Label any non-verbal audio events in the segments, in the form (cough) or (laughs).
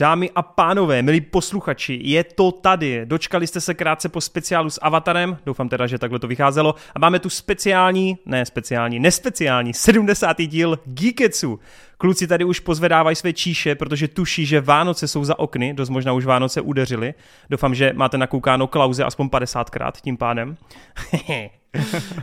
Dámy a pánové, milí posluchači, je to tady. Dočkali jste se krátce po speciálu s Avatarem, doufám teda, že takhle to vycházelo. A máme tu speciální, ne speciální, nespeciální, 70. díl Geeketsu. Kluci tady už pozvedávají své číše, protože tuší, že Vánoce jsou za okny, dost možná už Vánoce udeřili. Doufám, že máte nakoukáno klauze aspoň 50krát tím pádem. (laughs)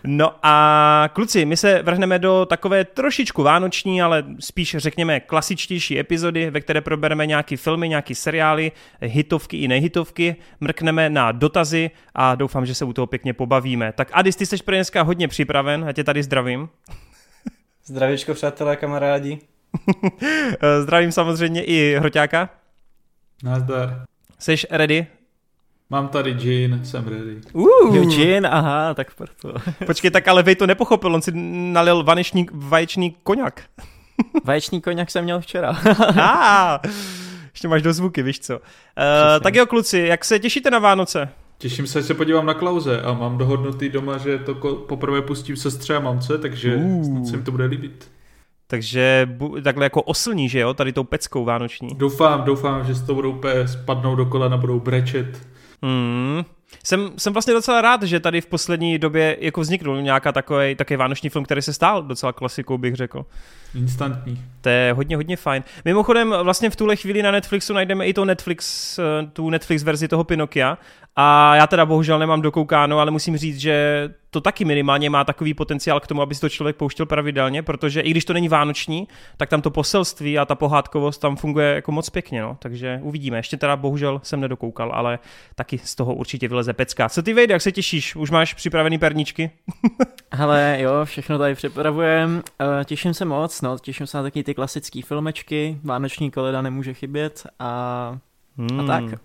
no a kluci, my se vrhneme do takové trošičku vánoční, ale spíš řekněme klasičtější epizody, ve které probereme nějaké filmy, nějaké seriály, hitovky i nehitovky, mrkneme na dotazy a doufám, že se u toho pěkně pobavíme. Tak Adis, ty jsi pro dneska hodně připraven, já tě tady zdravím. Zdravíčko přátelé, kamarádi. (laughs) Zdravím samozřejmě i Hroťáka. Nazdar. Jsi ready? Mám tady gin, jsem ready. Uh. Jo, gin, aha, tak proto. Počkej, tak ale Vej to nepochopil, on si nalil vanečný, vaječný koněk. Vaječný koněk jsem měl včera. (laughs) ah, ještě máš do zvuky, víš co. Uh, tak jo, kluci, jak se těšíte na Vánoce? Těším se, že se podívám na Klauze a mám dohodnutý doma, že to poprvé pustím sestře a mamce, takže uh. snad se jim to bude líbit. Takže bu, takhle jako oslní, že jo, tady tou peckou vánoční. Doufám, doufám, že z toho budou úplně spadnout do kolena, budou brečet. Hmm. Jsem, jsem vlastně docela rád, že tady v poslední době jako vzniknul nějaká takový, takový vánoční film, který se stál docela klasikou, bych řekl. Instantní. To je hodně, hodně fajn. Mimochodem, vlastně v tuhle chvíli na Netflixu najdeme i to Netflix, eh, tu Netflix verzi toho Pinokia a já teda bohužel nemám dokoukáno, ale musím říct, že to taky minimálně má takový potenciál k tomu, aby si to člověk pouštěl pravidelně, protože i když to není vánoční, tak tam to poselství a ta pohádkovost tam funguje jako moc pěkně, no. takže uvidíme. Ještě teda bohužel jsem nedokoukal, ale taky z toho určitě vyleze pecka. Co ty vejde, jak se těšíš? Už máš připravený perničky? (laughs) Ale jo, všechno tady připravujem. Eh, těším se moc, no, těším se na taky ty klasické filmečky, Vánoční koleda nemůže chybět a, hmm. a tak.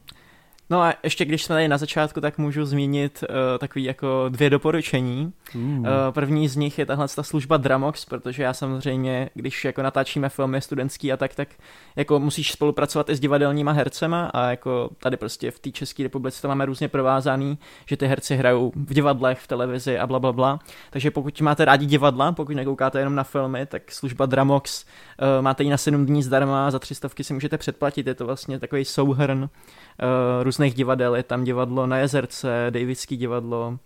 No a ještě když jsme tady na začátku, tak můžu zmínit uh, takový jako dvě doporučení. Uh. Uh, první z nich je tahle ta služba Dramox, protože já samozřejmě, když jako natáčíme filmy studentský a tak, tak jako musíš spolupracovat i s divadelníma hercema a jako tady prostě v té České republice to máme různě provázaný, že ty herci hrajou v divadlech, v televizi a bla, bla, bla. Takže pokud máte rádi divadla, pokud nekoukáte jenom na filmy, tak služba Dramox uh, máte ji na 7 dní zdarma, za 300 si můžete předplatit, je to vlastně takový souhrn uh, různých divadel, je tam divadlo na Jezerce, Davidský divadlo,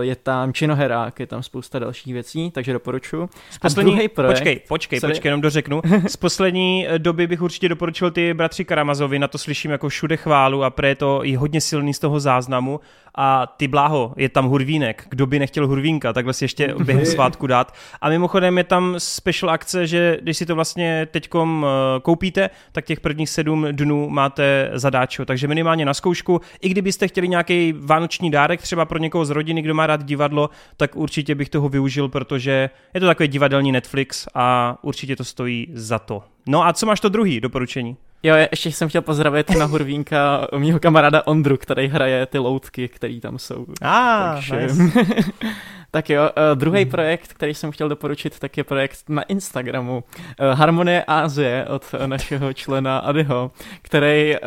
je tam činoherák, je tam spousta dalších věcí, takže doporučuji. Z poslední, a projekt, počkej, počkej, sorry. počkej, jenom dořeknu. Z poslední eh, doby bych určitě doporučil ty bratři Karamazovi, na to slyším jako všude chválu a pre je to i hodně silný z toho záznamu a ty bláho, je tam hurvínek, kdo by nechtěl hurvínka, takhle si ještě během (laughs) svátku dát. A mimochodem je tam special akce, že když si to vlastně teďkom eh, koupíte, tak těch prvních sedm dnů máte zadáčo, takže minimálně na zkoušku. I kdybyste chtěli nějaký vánoční dárek třeba pro někoho z rodiny, kdo má rád divadlo, tak určitě bych toho využil, protože je to takový divadelní Netflix a určitě to stojí za to. No a co máš to druhý doporučení? Jo, ještě jsem chtěl pozdravit na Hurvínka mýho kamaráda Ondru, který hraje ty loutky, které tam jsou. Ah, Takže... nice. (laughs) tak jo, uh, druhý projekt, který jsem chtěl doporučit, tak je projekt na Instagramu. Uh, Harmonie Azie od našeho člena Adyho, který uh,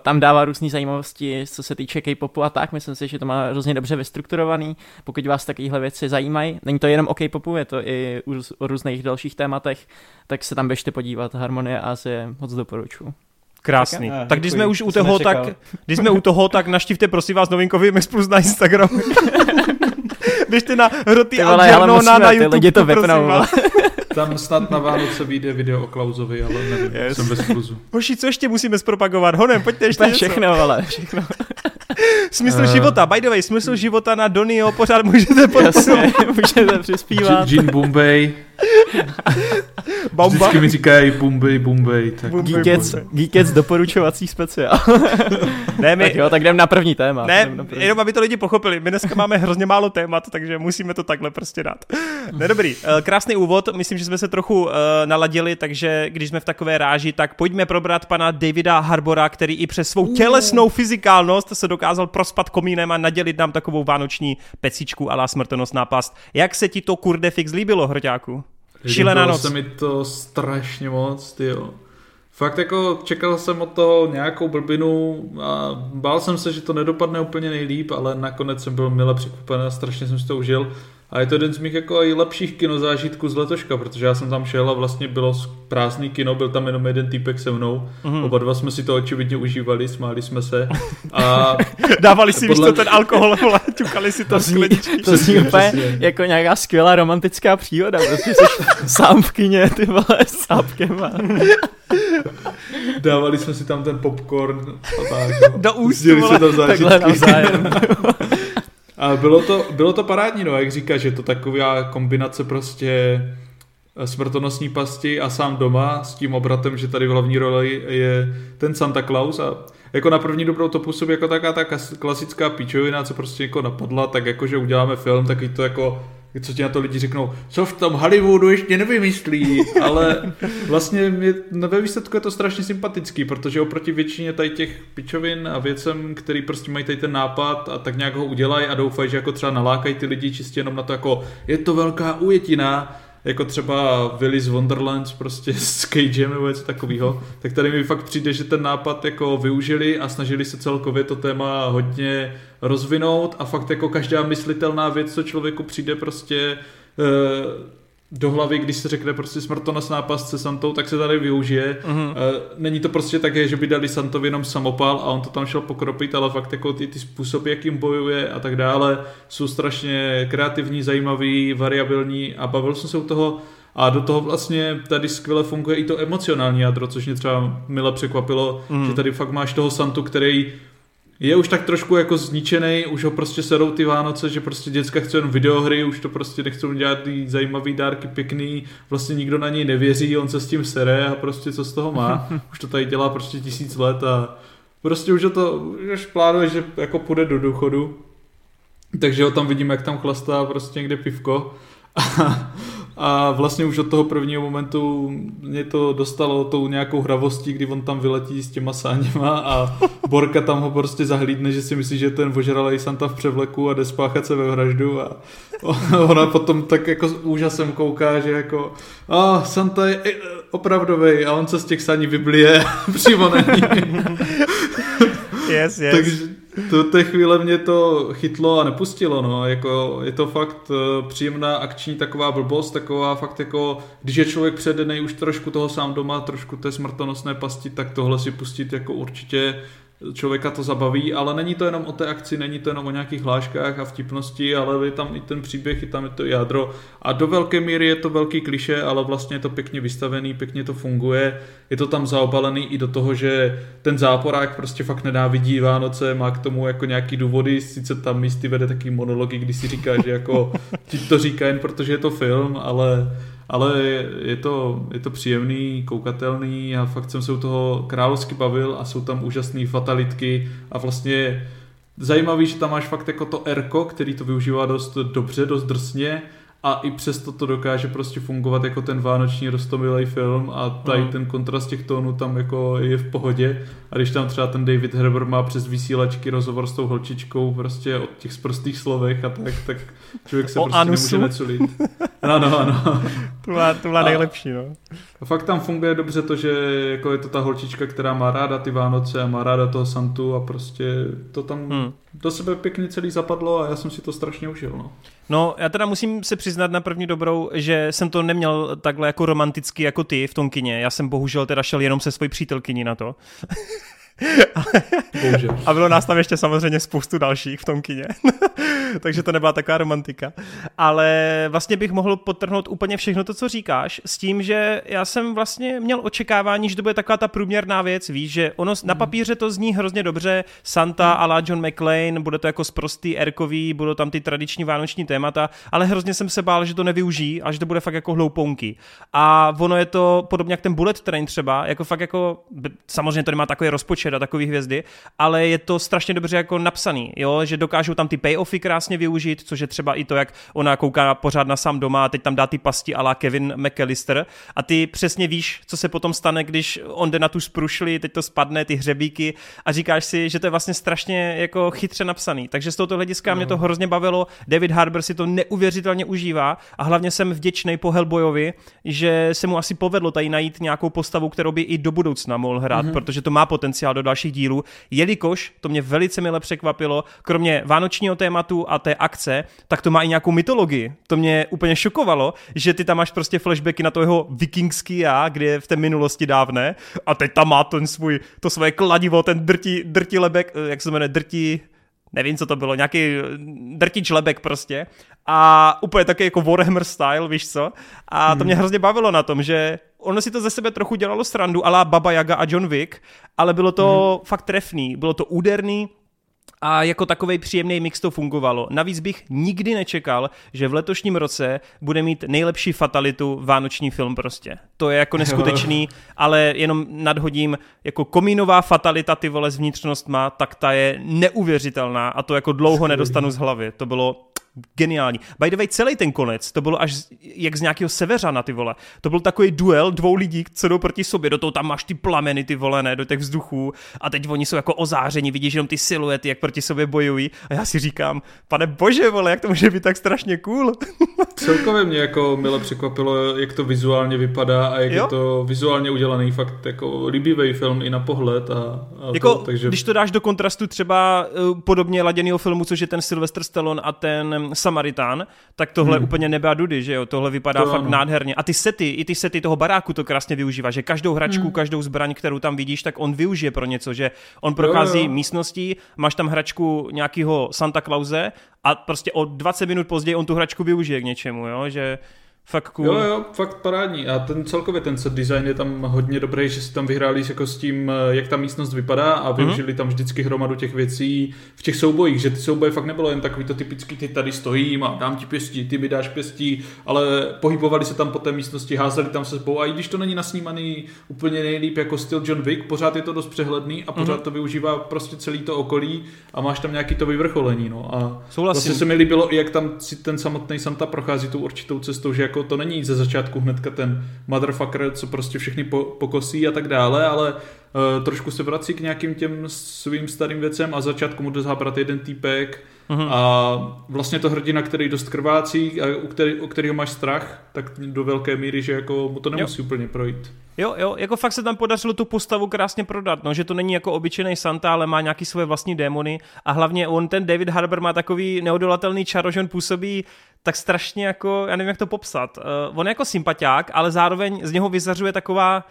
tam dává různé zajímavosti, co se týče K-popu a tak. Myslím si, že to má hrozně dobře vystrukturovaný. Pokud vás takovéhle věci zajímají, není to jenom o K-popu, je to i o různých dalších tématech, tak se tam běžte podívat. Harmonie Azie moc doporučuji. Krásný. Tak, tak když jsme už u toho, tak, když jsme u toho, tak naštivte prosím vás novinkový Mix Plus na Instagramu. (laughs) Běžte na Hroty a na, na YouTube, lidi to vypnou. (laughs) Tam snad na Vánoce vyjde video o Klauzovi, ale nevím, yes. jsem bez kluzu. Hoši, co ještě musíme zpropagovat? Honem, pojďte ještě (laughs) něco. Všechno, ale všechno. (laughs) smysl uh, života, by the way, smysl života na Donio pořád můžete podporovat. můžete přispívat. Jean Bombay. Bomba. Vždycky mi říkají Bombay, Bombay. Tak Geekets, Geekets doporučovací speciál. (laughs) ne, my, tak jo, tak jdem na první téma. Ne, na první. jenom aby to lidi pochopili. My dneska máme hrozně málo témat, takže musíme to takhle prostě dát. Ne, dobrý. Eh, krásný úvod, myslím, že jsme se trochu uh, naladili, takže když jsme v takové ráži, tak pojďme probrat pana Davida Harbora, který i přes svou tělesnou fyzikálnost se dokázal prospat komínem a nadělit nám takovou vánoční pecičku a smrtonosná past. Jak se ti to kurde fix líbilo, Hroťáku? Šílená noc. se mi to strašně moc, jo. Fakt jako čekal jsem od toho nějakou blbinu a bál jsem se, že to nedopadne úplně nejlíp, ale nakonec jsem byl mile překvapen a strašně jsem si to užil. A je to jeden z mých jako i lepších kinozážitků z letoška, protože já jsem tam šel a vlastně bylo prázdný kino, byl tam jenom jeden týpek se mnou. Mm-hmm. Oba dva jsme si to očividně užívali, smáli jsme se. A (laughs) Dávali si podle... ten alkohol, vole, ťukali si to, to zní, To zní (laughs) úplně jako nějaká skvělá romantická příhoda, protože jsi (laughs) sám v kině, ty vole, s sápkem. A... Dávali jsme si tam ten popcorn a tak. No. Do úst, vole, se tam takhle navzájem. A bylo to, bylo to parádní, no, jak říkáš, že to taková kombinace prostě smrtonosní pasti a sám doma s tím obratem, že tady v hlavní roli je ten Santa Claus a jako na první dobrou to působí jako taká ta klasická píčovina, co prostě jako napadla, tak jako, že uděláme film, taky to jako co ti na to lidi řeknou, co v tom Hollywoodu ještě nevymyslí, ale vlastně mě, ve výsledku je to strašně sympatický, protože oproti většině tady těch pičovin a věcem, který prostě mají tady ten nápad a tak nějak ho udělají a doufají, že jako třeba nalákají ty lidi čistě jenom na to jako je to velká ujetina, jako třeba Willy's Wonderlands prostě (laughs) s Cagem nebo něco takového, tak tady mi fakt přijde, že ten nápad jako využili a snažili se celkově to téma hodně rozvinout a fakt jako každá myslitelná věc, co člověku přijde prostě uh, do hlavy, když se řekne prostě smrtonosná pasce Santou, tak se tady využije. Mm-hmm. Není to prostě tak, že by dali Santovi jenom samopal a on to tam šel pokropit, ale fakt jako ty, ty způsoby, jakým bojuje a tak dále, jsou strašně kreativní, zajímavý, variabilní a bavil jsem se u toho a do toho vlastně tady skvěle funguje i to emocionální jádro, což mě třeba mile překvapilo, mm. že tady fakt máš toho Santu, který je už tak trošku jako zničený, už ho prostě sedou ty Vánoce, že prostě děcka chce jen videohry, už to prostě nechcou dělat ty zajímavý dárky pěkný, vlastně nikdo na něj nevěří, on se s tím sere a prostě co z toho má. (laughs) Už to tady dělá prostě tisíc let a prostě už to, už plánuje, že jako půjde do důchodu. Takže ho tam vidím, jak tam chlastá prostě někde pivko. (laughs) A vlastně už od toho prvního momentu mě to dostalo tou nějakou hravostí, kdy on tam vyletí s těma sáněma a Borka tam ho prostě zahlídne, že si myslí, že je ten ožralej Santa v převleku a jde spáchat se ve vraždu a (laughs) ona potom tak jako s úžasem kouká, že jako a oh, Santa je opravdovej a on se z těch sání vyblije (laughs) přímo na ní. Yes, yes. Takže to té chvíle mě to chytlo a nepustilo, no, jako je to fakt uh, příjemná akční taková blbost, taková fakt jako, když je člověk předenej už trošku toho sám doma, trošku té smrtonosné pasti, tak tohle si pustit jako určitě člověka to zabaví, ale není to jenom o té akci, není to jenom o nějakých hláškách a vtipnosti, ale je tam i ten příběh, je tam i to jádro. A do velké míry je to velký kliše, ale vlastně je to pěkně vystavený, pěkně to funguje, je to tam zaobalený i do toho, že ten záporák prostě fakt nenávidí Vánoce, má k tomu jako nějaký důvody, sice tam místy vede taky monology, kdy si říká, že jako ti to říká jen protože je to film, ale ale je to, je to příjemný, koukatelný. A fakt jsem se u toho královsky bavil a jsou tam úžasné fatalitky. A vlastně zajímavý, že tam máš fakt jako to Erko, který to využívá dost dobře, dost drsně a i přesto to dokáže prostě fungovat jako ten vánoční rostomilý film a tady mm. ten kontrast těch tónů tam jako je v pohodě a když tam třeba ten David Herber má přes vysílačky rozhovor s tou holčičkou prostě o těch sprostých slovech a tak, tak člověk se o prostě anusu. nemůže neculit. Ano, ano. to byla, to byla nejlepší, no. A fakt tam funguje dobře to, že jako je to ta holčička, která má ráda ty Vánoce a má ráda toho Santu a prostě to tam hmm. Do sebe pěkně celý zapadlo a já jsem si to strašně užil, no. No, já teda musím se přiznat na první dobrou, že jsem to neměl takhle jako romanticky jako ty v tom kině. Já jsem bohužel teda šel jenom se svojí přítelkyní na to. (laughs) A bylo nás tam ještě samozřejmě spoustu dalších v tom kině. (laughs) Takže to nebyla taková romantika. Ale vlastně bych mohl potrhnout úplně všechno to, co říkáš, s tím, že já jsem vlastně měl očekávání, že to bude taková ta průměrná věc, víš, že ono na mhm. papíře to zní hrozně dobře, Santa a la John McClane, bude to jako sprostý erkový, budou tam ty tradiční vánoční témata, ale hrozně jsem se bál, že to nevyužijí a že to bude fakt jako hloupounky. A ono je to podobně jak ten Bullet Train třeba, jako fakt jako, samozřejmě to nemá takový rozpočet, a takový hvězdy, ale je to strašně dobře jako napsaný, jo, že dokážou tam ty payoffy krásně využít, což je třeba i to, jak ona kouká pořád na sám doma a teď tam dá ty pasti ala Kevin McAllister a ty přesně víš, co se potom stane, když on jde na tu sprušli, teď to spadne, ty hřebíky a říkáš si, že to je vlastně strašně jako chytře napsaný. Takže z tohoto hlediska no. mě to hrozně bavilo. David Harbour si to neuvěřitelně užívá a hlavně jsem vděčný po Hellboyovi, že se mu asi povedlo tady najít nějakou postavu, kterou by i do budoucna mohl hrát, mm-hmm. protože to má potenciál třeba do dalších dílů, jelikož to mě velice mile překvapilo, kromě vánočního tématu a té akce, tak to má i nějakou mytologii. To mě úplně šokovalo, že ty tam máš prostě flashbacky na to jeho vikingský já, kde je v té minulosti dávné a teď tam má ten svůj, to svoje kladivo, ten drtí, drtí lebek, eh, jak se jmenuje, drtí, nevím, co to bylo, nějaký drtič lebek prostě a úplně taky jako Warhammer style, víš co? A to hmm. mě hrozně bavilo na tom, že ono si to ze sebe trochu dělalo srandu, ala Baba Yaga a John Wick, ale bylo to hmm. fakt trefný, bylo to úderný, a jako takový příjemný mix to fungovalo. Navíc bych nikdy nečekal, že v letošním roce bude mít nejlepší fatalitu vánoční film prostě. To je jako (laughs) neskutečný, ale jenom nadhodím, jako komínová fatalita ty vole s vnitřnostma, tak ta je neuvěřitelná a to jako dlouho nedostanu z hlavy. To bylo geniální. By the way, celý ten konec, to bylo až jak z nějakého severana, ty vole. To byl takový duel dvou lidí, co jdou proti sobě, do toho tam máš ty plameny, ty vole, ne, do těch vzduchů a teď oni jsou jako ozáření, vidíš jenom ty siluety, jak proti sobě bojují a já si říkám, pane bože, vole, jak to může být tak strašně cool. (laughs) Celkově mě jako mile překvapilo, jak to vizuálně vypadá a jak jo? je to vizuálně udělaný, fakt jako líbivý film i na pohled a, a jako, to, takže... když to dáš do kontrastu třeba uh, podobně laděného filmu, což je ten Sylvester Stallone a ten Samaritán, tak tohle hmm. úplně nebe a dudy, že jo, tohle vypadá to fakt ano. nádherně. A ty sety, i ty sety toho baráku to krásně využívá, že každou hračku, hmm. každou zbraň, kterou tam vidíš, tak on využije pro něco, že on prochází jo, jo. místností, máš tam hračku nějakého Santa Clause a prostě o 20 minut později on tu hračku využije k něčemu, jo, že Fakt cool. Jo, jo, fakt parádní. A ten celkově ten set design je tam hodně dobrý, že si tam vyhráli jako s tím, eh, jak ta místnost vypadá a mhm. využili mm-hmm. tam vždycky hromadu těch věcí v těch soubojích, že ty souboje fakt nebylo jen takový to typický, ty tady stojím a dám ti pěstí, ty mi dáš pěstí, ale pohybovali se tam po té místnosti, házeli tam se sebou a i když to není nasnímaný úplně nejlíp jako styl John Wick, pořád je to dost přehledný a pořád mm-hmm. to využívá prostě celý to okolí a máš tam nějaký to vyvrcholení. No. A Souhlasím. vlastně se mi líbilo jak tam si ten samotný Santa prochází tou určitou cestou, že jako to není ze začátku hnedka ten motherfucker, co prostě všechny po, pokosí a tak dále, ale uh, trošku se vrací k nějakým těm svým starým věcem a začátku mu jde zabrat jeden týpek uh-huh. a vlastně to hrdina, který dost krvácí a u, který, u kterého máš strach, tak do velké míry, že jako mu to nemusí jo. úplně projít. Jo, jo, jako fakt se tam podařilo tu postavu krásně prodat, no, že to není jako obyčejný Santa, ale má nějaký svoje vlastní démony a hlavně on, ten David Harbour má takový neodolatelný čaro, že on působí tak strašně jako, já nevím, jak to popsat. Uh, on je jako sympatiák, ale zároveň z něho vyzařuje taková,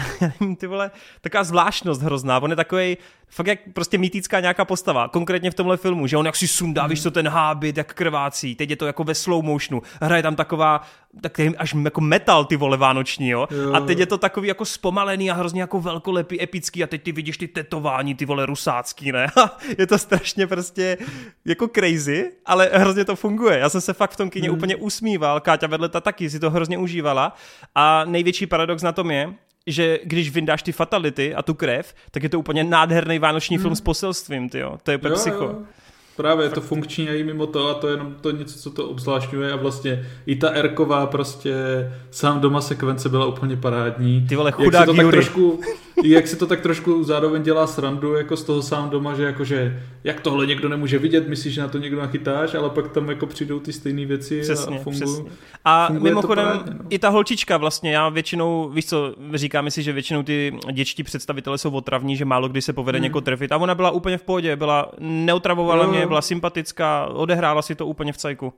(laughs) ty vole, taková zvláštnost hrozná. On je takový fakt jak prostě mýtická nějaká postava, konkrétně v tomhle filmu, že on jak si sundá, víš co, ten hábit, jak krvácí, teď je to jako ve slow motionu, hraje tam taková, takový až jako metal ty vole vánoční, jo? jo. A teď je to takový jako zpomalený a hrozně jako velkolepý, epický a teď ty vidíš ty tetování, ty vole rusácký, ne? (laughs) je to strašně prostě jako crazy, ale hrozně to funguje. Já jsem se fakt v tom kině hmm. úplně usmíval, Káťa vedle ta taky si to hrozně užívala a největší paradox na tom je, že když vyndáš ty fatality a tu krev, tak je to úplně nádherný vánoční hmm. film s poselstvím, tyjo. To je úplně psycho. Jo. Právě je to funkční i mimo to a to je jenom to něco, co to obzvlášňuje a vlastně i ta Erková prostě sám doma sekvence byla úplně parádní. Ty vole chudák jak to tak trošku, (laughs) jak se to tak trošku zároveň dělá srandu jako z toho sám doma, že jakože jak tohle někdo nemůže vidět, myslíš, že na to někdo nachytáš, ale pak tam jako přijdou ty stejné věci přesně, a fungují. Přesně. A mimochodem parádně, no. i ta holčička vlastně, já většinou, víš co, říkáme si, že většinou ty dětští představitelé jsou otravní, že málo kdy se povede hmm. někoho trefit a ona byla úplně v pohodě, byla, neotravovala no. mě, byla sympatická, odehrála si to úplně v cajku.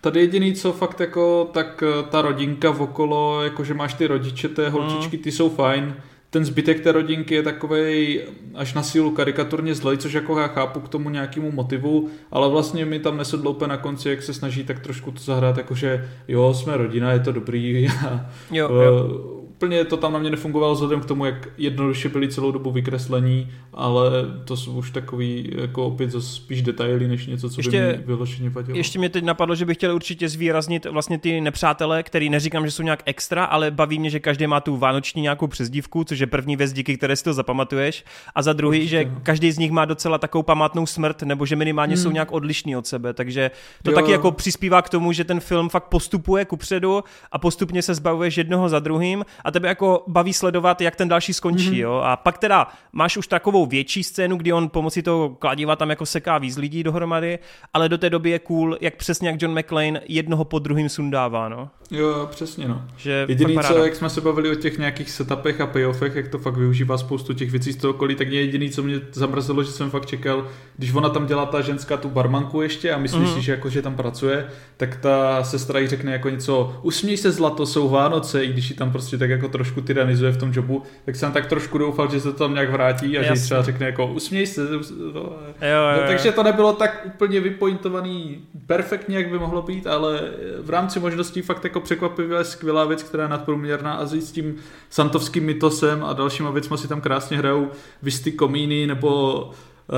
Tady jediný, co fakt jako, tak eh, ta rodinka v okolo, jakože máš ty rodiče té holčičky, ty jsou fajn. Ten zbytek té rodinky je takový až na sílu karikaturně zlej, což jako já chápu k tomu nějakému motivu, ale vlastně mi tam nesedlo úplně na konci, jak se snaží tak trošku to zahrát, jakože jo, jsme rodina, je to dobrý. (laughs) A, jo, jo úplně to tam na mě nefungovalo vzhledem k tomu, jak jednoduše byli celou dobu vykreslení, ale to jsou už takový jako opět spíš detaily, než něco, co ještě, by mi vyloženě vadilo. Ještě mě teď napadlo, že bych chtěl určitě zvýraznit vlastně ty nepřátelé, který neříkám, že jsou nějak extra, ale baví mě, že každý má tu vánoční nějakou přezdívku, což je první věc, díky které si to zapamatuješ, a za druhý, určitě. že každý z nich má docela takovou památnou smrt, nebo že minimálně hmm. jsou nějak odlišní od sebe, takže to jo. taky jako přispívá k tomu, že ten film fakt postupuje kupředu a postupně se zbavuješ jednoho za druhým a tebe jako baví sledovat, jak ten další skončí, mm-hmm. jo. A pak teda máš už takovou větší scénu, kdy on pomocí toho kladiva tam jako seká víc lidí dohromady, ale do té doby je cool, jak přesně jak John McClane jednoho po druhým sundává, no. Jo, přesně, no. Že Jediný, co, jak jsme se bavili o těch nějakých setupech a payoffech, jak to fakt využívá spoustu těch věcí z toho okolí, tak mě jediný, co mě zamrzelo, že jsem fakt čekal, když ona tam dělá ta ženská tu barmanku ještě a myslíš mm. si, že jako, že tam pracuje, tak ta sestra jí řekne jako něco, usměj se zlato, jsou Vánoce, i když ji tam prostě tak jako trošku tyranizuje v tom jobu, tak jsem tak trošku doufal, že se to tam nějak vrátí a Jasně. že třeba řekne jako usměj se. No, jo, jo, jo. takže to nebylo tak úplně vypointovaný perfektně, jak by mohlo být, ale v rámci možností fakt jako překvapivě skvělá věc, která je nadprůměrná a s tím santovským mytosem a dalšíma věcmi si tam krásně hrajou Visty Komíny nebo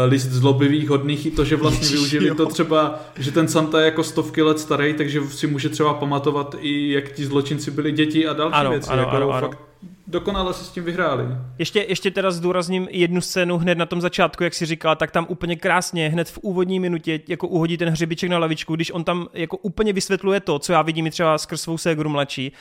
list zlobivých hodných i to, že vlastně využili to třeba, že ten Santa je jako stovky let starý, takže si může třeba pamatovat i jak ti zločinci byli děti a další ano, věci. Ano, jako ano, ano. Fakt dokonale si s tím vyhráli. Ještě, ještě teda zdůrazním jednu scénu hned na tom začátku, jak si říkal, tak tam úplně krásně, hned v úvodní minutě, jako uhodí ten hřebiček na lavičku, když on tam jako úplně vysvětluje to, co já vidím i třeba skrz svou ségru mladší,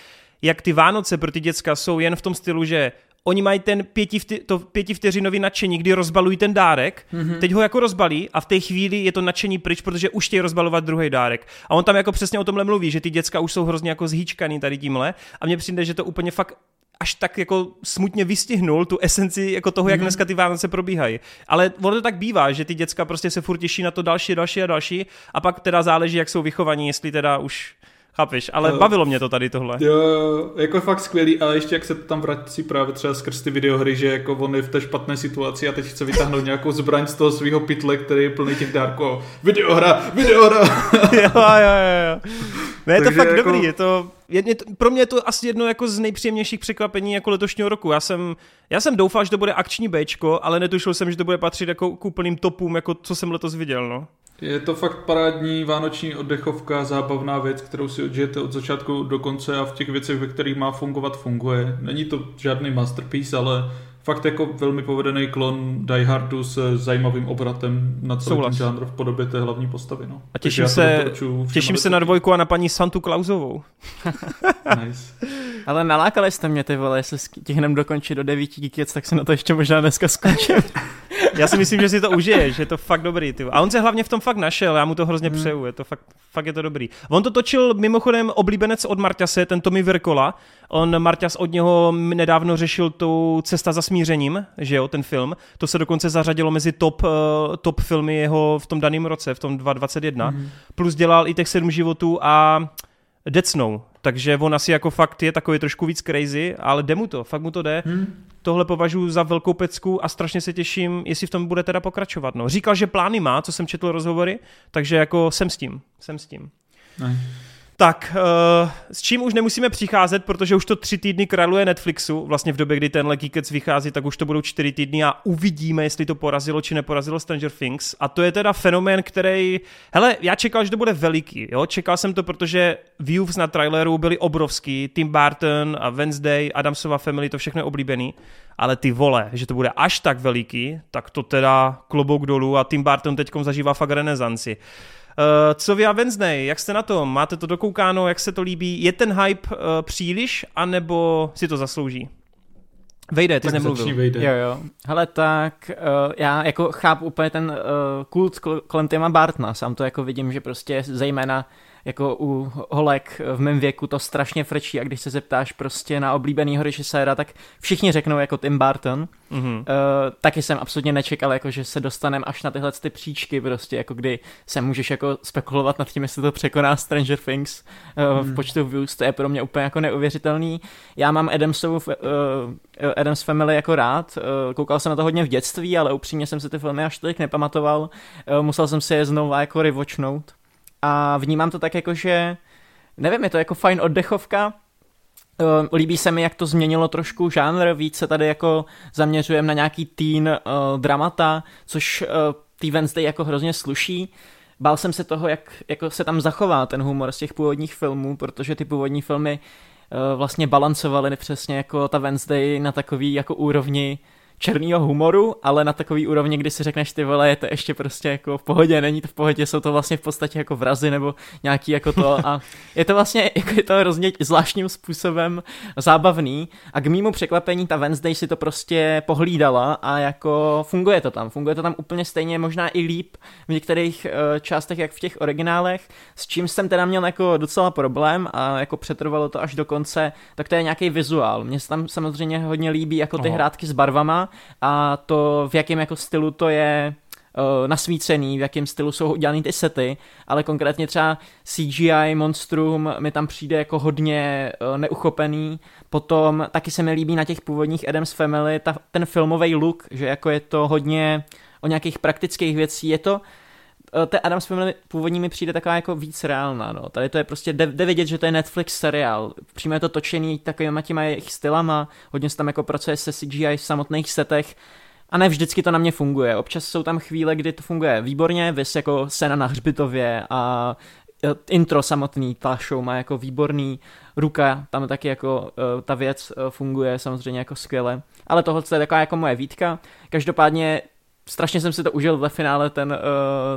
jak ty Vánoce pro ty děcka jsou jen v tom stylu, že oni mají ten pěti, to pětivteřinový nadšení, kdy rozbalují ten dárek, mm-hmm. teď ho jako rozbalí a v té chvíli je to nadšení pryč, protože už chtějí rozbalovat druhý dárek. A on tam jako přesně o tomhle mluví, že ty děcka už jsou hrozně jako zhýčkaný tady tímhle a mně přijde, že to úplně fakt až tak jako smutně vystihnul tu esenci jako toho, jak mm-hmm. dneska ty Vánoce probíhají. Ale ono to tak bývá, že ty děcka prostě se furt těší na to další, další a další a pak teda záleží, jak jsou vychovaní, jestli teda už Chápeš, ale uh, bavilo mě to tady tohle. Jo, jako fakt skvělý, ale ještě jak se to tam vrací právě třeba skrz ty videohry, že jako on je v té špatné situaci a teď chce vytáhnout nějakou zbraň z toho svého pytle, který je plný těch dárků. Videohra, videohra. (laughs) jo, jo, jo. Ne, je to fakt jako... dobrý, je to, je, je, pro mě je to asi jedno jako z nejpříjemnějších překvapení jako letošního roku. Já jsem, já jsem doufal, že to bude akční Bčko, ale netušil jsem, že to bude patřit jako k úplným topům, jako co jsem letos viděl, no. Je to fakt parádní vánoční oddechovka, zábavná věc, kterou si odžijete od začátku do konce a v těch věcech, ve kterých má fungovat, funguje. Není to žádný masterpiece, ale fakt jako velmi povedený klon Die Hardu s zajímavým obratem na celý Souhlas. ten žánr v podobě té hlavní postavy. No. A těším se, těším se na dvojku a na paní Santu Klausovou. (laughs) nice. Ale nalákali jste mě ty vole, jestli stihneme dokončit do devíti dítěc, tak se na to ještě možná dneska skončím. (laughs) já si myslím, že si to užiješ, je to fakt dobrý. Ty. A on se hlavně v tom fakt našel, já mu to hrozně hmm. přeju, je to fakt, fakt je to dobrý. On to točil mimochodem oblíbenec od Marťase, ten Tommy Virkola. On, Marťas od něho nedávno řešil tu Cesta za smířením, že jo, ten film. To se dokonce zařadilo mezi top, uh, top filmy jeho v tom daném roce, v tom 2021. Hmm. Plus dělal i těch sedm životů a Dead Snow, takže on asi jako fakt je takový trošku víc crazy, ale jde mu to, fakt mu to jde. Hmm. Tohle považuji za velkou pecku a strašně se těším, jestli v tom bude teda pokračovat. No. Říkal, že plány má, co jsem četl rozhovory, takže jako jsem s tím, jsem s tím. Ne. Tak, uh, s čím už nemusíme přicházet, protože už to tři týdny králuje Netflixu, vlastně v době, kdy ten Geekets vychází, tak už to budou čtyři týdny a uvidíme, jestli to porazilo či neporazilo Stranger Things. A to je teda fenomén, který, hele, já čekal, že to bude veliký, jo, čekal jsem to, protože views na traileru byly obrovský, Tim Burton a Wednesday, Adamsova Family, to všechno je oblíbený, ale ty vole, že to bude až tak veliký, tak to teda klobouk dolů a Tim Burton teď zažívá fakt renesanci. Uh, co vy a Wednesday, jak jste na tom? Máte to dokoukáno, jak se to líbí? Je ten hype uh, příliš, anebo si to zaslouží? Vejde, ty jsi nemluvil. Vejde. Jo, jo. Hele, tak uh, já jako chápu úplně ten uh, kult kolem téma Bartna. Sám to jako vidím, že prostě zejména jako u holek v mém věku to strašně frčí a když se zeptáš prostě na oblíbenýho režiséra, tak všichni řeknou jako Tim Burton. Mm-hmm. Uh, taky jsem absolutně nečekal, jako, že se dostaneme až na tyhle ty příčky, prostě jako kdy se můžeš jako spekulovat nad tím, jestli to překoná Stranger Things uh, mm. v počtu views, to je pro mě úplně jako neuvěřitelný. Já mám Adamsovu, uh, Adams Family jako rád, uh, koukal jsem na to hodně v dětství, ale upřímně jsem si ty filmy až tolik nepamatoval, uh, musel jsem si je znovu jako rewatchnout a vnímám to tak jako, že nevím, je to jako fajn oddechovka, Uh, líbí se mi, jak to změnilo trošku žánr, víc se tady jako zaměřujeme na nějaký teen uh, dramata, což uh, tý Wednesday jako hrozně sluší. Bál jsem se toho, jak jako se tam zachová ten humor z těch původních filmů, protože ty původní filmy uh, vlastně balancovaly přesně jako ta Wednesday na takový jako úrovni černého humoru, ale na takový úrovni, kdy si řekneš ty vole, je to ještě prostě jako v pohodě, není to v pohodě, jsou to vlastně v podstatě jako vrazy nebo nějaký jako to a (laughs) je to vlastně jako je to hrozně zvláštním způsobem zábavný a k mýmu překvapení ta Wednesday si to prostě pohlídala a jako funguje to tam, funguje to tam úplně stejně, možná i líp v některých uh, částech, jak v těch originálech, s čím jsem teda měl jako docela problém a jako přetrvalo to až do konce, tak to je nějaký vizuál. Mně se tam samozřejmě hodně líbí jako ty Aha. hrátky s barvama a to v jakém jako stylu to je uh, nasvícený, v jakém stylu jsou udělané ty sety, ale konkrétně třeba CGI Monstrum mi tam přijde jako hodně uh, neuchopený. Potom taky se mi líbí na těch původních Adams Family ta, ten filmový look, že jako je to hodně o nějakých praktických věcí. Je to Eh, ten Adams Family původní mi přijde taková jako víc reálná, no. Tady to je prostě, jde, jde vidět, že to je Netflix seriál. Přímo je to točený takovýma těma jejich stylama, hodně se tam jako pracuje se CGI v samotných setech, a ne vždycky to na mě funguje. Občas jsou tam chvíle, kdy to funguje výborně, vys jako scéna na hřbitově a eh, intro samotný, ta show má jako výborný, ruka, tam taky jako uh, ta věc funguje samozřejmě jako skvěle, ale tohle je taková jako moje výtka. Každopádně strašně jsem si to užil ve finále ten, uh,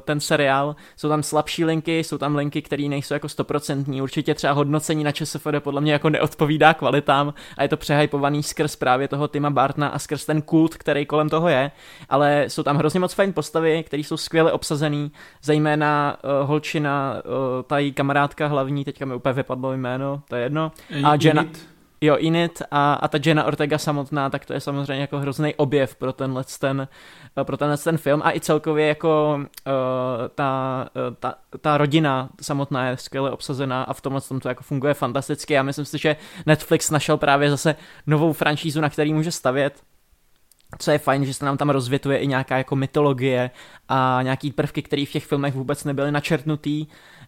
ten seriál. Jsou tam slabší linky, jsou tam linky, které nejsou jako stoprocentní. Určitě třeba hodnocení na ČSFD podle mě jako neodpovídá kvalitám a je to přehypovaný skrz právě toho Tima Bartna a skrz ten kult, který kolem toho je. Ale jsou tam hrozně moc fajn postavy, které jsou skvěle obsazený, zejména uh, holčina, uh, ta její kamarádka hlavní, teďka mi úplně vypadlo jméno, to je jedno. A Jenna, Jo, Init a, a ta Jenna Ortega samotná, tak to je samozřejmě jako hrozný objev pro tenhle ten, pro tenhle ten film. A i celkově jako uh, ta, uh, ta, ta rodina samotná je skvěle obsazená a v tomhle tom to jako funguje fantasticky. Já myslím si, že Netflix našel právě zase novou franšízu, na který může stavět. Co je fajn, že se nám tam rozvětuje i nějaká jako mytologie a nějaký prvky, které v těch filmech vůbec nebyly načrtnutý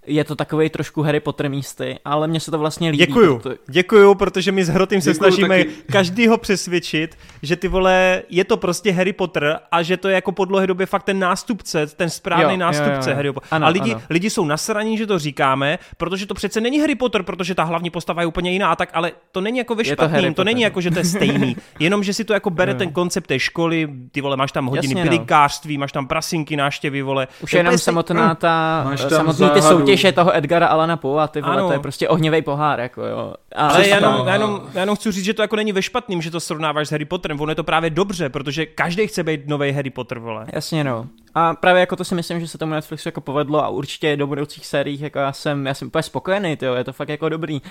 je to takový trošku Harry Potter místy, ale mně se to vlastně líbí. Děkuju, proto... děkuju, protože my s Hrotým se snažíme taky. (laughs) každýho přesvědčit, že ty vole, je to prostě Harry Potter a že to je jako po dlouhé době fakt ten nástupce, ten správný jo, nástupce jo, jo, Harry Potter. Ano, a lidi, ano. lidi jsou nasraní, že to říkáme, protože to přece není Harry Potter, protože ta hlavní postava je úplně jiná, tak ale to není jako ve špatným, to, to není jako, že to je stejný, (laughs) jenom že si to jako bere ten koncept té školy, ty vole, máš tam hodiny Jasně, pilikářství, no. máš tam prasinky, návštěvy, vole. Už jenom samotná ta, samotný ty je toho Edgara Alana Poe a ty vole, to je prostě ohnivý pohár, jako jo. Ale, ale já jenom, já, jenom, já jenom chci říct, že to jako není ve špatným, že to srovnáváš s Harry Potterem, ono je to právě dobře, protože každý chce být nový Harry Potter, vole. Jasně, no. A právě jako to si myslím, že se tomu Netflixu jako povedlo a určitě do budoucích sérií jako já jsem, já jsem úplně spokojený, tyjo, je to fakt jako dobrý. Uh,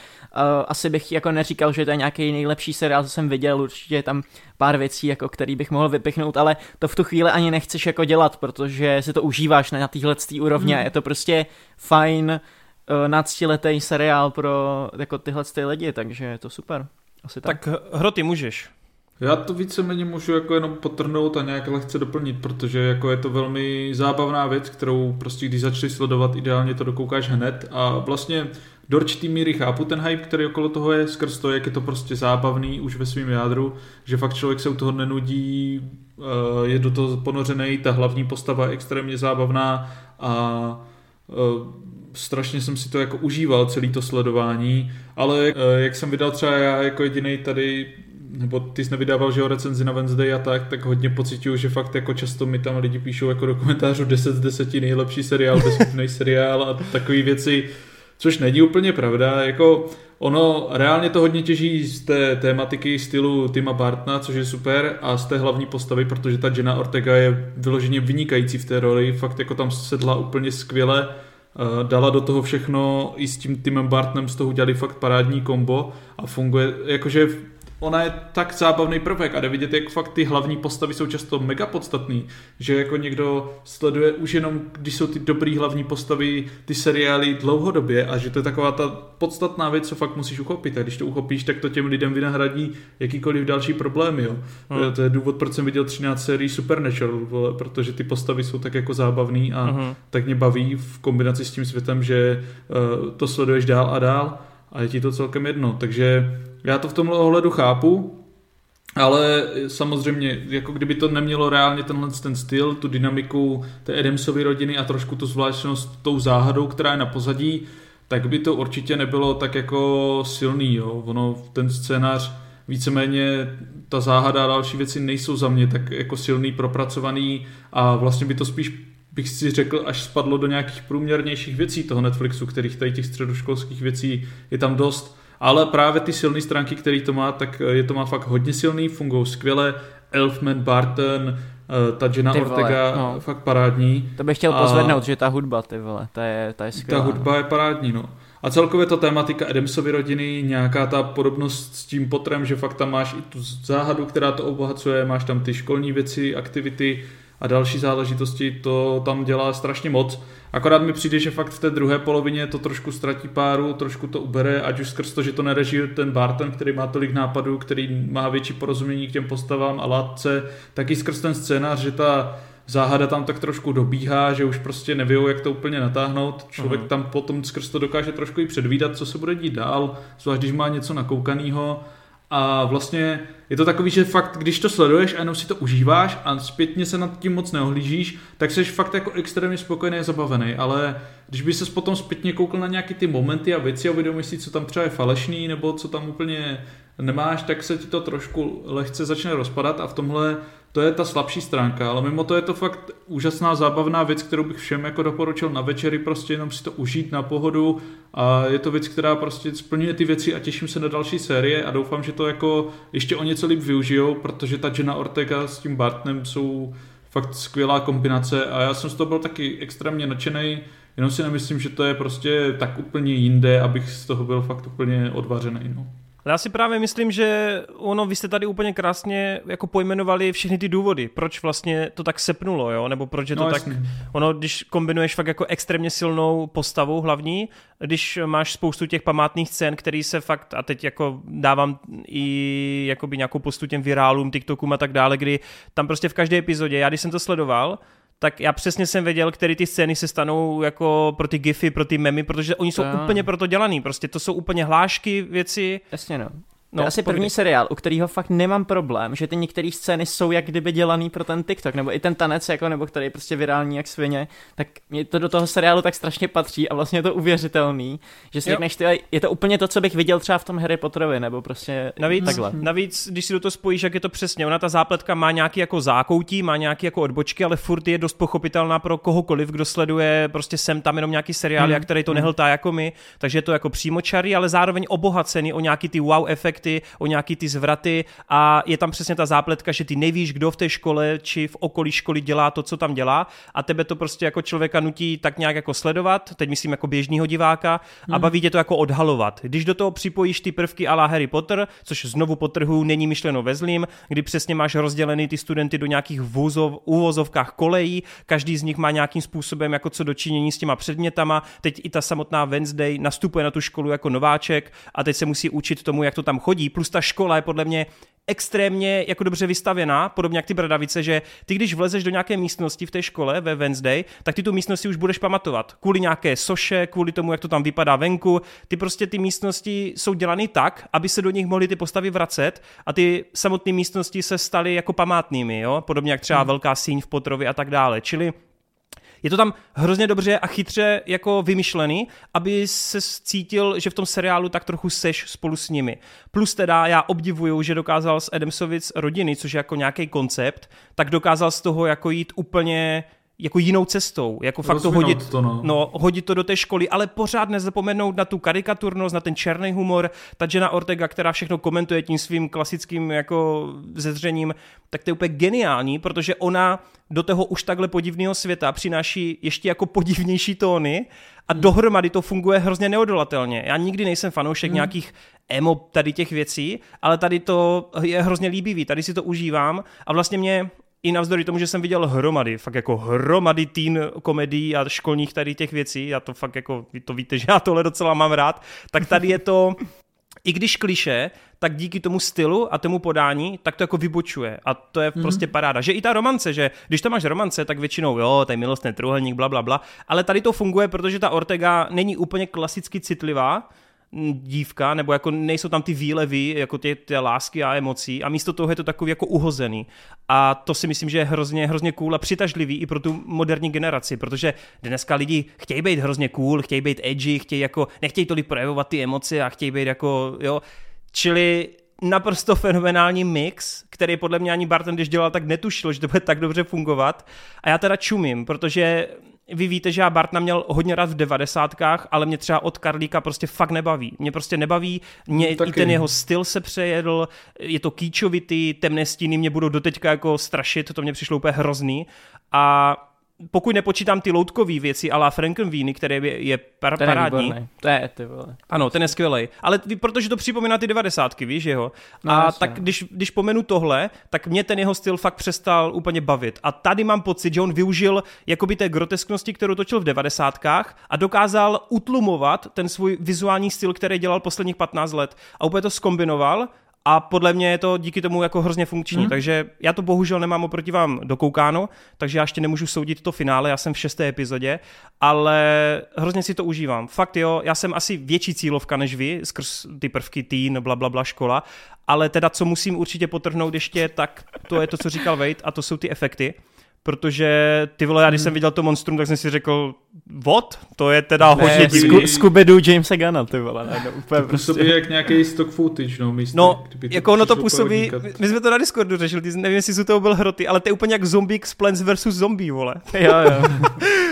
asi bych jako neříkal, že to je nějaký nejlepší seriál, co jsem viděl, určitě je tam pár věcí, jako který bych mohl vypichnout, ale to v tu chvíli ani nechceš jako dělat, protože si to užíváš na téhle úrovni hmm. je to prostě fajn, uh, náctiletý seriál pro jako tyhle ty lidi, takže je to super. Asi tak. Tak hro, ty můžeš. Já to víceméně můžu jako jenom potrhnout a nějak lehce doplnit, protože jako je to velmi zábavná věc, kterou prostě když začneš sledovat, ideálně to dokoukáš hned a vlastně do určitý míry chápu ten hype, který okolo toho je, skrz to, jak je to prostě zábavný už ve svém jádru, že fakt člověk se u toho nenudí, eh, je do toho ponořený, ta hlavní postava je extrémně zábavná a eh, strašně jsem si to jako užíval, celý to sledování, ale eh, jak jsem vydal třeba já jako jediný tady nebo ty jsi nevydával, že o recenzi na Wednesday a tak, tak hodně pocituju, že fakt jako často mi tam lidi píšou jako do komentářů 10 z 10 nejlepší seriál, bezchybný seriál a takové věci, což není úplně pravda, jako ono reálně to hodně těží z té tématiky stylu Tima Bartna, což je super a z té hlavní postavy, protože ta Jenna Ortega je vyloženě vynikající v té roli, fakt jako tam sedla úplně skvěle, Eh, dala do toho všechno i s tím Timem Bartnem z toho udělali fakt parádní kombo a funguje, jakože ona je tak zábavný prvek a jde vidět, jak fakt ty hlavní postavy jsou často mega podstatný, že jako někdo sleduje už jenom, když jsou ty dobrý hlavní postavy, ty seriály dlouhodobě a že to je taková ta podstatná věc, co fakt musíš uchopit a když to uchopíš, tak to těm lidem vynahradí jakýkoliv další problémy, jo. Hmm. To je důvod, proč jsem viděl 13 sérií Supernatural, vole, protože ty postavy jsou tak jako zábavný a hmm. tak mě baví v kombinaci s tím světem, že uh, to sleduješ dál a dál a je ti to celkem jedno, takže já to v tomhle ohledu chápu, ale samozřejmě, jako kdyby to nemělo reálně tenhle ten styl, tu dynamiku té Adamsovy rodiny a trošku tu zvláštnost tou záhadou, která je na pozadí, tak by to určitě nebylo tak jako silný. Jo. Ono, ten scénář víceméně ta záhada a další věci nejsou za mě tak jako silný, propracovaný a vlastně by to spíš bych si řekl, až spadlo do nějakých průměrnějších věcí toho Netflixu, kterých tady těch středoškolských věcí je tam dost. Ale právě ty silné stránky, které to má, tak je to má fakt hodně silný, fungují skvěle. Elfman, Barton, eh, ta Jenna ty vole, Ortega, no. fakt parádní. To bych chtěl a pozvednout, že ta hudba, ty vole, ta je, ta je skvělá. Ta hudba no. je parádní, no. A celkově ta tématika Adamsovy rodiny, nějaká ta podobnost s tím potrem, že fakt tam máš i tu záhadu, která to obohacuje, máš tam ty školní věci, aktivity, a další záležitosti, to tam dělá strašně moc. Akorát mi přijde, že fakt v té druhé polovině to trošku ztratí páru, trošku to ubere, ať už skrz to, že to nereží ten Barton, který má tolik nápadů, který má větší porozumění k těm postavám a látce, tak i skrz ten scénář, že ta záhada tam tak trošku dobíhá, že už prostě neví, jak to úplně natáhnout. Člověk uh-huh. tam potom skrz to dokáže trošku i předvídat, co se bude dít dál, zvlášť když má něco nakoukaného a vlastně je to takový, že fakt, když to sleduješ a jenom si to užíváš a zpětně se nad tím moc neohlížíš, tak jsi fakt jako extrémně spokojený a zabavený, ale když by se potom zpětně koukl na nějaký ty momenty a věci a uvědomíš si, co tam třeba je falešný nebo co tam úplně nemáš, tak se ti to trošku lehce začne rozpadat a v tomhle to je ta slabší stránka, ale mimo to je to fakt úžasná zábavná věc, kterou bych všem jako doporučil na večery, prostě jenom si to užít na pohodu a je to věc, která prostě splňuje ty věci a těším se na další série a doufám, že to jako ještě o něco líp využijou, protože ta Jenna Ortega s tím Bartnem jsou fakt skvělá kombinace a já jsem z toho byl taky extrémně nadšený, jenom si nemyslím, že to je prostě tak úplně jinde, abych z toho byl fakt úplně odvařený. No. Já si právě myslím, že ono, vy jste tady úplně krásně jako pojmenovali všechny ty důvody, proč vlastně to tak sepnulo, jo? nebo proč je to no, tak, jasný. ono, když kombinuješ fakt jako extrémně silnou postavu hlavní, když máš spoustu těch památných scén, který se fakt, a teď jako dávám i jakoby nějakou postu těm virálům, TikTokům a tak dále, kdy tam prostě v každé epizodě, já když jsem to sledoval, tak já přesně jsem věděl, které ty scény se stanou jako pro ty gify, pro ty memy, protože oni jsou to... úplně proto dělaný, prostě to jsou úplně hlášky, věci. Jasně no. No, to je asi první kdy? seriál, u kterého fakt nemám problém, že ty některé scény jsou jak kdyby dělaný pro ten TikTok, nebo i ten tanec, jako, nebo který je prostě virální jak svině, tak mě to do toho seriálu tak strašně patří a vlastně je to uvěřitelný, že si řekneš, ty, je to úplně to, co bych viděl třeba v tom Harry Potterovi, nebo prostě navíc, takhle. Navíc, když si do toho spojíš, jak je to přesně, ona ta zápletka má nějaký jako zákoutí, má nějaký jako odbočky, ale furt je dost pochopitelná pro kohokoliv, kdo sleduje prostě sem tam jenom nějaký seriál, hmm. který to hmm. nehltá jako my, takže je to jako přímočarý, ale zároveň obohacený o nějaký ty wow efekty efekty, o nějaký ty zvraty a je tam přesně ta zápletka, že ty nevíš, kdo v té škole či v okolí školy dělá to, co tam dělá a tebe to prostě jako člověka nutí tak nějak jako sledovat, teď myslím jako běžného diváka a hmm. baví tě to jako odhalovat. Když do toho připojíš ty prvky ala Harry Potter, což znovu potrhu není myšleno ve zlým, kdy přesně máš rozdělený ty studenty do nějakých vůzov, úvozovkách kolejí, každý z nich má nějakým způsobem jako co dočinění s těma předmětama, teď i ta samotná Wednesday nastupuje na tu školu jako nováček a teď se musí učit tomu, jak to tam chodí, plus ta škola je podle mě extrémně jako dobře vystavěná, podobně jak ty bradavice, že ty když vlezeš do nějaké místnosti v té škole ve Wednesday, tak ty tu místnosti už budeš pamatovat. Kvůli nějaké soše, kvůli tomu, jak to tam vypadá venku. Ty prostě ty místnosti jsou dělány tak, aby se do nich mohly ty postavy vracet a ty samotné místnosti se staly jako památnými, jo? podobně jak třeba hmm. velká síň v Potrovi a tak dále. Čili je to tam hrozně dobře a chytře jako vymyšlený, aby se cítil, že v tom seriálu tak trochu seš spolu s nimi. Plus teda já obdivuju, že dokázal z Adamsovic rodiny, což je jako nějaký koncept, tak dokázal z toho jako jít úplně jako jinou cestou, jako fakt to hodit, to, no. no. hodit to do té školy, ale pořád nezapomenout na tu karikaturnost, na ten černý humor, ta Jenna Ortega, která všechno komentuje tím svým klasickým jako zezřením, tak to je úplně geniální, protože ona do toho už takhle podivného světa přináší ještě jako podivnější tóny a hmm. dohromady to funguje hrozně neodolatelně. Já nikdy nejsem fanoušek hmm. nějakých emo tady těch věcí, ale tady to je hrozně líbivý, tady si to užívám a vlastně mě i navzdory tomu, že jsem viděl hromady, fakt jako hromady teen komedií a školních tady těch věcí, já to fakt jako, vy to víte, (laughs) že já tohle docela mám rád, tak tady je to, i když kliše, tak díky tomu stylu a tomu podání, tak to jako vybočuje. A to je mm-hmm. prostě paráda. Že i ta romance, že když tam máš romance, tak většinou jo, to je milostný truhelník, bla, bla, bla. Ale tady to funguje, protože ta Ortega není úplně klasicky citlivá, dívka, nebo jako nejsou tam ty výlevy, jako ty, ty lásky a emocí a místo toho je to takový jako uhozený. A to si myslím, že je hrozně, hrozně cool a přitažlivý i pro tu moderní generaci, protože dneska lidi chtějí být hrozně cool, chtějí být edgy, chtějí jako, nechtějí tolik projevovat ty emoce a chtějí být jako, jo, čili naprosto fenomenální mix, který podle mě ani Barton, když dělal, tak netušil, že to bude tak dobře fungovat. A já teda čumím, protože vy víte, že já Bartna měl hodně rád v devadesátkách, ale mě třeba od Karlíka prostě fakt nebaví. Mě prostě nebaví, mě no, i ten jeho styl se přejedl, je to kýčovitý, temné stíny mě budou doteďka jako strašit, to mě přišlo úplně hrozný. A pokud nepočítám ty loutkové věci ala Frankenweeny, které je, je par, ten parádní. Je to je, ty vole. Ano, ten je skvělý. Ale protože to připomíná ty devadesátky, víš jeho. No, a jasně. tak no. když, když pomenu tohle, tak mě ten jeho styl fakt přestal úplně bavit. A tady mám pocit, že on využil jakoby té grotesknosti, kterou točil v devadesátkách a dokázal utlumovat ten svůj vizuální styl, který dělal posledních 15 let. A úplně to skombinoval a podle mě je to díky tomu jako hrozně funkční, hmm. takže já to bohužel nemám oproti vám dokoukáno, takže já ještě nemůžu soudit to finále, já jsem v šesté epizodě, ale hrozně si to užívám. Fakt jo, já jsem asi větší cílovka než vy, skrz ty prvky teen, bla, bla, bla, škola, ale teda co musím určitě potrhnout ještě, tak to je to, co říkal Wade a to jsou ty efekty protože ty vole, já když jsem hmm. viděl to monstrum, tak jsem si řekl, what? To je teda ne, hodně divný. Scooby-Doo Jamesa Gunna, ty vole, ne, no, úplně to prostě. působí jak nějaký stock footage, no, místě, No, jako ono to působí, my jsme to na Discordu řešili, ty, nevím, jestli jsou to byl hroty, ale to je úplně jak Zombie Plants versus Zombie, vole. jo, jo.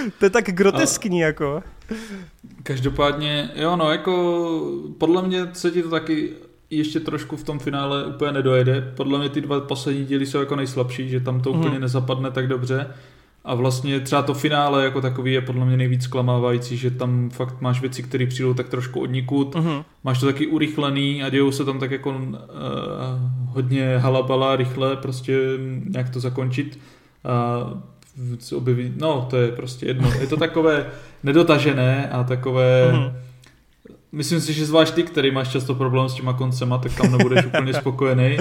(laughs) to je tak groteskní, a... jako. Každopádně, jo, no, jako podle mě se ti to taky ještě trošku v tom finále úplně nedojede. Podle mě ty dva poslední díly jsou jako nejslabší, že tam to mm. úplně nezapadne tak dobře. A vlastně třeba to finále jako takový je podle mě nejvíc klamávající, že tam fakt máš věci, které přijdou tak trošku odnikud. Mm-hmm. Máš to taky urychlený a dějou se tam tak jako uh, hodně halabala, rychle, prostě nějak to zakončit. Uh, objeví, no to je prostě jedno. Je to takové nedotažené a takové... Mm-hmm Myslím si, že zvlášť ty, který máš často problém s těma koncema, tak tam nebudeš (laughs) úplně spokojený.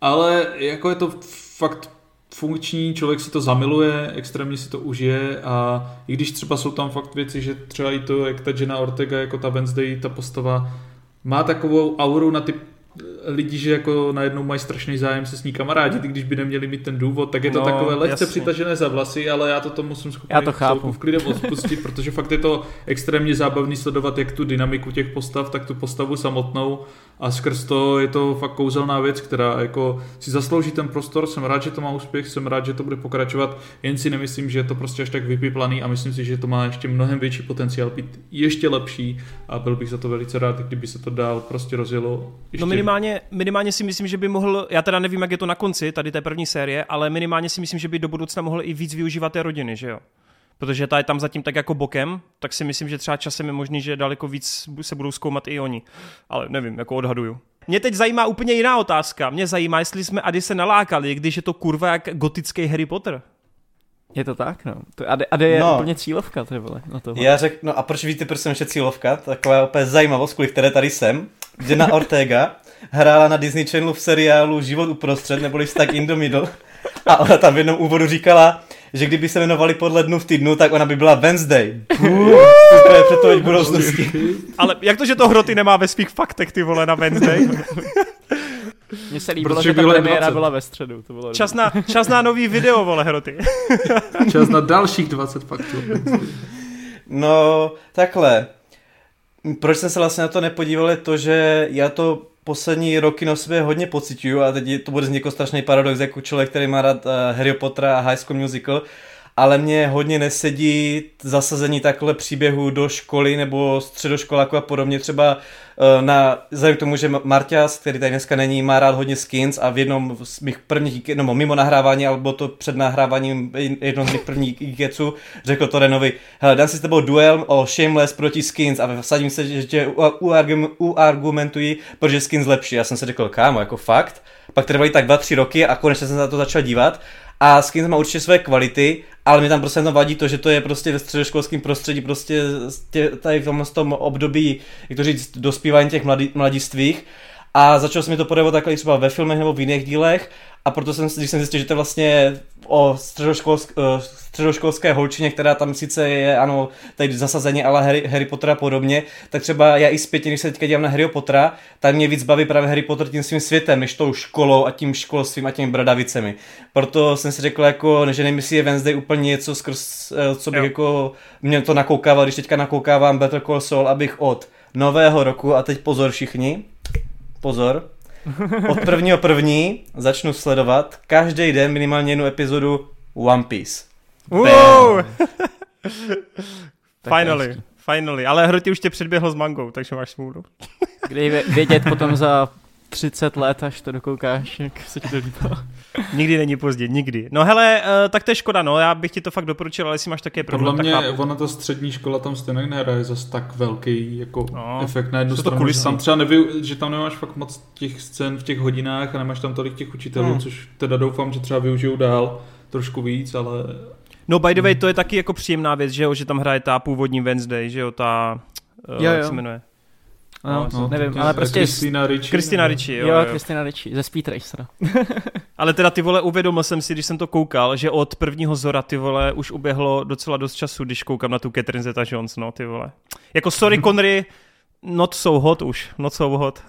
Ale jako je to fakt funkční, člověk si to zamiluje, extrémně si to užije a i když třeba jsou tam fakt věci, že třeba i to, jak ta Jenna Ortega, jako ta Wednesday, ta postava, má takovou auru na ty lidi, že jako najednou mají strašný zájem se s ní kamarádi, když by neměli mít ten důvod, tak je to no, takové lehce jasně. přitažené za vlasy, ale já to tomu musím schopný já to chápu. v klidem odpustit, protože fakt je to extrémně zábavný sledovat jak tu dynamiku těch postav, tak tu postavu samotnou a skrz to je to fakt kouzelná věc, která jako si zaslouží ten prostor, jsem rád, že to má úspěch, jsem rád, že to bude pokračovat, jen si nemyslím, že je to prostě až tak vypiplaný a myslím si, že to má ještě mnohem větší potenciál být ještě lepší a byl bych za to velice rád, kdyby se to dál prostě rozjelo. Ještě... No minimálně, minimálně si myslím, že by mohl, já teda nevím, jak je to na konci tady té první série, ale minimálně si myslím, že by do budoucna mohl i víc využívat té rodiny, že jo? protože ta je tam zatím tak jako bokem, tak si myslím, že třeba časem je možný, že daleko víc se budou zkoumat i oni. Ale nevím, jako odhaduju. Mě teď zajímá úplně jiná otázka. Mě zajímá, jestli jsme Ady se nalákali, když je to kurva jak gotický Harry Potter. Je to tak, no. To Ade, Ade je no. úplně cílovka, ty vole, na to. Já řeknu, no a proč víte, proč jsem ještě cílovka? Taková opět zajímavost, kvůli které tady jsem. Jenna Ortega hrála na Disney Channelu v seriálu Život uprostřed, neboli Stuck in the Middle. A ona tam v jednom úvodu říkala, že kdyby se jmenovali podle dnu v týdnu, tak ona by byla Wednesday. Super, předpověď budoucnosti. Ale jak to, že to hroty nemá ve svých faktech, ty vole, na Wednesday? Mně se líbilo, Protože že ta premiéra 20. byla ve středu. To bylo čas, na, čas na nový video, vole, hroty. čas na dalších 20 faktů. no, takhle. Proč jsem se vlastně na to nepodíval, je to, že já to poslední roky na sebe hodně pocituju a teď to bude z někoho strašný paradox jako člověk, který má rád uh, Harry Pottera a High School Musical, ale mě hodně nesedí zasazení takhle příběhu do školy nebo středoškoláku a podobně. Třeba eh, na, vzhledem k tomu, že Marťas, který tady dneska není, má rád hodně skins a v jednom z mých prvních, no mimo nahrávání, alebo to před nahráváním jednom z mých prvních igeců, řekl to Renovi, hele, dám si s tebou duel o Shameless proti skins a vsadím se, že tě uargumentují, protože skins lepší. Já jsem si řekl, kámo, jako fakt. Pak trvají tak dva, tři roky a konečně jsem se na to začal dívat a skins má určitě své kvality, ale mi tam prostě tam vadí to, že to je prostě ve středoškolském prostředí, prostě tě, tady v tom, tom období, jak to říct, dospívání těch mladí, mladistvých. A začal se mi to podávat takhle třeba ve filmech nebo v jiných dílech a proto jsem, když jsem zjistil, že to je vlastně o středoškolsk, uh, středoškolské holčině, která tam sice je, ano, tady zasazení ale Harry, Harry Pottera a podobně, tak třeba já i zpětně, když se teďka dívám na Harry Pottera, tak mě víc baví právě Harry Potter tím svým světem, než tou školou a tím školstvím a těmi bradavicemi. Proto jsem si řekl, jako, že nevím, jestli je Wednesday úplně něco, skrz, uh, co bych jo. jako, mě to nakoukával, když teďka nakoukávám Better Call Saul, abych od nového roku, a teď pozor všichni, pozor, od prvního první začnu sledovat každý den minimálně jednu epizodu One Piece. Wow! finally, finally. Ale Hroty už tě předběhl s mangou, takže máš smůlu. Kdy vědět potom za 30 let, až to dokoukáš, jak se ti to líbilo. (laughs) nikdy není pozdě, nikdy. No hele, uh, tak to je škoda, no, já bych ti to fakt doporučil, ale jestli máš také problém, Podle mě, tak chápu. ona ta střední škola tam stejně nehraje zas tak velký jako No, efekt na jednu to stranu, kulisy. že tam třeba nevy, že tam nemáš fakt moc těch scén v těch hodinách a nemáš tam tolik těch učitelů, Hmm. hmm. což teda doufám, že třeba využijou dál trošku víc, ale No by the way, to je taky jako příjemná věc, že jo, že tam hraje ta původní Wednesday, že jo, ta, uh, Jo, jak jo. se jmenuje? No, No, nevím, ale prostě... Christina Ricci. Kristina Ricci, jo, Jo. Kristina Ricci, ze Speed Racera. (laughs) Ale teda ty vole, uvědomil jsem si, když jsem to koukal, že od prvního Zora ty vole už uběhlo docela dost času, když koukám na tu Catherine Zeta-Jones, no ty vole. Jako sorry (laughs) Connery, not so hot už, not so hot.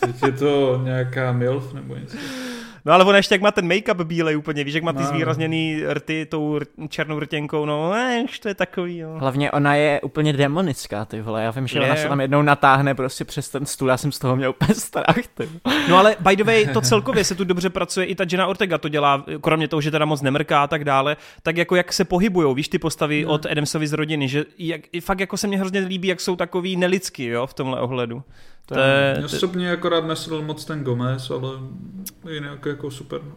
Teď je to nějaká MILF nebo něco. (laughs) No ale ona ještě jak má ten make-up bílej úplně, víš, jak má ty No. zvýrazněný rty tou černou rtěnkou, no, eh, už to je takový, no. Hlavně ona je úplně demonická, ty vole. Já vím, že Je, ona jo. se tam jednou natáhne prostě přes ten stůl, já jsem z toho měl úplně strach, ty. No ale by the way, to celkově se tu dobře pracuje, i ta Jenna Ortega to dělá, kromě toho, že teda moc nemrká a tak dále, tak jako jak se pohybujou, víš, ty postavy od Adamsovy z rodiny, že jak, fakt jako se mně hrozně líbí, jak jsou takový nelidský, jo, v tomhle ohledu. To, To je, Mě to, osobně akorát nesl moc ten Gomez, ale jinak jako super. No.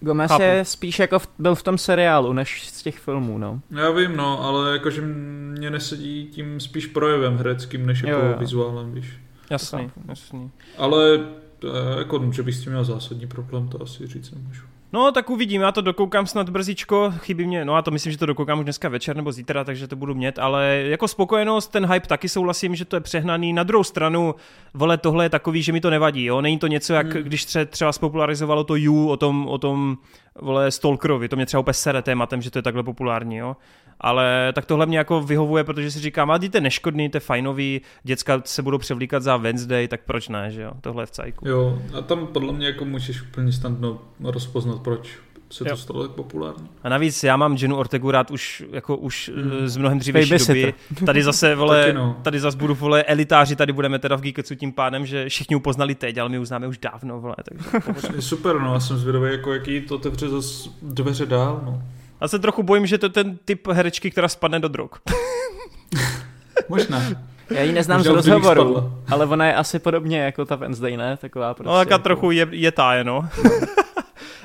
Gomez Chápu. je spíš jako v, byl v tom seriálu, než z těch filmů, no. Já vím, no, ale jakože mě nesedí tím spíš projevem hereckým, než jako Jo, jo. vizuálem, víš. jasný, jasný. Ale eh, jako, že bych s tím měl zásadní problém, to asi říct nemůžu. No, tak uvidím, já to dokoukám snad brzičko, chybí mě, no a to myslím, že to dokoukám už dneska večer nebo zítra, takže to budu mít, ale jako spokojenost, ten hype taky souhlasím, že to je přehnaný. Na druhou stranu, vole, tohle je takový, že mi to nevadí, jo, není to něco, jak Hmm. když tře- třeba spopularizovalo to You o tom, o tom, vole, Stalkerovi, to mě třeba úplně sere tématem, že to je takhle populární, jo. Ale tak tohle mě jako vyhovuje, protože si říkám, a to je neškodný, to fajnový, děcka se budou převlíkat za Wednesday, tak proč ne, že jo, tohle je v cajku. Jo, a tam podle mě jako můžeš úplně snadno rozpoznat, proč se to Jo. stalo tak populární. A navíc já mám Jenu Ortegu rád už, jako už Hmm. mm. z mnohem dřívější Babysitter. doby. Tady zase, (laughs) vole, no. tady zase budu, vole, elitáři, tady budeme teda v Geeketsu tím pádem, že všichni upoznali teď, ale my už známe už dávno, vole, takže (laughs) Je super, no, já jsem zvědavý, jako jaký to otevře zase dveře dál, no. Já se trochu bojím, že to je ten typ herečky, která spadne do drog. (laughs) Možná. Já ji neznám Možná z rozhovoru, ale ona je asi podobně jako ta Wednesday, ne? Taková prostě. No, taká jako... trochu je, je táje, no.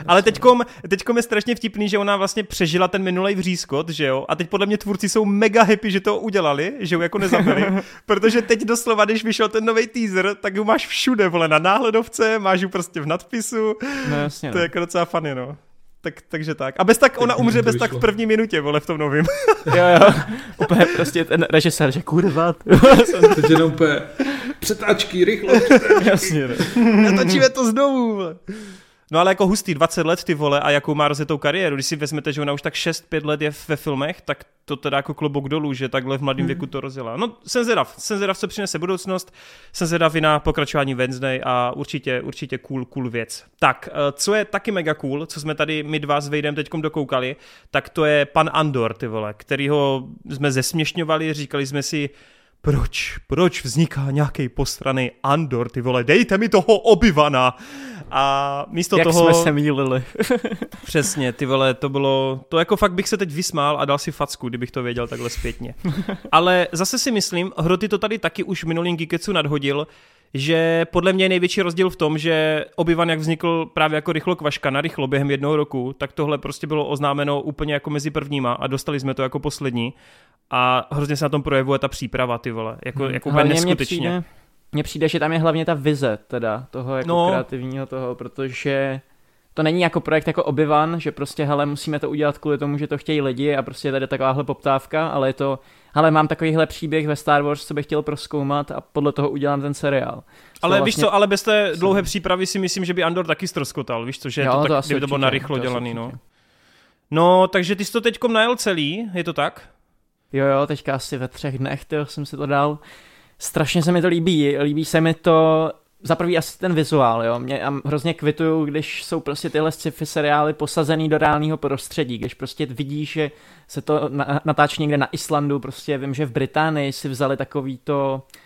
Ale teďkom, teďkom je strašně vtipný, že ona vlastně přežila ten minulej vřízkot, že jo? A teď podle mě tvůrci jsou mega happy, že to udělali, že ho jako nezabili, (laughs) protože teď doslova, když vyšel ten nový teaser, tak ho máš všude, vole, na náhledovce, máš ho prostě v nadpisu, No jasně, to je no. jako docela funny, no. Tak, takže tak. A bez tak ona umře bez tak v první minutě, vole, v tom novém. (laughs) jo, jo. Úplně prostě ten režisér, že kurva. (laughs) Teď jenom úplně přetáčky, rychle. jasně, no. Natočíme to znovu, vole. No ale jako hustý, 20 let ty vole a jakou má rozjetou kariéru. Když si vezmete, že ona už tak 6-5 let je ve filmech, tak to teda jako klobouk dolů, že takhle v mladém věku to rozjela. No jsem zvědav, jsem zvědav, co přinese budoucnost, jsem zvědav i na pokračování Wednesday a určitě, určitě cool, cool věc. Tak, eh, co je taky mega cool, co jsme tady my dva s Vejdem teďkom dokoukali, tak to je pan Andor, ty vole, kterýho jsme zesměšňovali, říkali jsme si, proč, proč vzniká nějaký postraný Andor, ty vole, dejte mi toho obyvana. A místo Jak toho... jsme se mýlili. (laughs) Přesně, ty vole, to bylo, to jako fakt bych se teď vysmál a dal si facku, kdybych to věděl takhle zpětně. (laughs) Ale zase si myslím, Hroty to tady taky už v minulým Geeketsu nadhodil, že podle mě je největší rozdíl v tom, že Obi-Wan jak vznikl právě jako rychlo kvaška na rychlo během jednoho roku, tak tohle prostě bylo oznámeno úplně jako mezi prvníma a dostali jsme to jako poslední. A hrozně se na tom projevuje ta příprava, ty vole, jako, Hmm. jako úplně neskutečně. přijde, mně přijde, že tam je hlavně ta vize teda toho jako No. kreativního toho, protože to není jako projekt jako obyvan, že prostě hele musíme to udělat kvůli tomu, že to chtějí lidi a prostě je tady takováhle poptávka, ale je to, hele mám takovýhle příběh ve Star Wars, co bych chtěl proskoumat a podle toho udělám ten seriál. Ale To víš vlastně- co, ale bez té dlouhé přípravy si myslím, že by Andor taky stroskotal, víš co, že Jo, to, to tak, asi kdyby to bylo určitě, na rychlo to dělaný, no. No, takže ty jsi to teďkom najel celý, je to tak? Jo, jo, teďka asi ve třech dnech, tyjo, jsem si to dal. Strašně se mi to líbí, líbí se mi to, za prvý asi ten vizuál, jo, mě hrozně kvituju, když jsou prostě tyhle sci-fi seriály posazený do reálného prostředí, když prostě vidíš, že se to na, natáčí někde na Islandu, prostě vím, že v Británii si vzali takový to uh,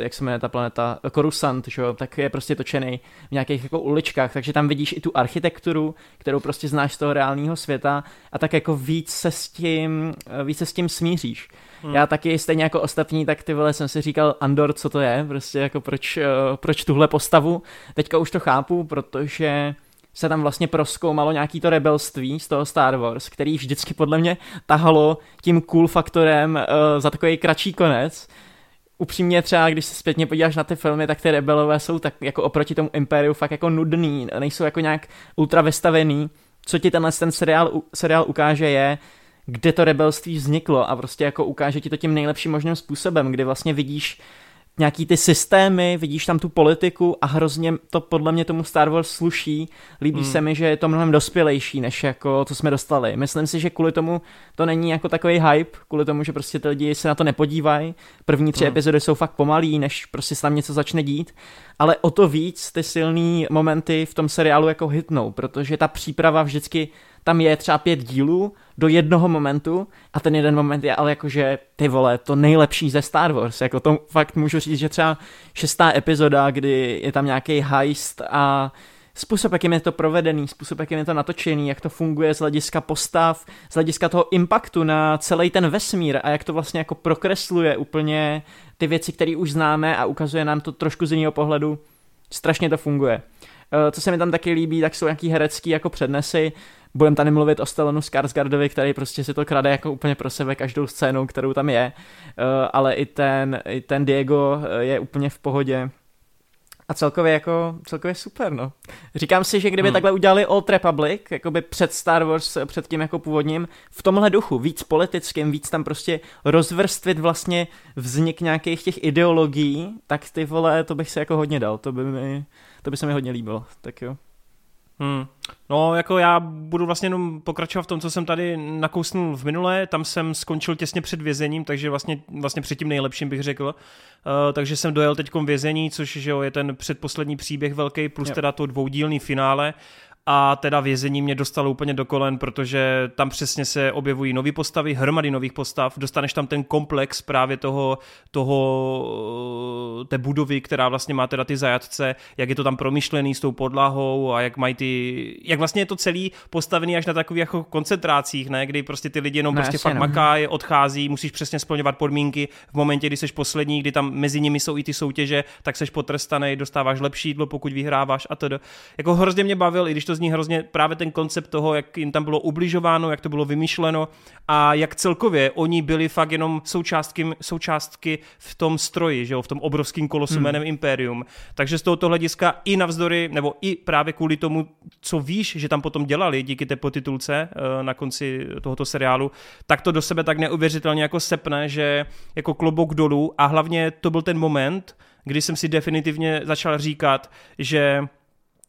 jak se jmenuje ta planeta, Coruscant, že jo, tak je prostě točený v nějakých jako uličkách, takže tam vidíš i tu architekturu, kterou prostě znáš z toho reálného světa a tak jako víc se s tím, víc se s tím smíříš. Hmm. Já taky stejně jako ostatní, tak ty vole jsem si říkal Andor, co to je, prostě jako proč, uh, proč tuhle postavu. Teďka už to chápu, protože se tam vlastně proskoumalo nějaký to rebelství z toho Star Wars, který vždycky podle mě tahalo tím cool faktorem uh, za takový kratší konec. Upřímně třeba, když se zpětně podíváš na ty filmy, tak ty rebelové jsou tak jako oproti tomu Imperiu fakt jako nudný, nejsou jako nějak ultra vystavený. Co ti tenhle ten seriál, seriál ukáže je, kde to rebelství vzniklo a prostě jako ukáže ti to tím nejlepším možným způsobem, kdy vlastně vidíš nějaký ty systémy, vidíš tam tu politiku a hrozně to podle mě tomu Star Wars sluší. Líbí hmm. se mi, že je to mnohem dospělejší, než jako to jsme dostali. Myslím si, že kvůli tomu to není jako takový hype, kvůli tomu, že prostě ty lidi se na to nepodívají. První tři hmm. epizody jsou fakt pomalý, než prostě se tam něco začne dít. Ale o to víc ty silné momenty v tom seriálu jako hitnou, protože ta příprava vždycky tam je třeba pět dílů do jednoho momentu a ten jeden moment je ale jakože ty vole, to nejlepší ze Star Wars, jako to fakt můžu říct, že třeba šestá epizoda, kdy je tam nějaký heist a způsob, jakým je to provedený, způsob, jakým je to natočený, jak to funguje z hlediska postav, z hlediska toho impaktu na celý ten vesmír a jak to vlastně jako prokresluje úplně ty věci, které už známe a ukazuje nám to trošku z jiného pohledu, strašně to funguje. Eh, co se mi tam taky líbí, tak jsou nějaký herecký jako přednesy, budeme tady mluvit o Stellanu Skarsgardovi, který prostě si to krade jako úplně pro sebe každou scénu, kterou tam je, uh, ale i ten, i ten Diego eh, je úplně v pohodě. A celkově jako, celkově super, no. Říkám si, že kdyby hmm. takhle udělali Old Republic, jakoby před Star Wars, před tím jako původním, v tomhle duchu, víc politickým, víc tam prostě rozvrstvit vlastně vznik nějakých těch ideologií, tak ty vole, to bych si jako hodně dal, to by mi, to by se mi hodně líbilo, tak jo. Hmm. No, jako já budu vlastně jenom pokračovat v tom, co jsem tady nakousnul v minulé, tam jsem skončil těsně před vězením, takže vlastně, vlastně před tím nejlepším bych řekl. Uh, takže jsem dojel teď vězení, což že jo, je ten předposlední příběh velký, plus jo. teda to dvoudílný finále a teda vězení mě dostalo úplně do kolen, protože tam přesně se objevují nové postavy, hromady nových postav, dostaneš tam ten komplex právě toho, toho té budovy, která vlastně má teda ty zajatce, jak je to tam promyšlený s tou podlahou a jak mají ty, jak vlastně je to celý postavený až na takových jako koncentrácích, ne, kdy prostě ty lidi jenom ne, prostě fakt no. makají, odchází, musíš přesně splňovat podmínky v momentě, kdy jsi poslední, kdy tam mezi nimi jsou i ty soutěže, tak seš potrestaný, dostáváš lepší jídlo, pokud vyhráváš a to. Jako hrozně mě bavil, i když to zní hrozně právě ten koncept toho, jak jim tam bylo ubližováno, jak to bylo vymyšleno a jak celkově oni byli fakt jenom součástky, součástky v tom stroji, že jo, v tom obrovském kolosu hmm. jménem Imperium. Takže z tohoto hlediska i navzdory, nebo i právě kvůli tomu, co víš, že tam potom dělali díky té potitulce eh, na konci tohoto seriálu, tak to do sebe tak neuvěřitelně jako sepne, že jako klobouk dolů a hlavně to byl ten moment, kdy jsem si definitivně začal říkat, že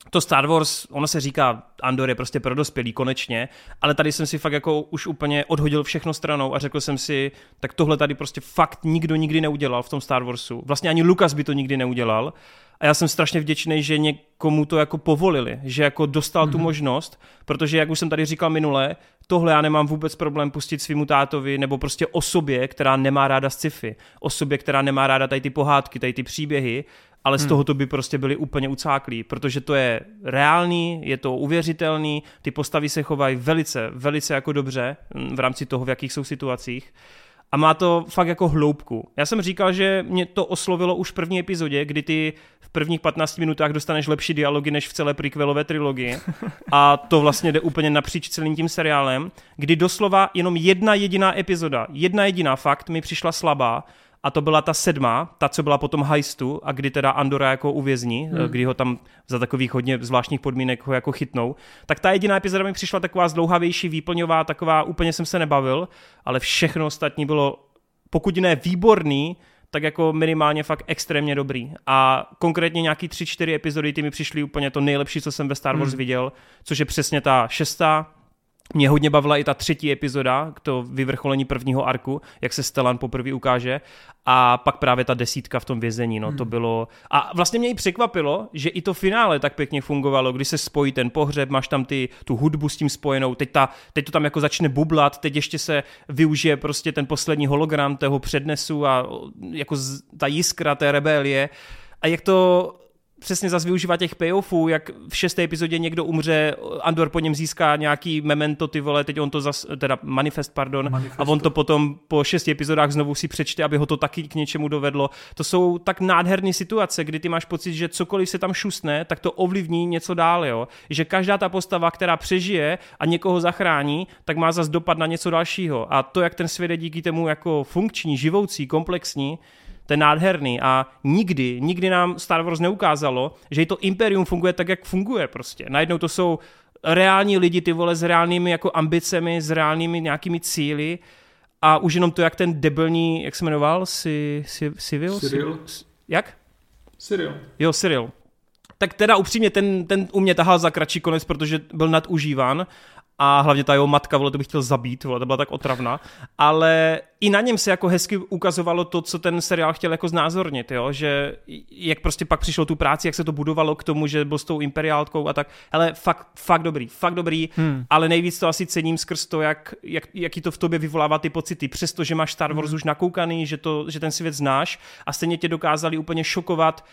to Star Wars, ono se říká, Andor je prostě pro dospělý konečně, ale tady jsem si fakt jako už úplně odhodil všechno stranou a řekl jsem si, tak tohle tady prostě fakt nikdo nikdy neudělal v tom Star Warsu. Vlastně ani Lucas by to nikdy neudělal. A já jsem strašně vděčný, že někomu to jako povolili, že jako dostal mm-hmm. tu mhm. možnost, protože jak už jsem tady říkal minule, tohle já nemám vůbec problém pustit svýmu tátovi nebo prostě osobě, která nemá ráda sci-fi, osobě, která nemá ráda tady ty pohádky, tady ty příběhy ale z hmm. tohoto by prostě byli úplně ucáklí, protože to je reálný, je to uvěřitelný, ty postavy se chovají velice, velice jako dobře mm, v rámci toho, v jakých jsou situacích a má to fakt jako hloubku. Já jsem říkal, že mě to oslovilo už v první epizodě, kdy ty v prvních 15 minutách dostaneš lepší dialogy než v celé prequelové trilogii (laughs) a to vlastně jde úplně napříč celým tím seriálem, kdy doslova jenom jedna jediná epizoda, jedna jediná fakt mi přišla slabá a to byla ta sedma, ta, co byla potom heistu a kdy teda Andora jako uvězní, hmm. kdy ho tam za takových hodně zvláštních podmínek ho jako chytnou, tak ta jediná epizoda mi přišla taková zdlouhavější, výplňová, taková, úplně jsem se nebavil, ale všechno ostatní bylo, pokud ne výborný, tak jako minimálně fakt extrémně dobrý. A konkrétně nějaký tři, čtyři epizody ty mi přišly úplně to nejlepší, co jsem ve Star Wars hmm. viděl, což je přesně ta šestá, mě hodně bavila i ta třetí epizoda, to vyvrcholení prvního arku, jak se Stellan poprvé ukáže a pak právě ta desítka v tom vězení, no hmm. to bylo a vlastně mě i překvapilo, že i to finále tak pěkně fungovalo, když se spojí ten pohřeb, máš tam ty, tu hudbu s tím spojenou, teď, ta, teď to tam jako začne bublat, teď ještě se využije prostě ten poslední hologram toho přednesu a jako z, ta jiskra té rebelie a jak to přesně zase využívá těch payoffů, jak v šesté epizodě někdo umře, Andor po něm získá nějaký memento, ty vole, teď on to zas, teda manifest, pardon, Manifesto. a on to potom po šesti epizodách znovu si přečte, aby ho to taky k něčemu dovedlo. To jsou tak nádherné situace, kdy ty máš pocit, že cokoliv se tam šustne, tak to ovlivní něco dál, jo. Že každá ta postava, která přežije a někoho zachrání, tak má zase dopad na něco dalšího. A to, jak ten svět je díky tomu jako funkční, živoucí, komplexní, to je nádherný a nikdy, nikdy nám Star Wars neukázalo, že i to Imperium funguje tak, jak funguje prostě. Najednou to jsou reální lidi, ty vole, s reálnými jako ambicemi, s reálnými nějakými cíly a už jenom to, jak ten debilní, jak se jmenoval, si, si, Civil? Cyril. Jak? Cyril. Jo, Cyril. Tak teda upřímně, ten, ten u mě tahal za kratší konec, protože byl nadužívan a hlavně ta jeho matka, vole, to bych chtěl zabít, vole, to byla tak otravná, ale i na něm se jako hezky ukazovalo to, co ten seriál chtěl jako znázornit, jo, že jak prostě pak přišlo tu práci, jak se to budovalo k tomu, že byl s tou imperiálkou a tak, ale fakt, fakt dobrý, fakt dobrý, hmm. ale nejvíc to asi cením skrz to, jak, jak, jaký to v tobě vyvolává ty pocity, přestože máš Star Wars hmm. už nakoukaný, že, to, že ten svět znáš a stejně tě dokázali úplně šokovat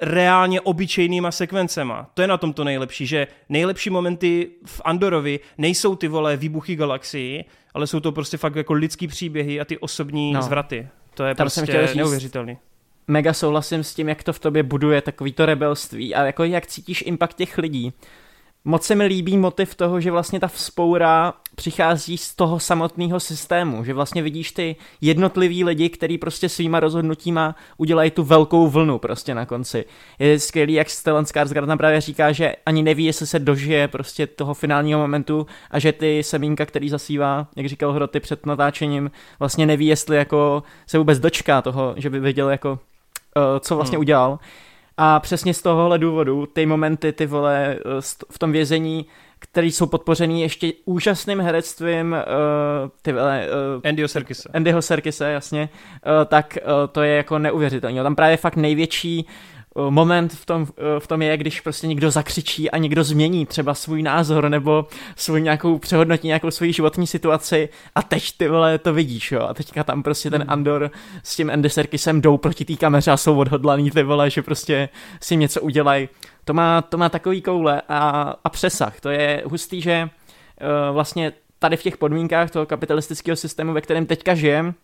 reálně obyčejnýma sekvencema. To je na tom to nejlepší, že nejlepší momenty v Andorovi nejsou ty vole výbuchy galaxii, ale jsou to prostě fakt jako lidský příběhy a ty osobní no. zvraty. To je Tam prostě říct, neuvěřitelný. Mega souhlasím s tím, jak to v tobě buduje takový to rebelství a jako jak cítíš impact těch lidí. Moc se mi líbí motiv toho, že vlastně ta vzpoura přichází z toho samotného systému, že vlastně vidíš ty jednotlivý lidi, který prostě svýma rozhodnutíma udělají tu velkou vlnu prostě na konci. Je skvělý, jak Stellan Skarsgård tam právě říká, že ani neví, jestli se dožije prostě toho finálního momentu a že ty semínka, který zasívá, jak říkal Hroty před natáčením, vlastně neví, jestli jako se vůbec dočká toho, že by viděl jako uh, co vlastně hmm. udělal. A přesně z tohohle důvodu ty momenty, ty vole, eh, v tom vězení, které jsou podpořený ještě úžasným herectvím uh, ty vole, uh, Andyho Serkise. Andyho Serkise, jasně, uh, tak uh, to je jako neuvěřitelné. Tam právě fakt největší Eh, moment v tom, eh, v tom je, když prostě někdo zakřičí a někdo změní třeba svůj názor nebo svůj nějakou přehodnotí nějakou svoji životní situaci a teď ty vole to vidíš, jo. A teďka tam prostě ten hmm. Andor s tím Andy Serkisem jdou proti té kameře a jsou odhodlaný ty vole, že prostě si něco udělají. To má, to má takový koule a, a přesah. To je hustý, že uh, vlastně tady v těch podmínkách toho kapitalistického systému, ve kterém teďka žijem,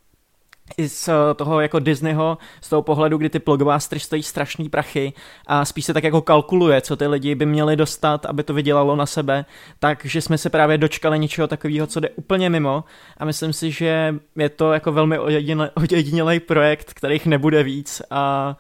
i z eh, toho jako Disneyho, z toho pohledu, kdy ty blockbustery stojí strašný prachy a spíš se tak jako kalkuluje, co ty lidi by měli dostat, aby to vydělalo na sebe, takže jsme se právě dočkali něčeho takového, co jde úplně mimo a myslím si, že je to jako velmi ojedinělý projekt, kterých nebude víc a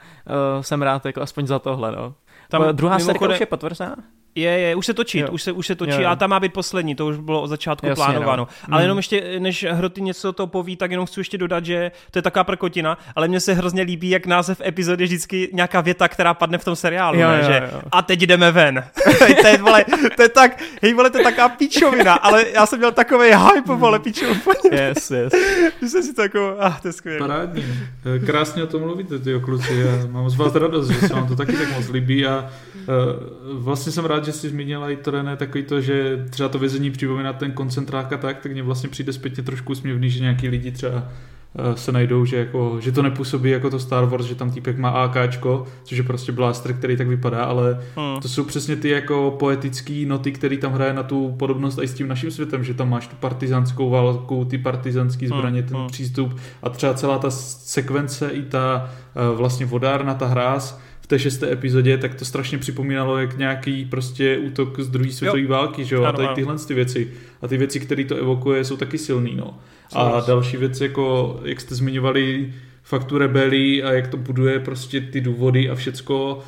uh, jsem rád jako aspoň za tohle, no. Tam druhá série už je potvrzená? Je, je, už se točí, už se, už se točí, jo, jo. a ta má být poslední, to už bylo od začátku Jasně, plánováno. No. Ale mm. jenom ještě, než Hroty něco to poví, tak jenom chci ještě dodat, že to je taková prkotina, ale mně se hrozně líbí, jak název epizody je vždycky nějaká věta, která padne v tom seriálu, jo, ne? Jo, že jo. a teď jdeme ven. (laughs) to, je, vole, to je tak, hej vole, to je taková píčovina, ale já jsem měl takový hype, vole, píčovina. Yes, yes. (laughs) že jsem si takovou, ah, to je skvělé. Parádní. Eh, krásně o tom mluvíte, ty kluci. Já mám z vás radost, že se vám to taky tak moc líbí a vlastně jsem rád, že jsi zmínila i to René, takový to, že třeba to vězení připomíná ten koncentrák a tak, tak mně vlastně přijde zpětně trošku usměvný, že nějaký lidi třeba eh, se najdou, že, jako, že to nepůsobí jako to Star Wars, že tam týpek má AKčko, což je prostě blaster, který tak vypadá, ale hmm. to jsou přesně ty jako poetické noty, které tam hraje na tu podobnost i s tím naším světem, že tam máš tu partizanskou válku, ty partizanské zbraně, hmm. ten hmm. přístup a třeba celá ta sekvence i ta eh, vlastně vodárna, ta hráz, v té šesté epizodě, tak to strašně připomínalo jak nějaký prostě útok z druhé světové války, že jo, a tady tyhle ty věci. A ty věci, které to evokuje, jsou taky silný, no. A další věc, jako, jak jste zmiňovali, faktu rebelí a jak to buduje prostě ty důvody a všecko,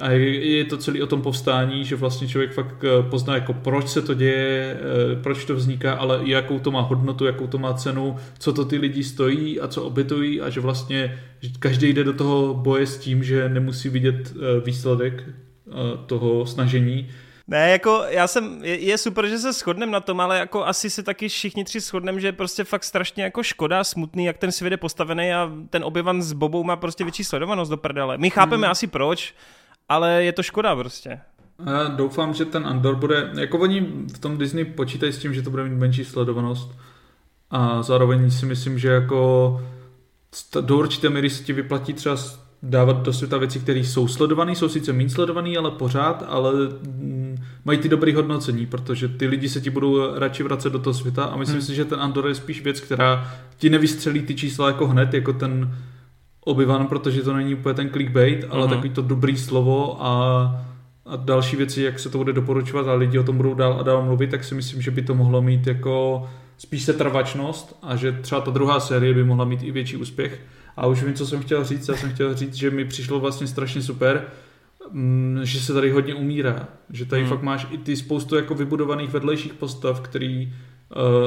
a je to celý o tom povstání, že vlastně člověk fakt eh, pozná, jako proč se to děje, eh, proč to vzniká, ale jakou to má hodnotu, jakou to má cenu, co to ty lidi stojí a co obětují a že vlastně každý jde do toho boje s tím, že nemusí vidět eh, výsledek toho snažení, Ne, jako já jsem, je, je super, že se shodneme na tom, ale jako asi se taky všichni tři shodneme, že je prostě fakt strašně jako škoda, smutný, jak ten svět je postavený a ten objevan s Bobou má prostě větší sledovanost do prdele. My chápeme hmm. asi proč, ale je to škoda prostě. Já doufám, že ten Andor bude, jako oni v tom Disney počítají s tím, že to bude mít menší sledovanost a zároveň si myslím, že jako do určité míry se ti vyplatí třeba dávat do světa věci, které jsou sledované, jsou sice méně sledované, ale pořád, ale mm, mají ty dobré hodnocení, protože ty lidi se ti budou radši vracet do toho světa a myslím hmm. si, že ten Andor je spíš věc, která ti nevystřelí ty čísla jako hned, jako ten obyvan, protože to není úplně ten clickbait, ale uh-huh. takový to dobrý slovo a, a další věci, jak se to bude doporučovat a lidi o tom budou dál a dál mluvit, tak si myslím, že by to mohlo mít jako spíš se trvačnost a že třeba ta druhá série by mohla mít i větší úspěch. A už vím, co jsem chtěl říct. Já jsem chtěl říct, že mi přišlo vlastně strašně super, mm, že se tady hodně umírá. Že tady hmm. fakt máš i ty spoustu jako vybudovaných vedlejších postav, který,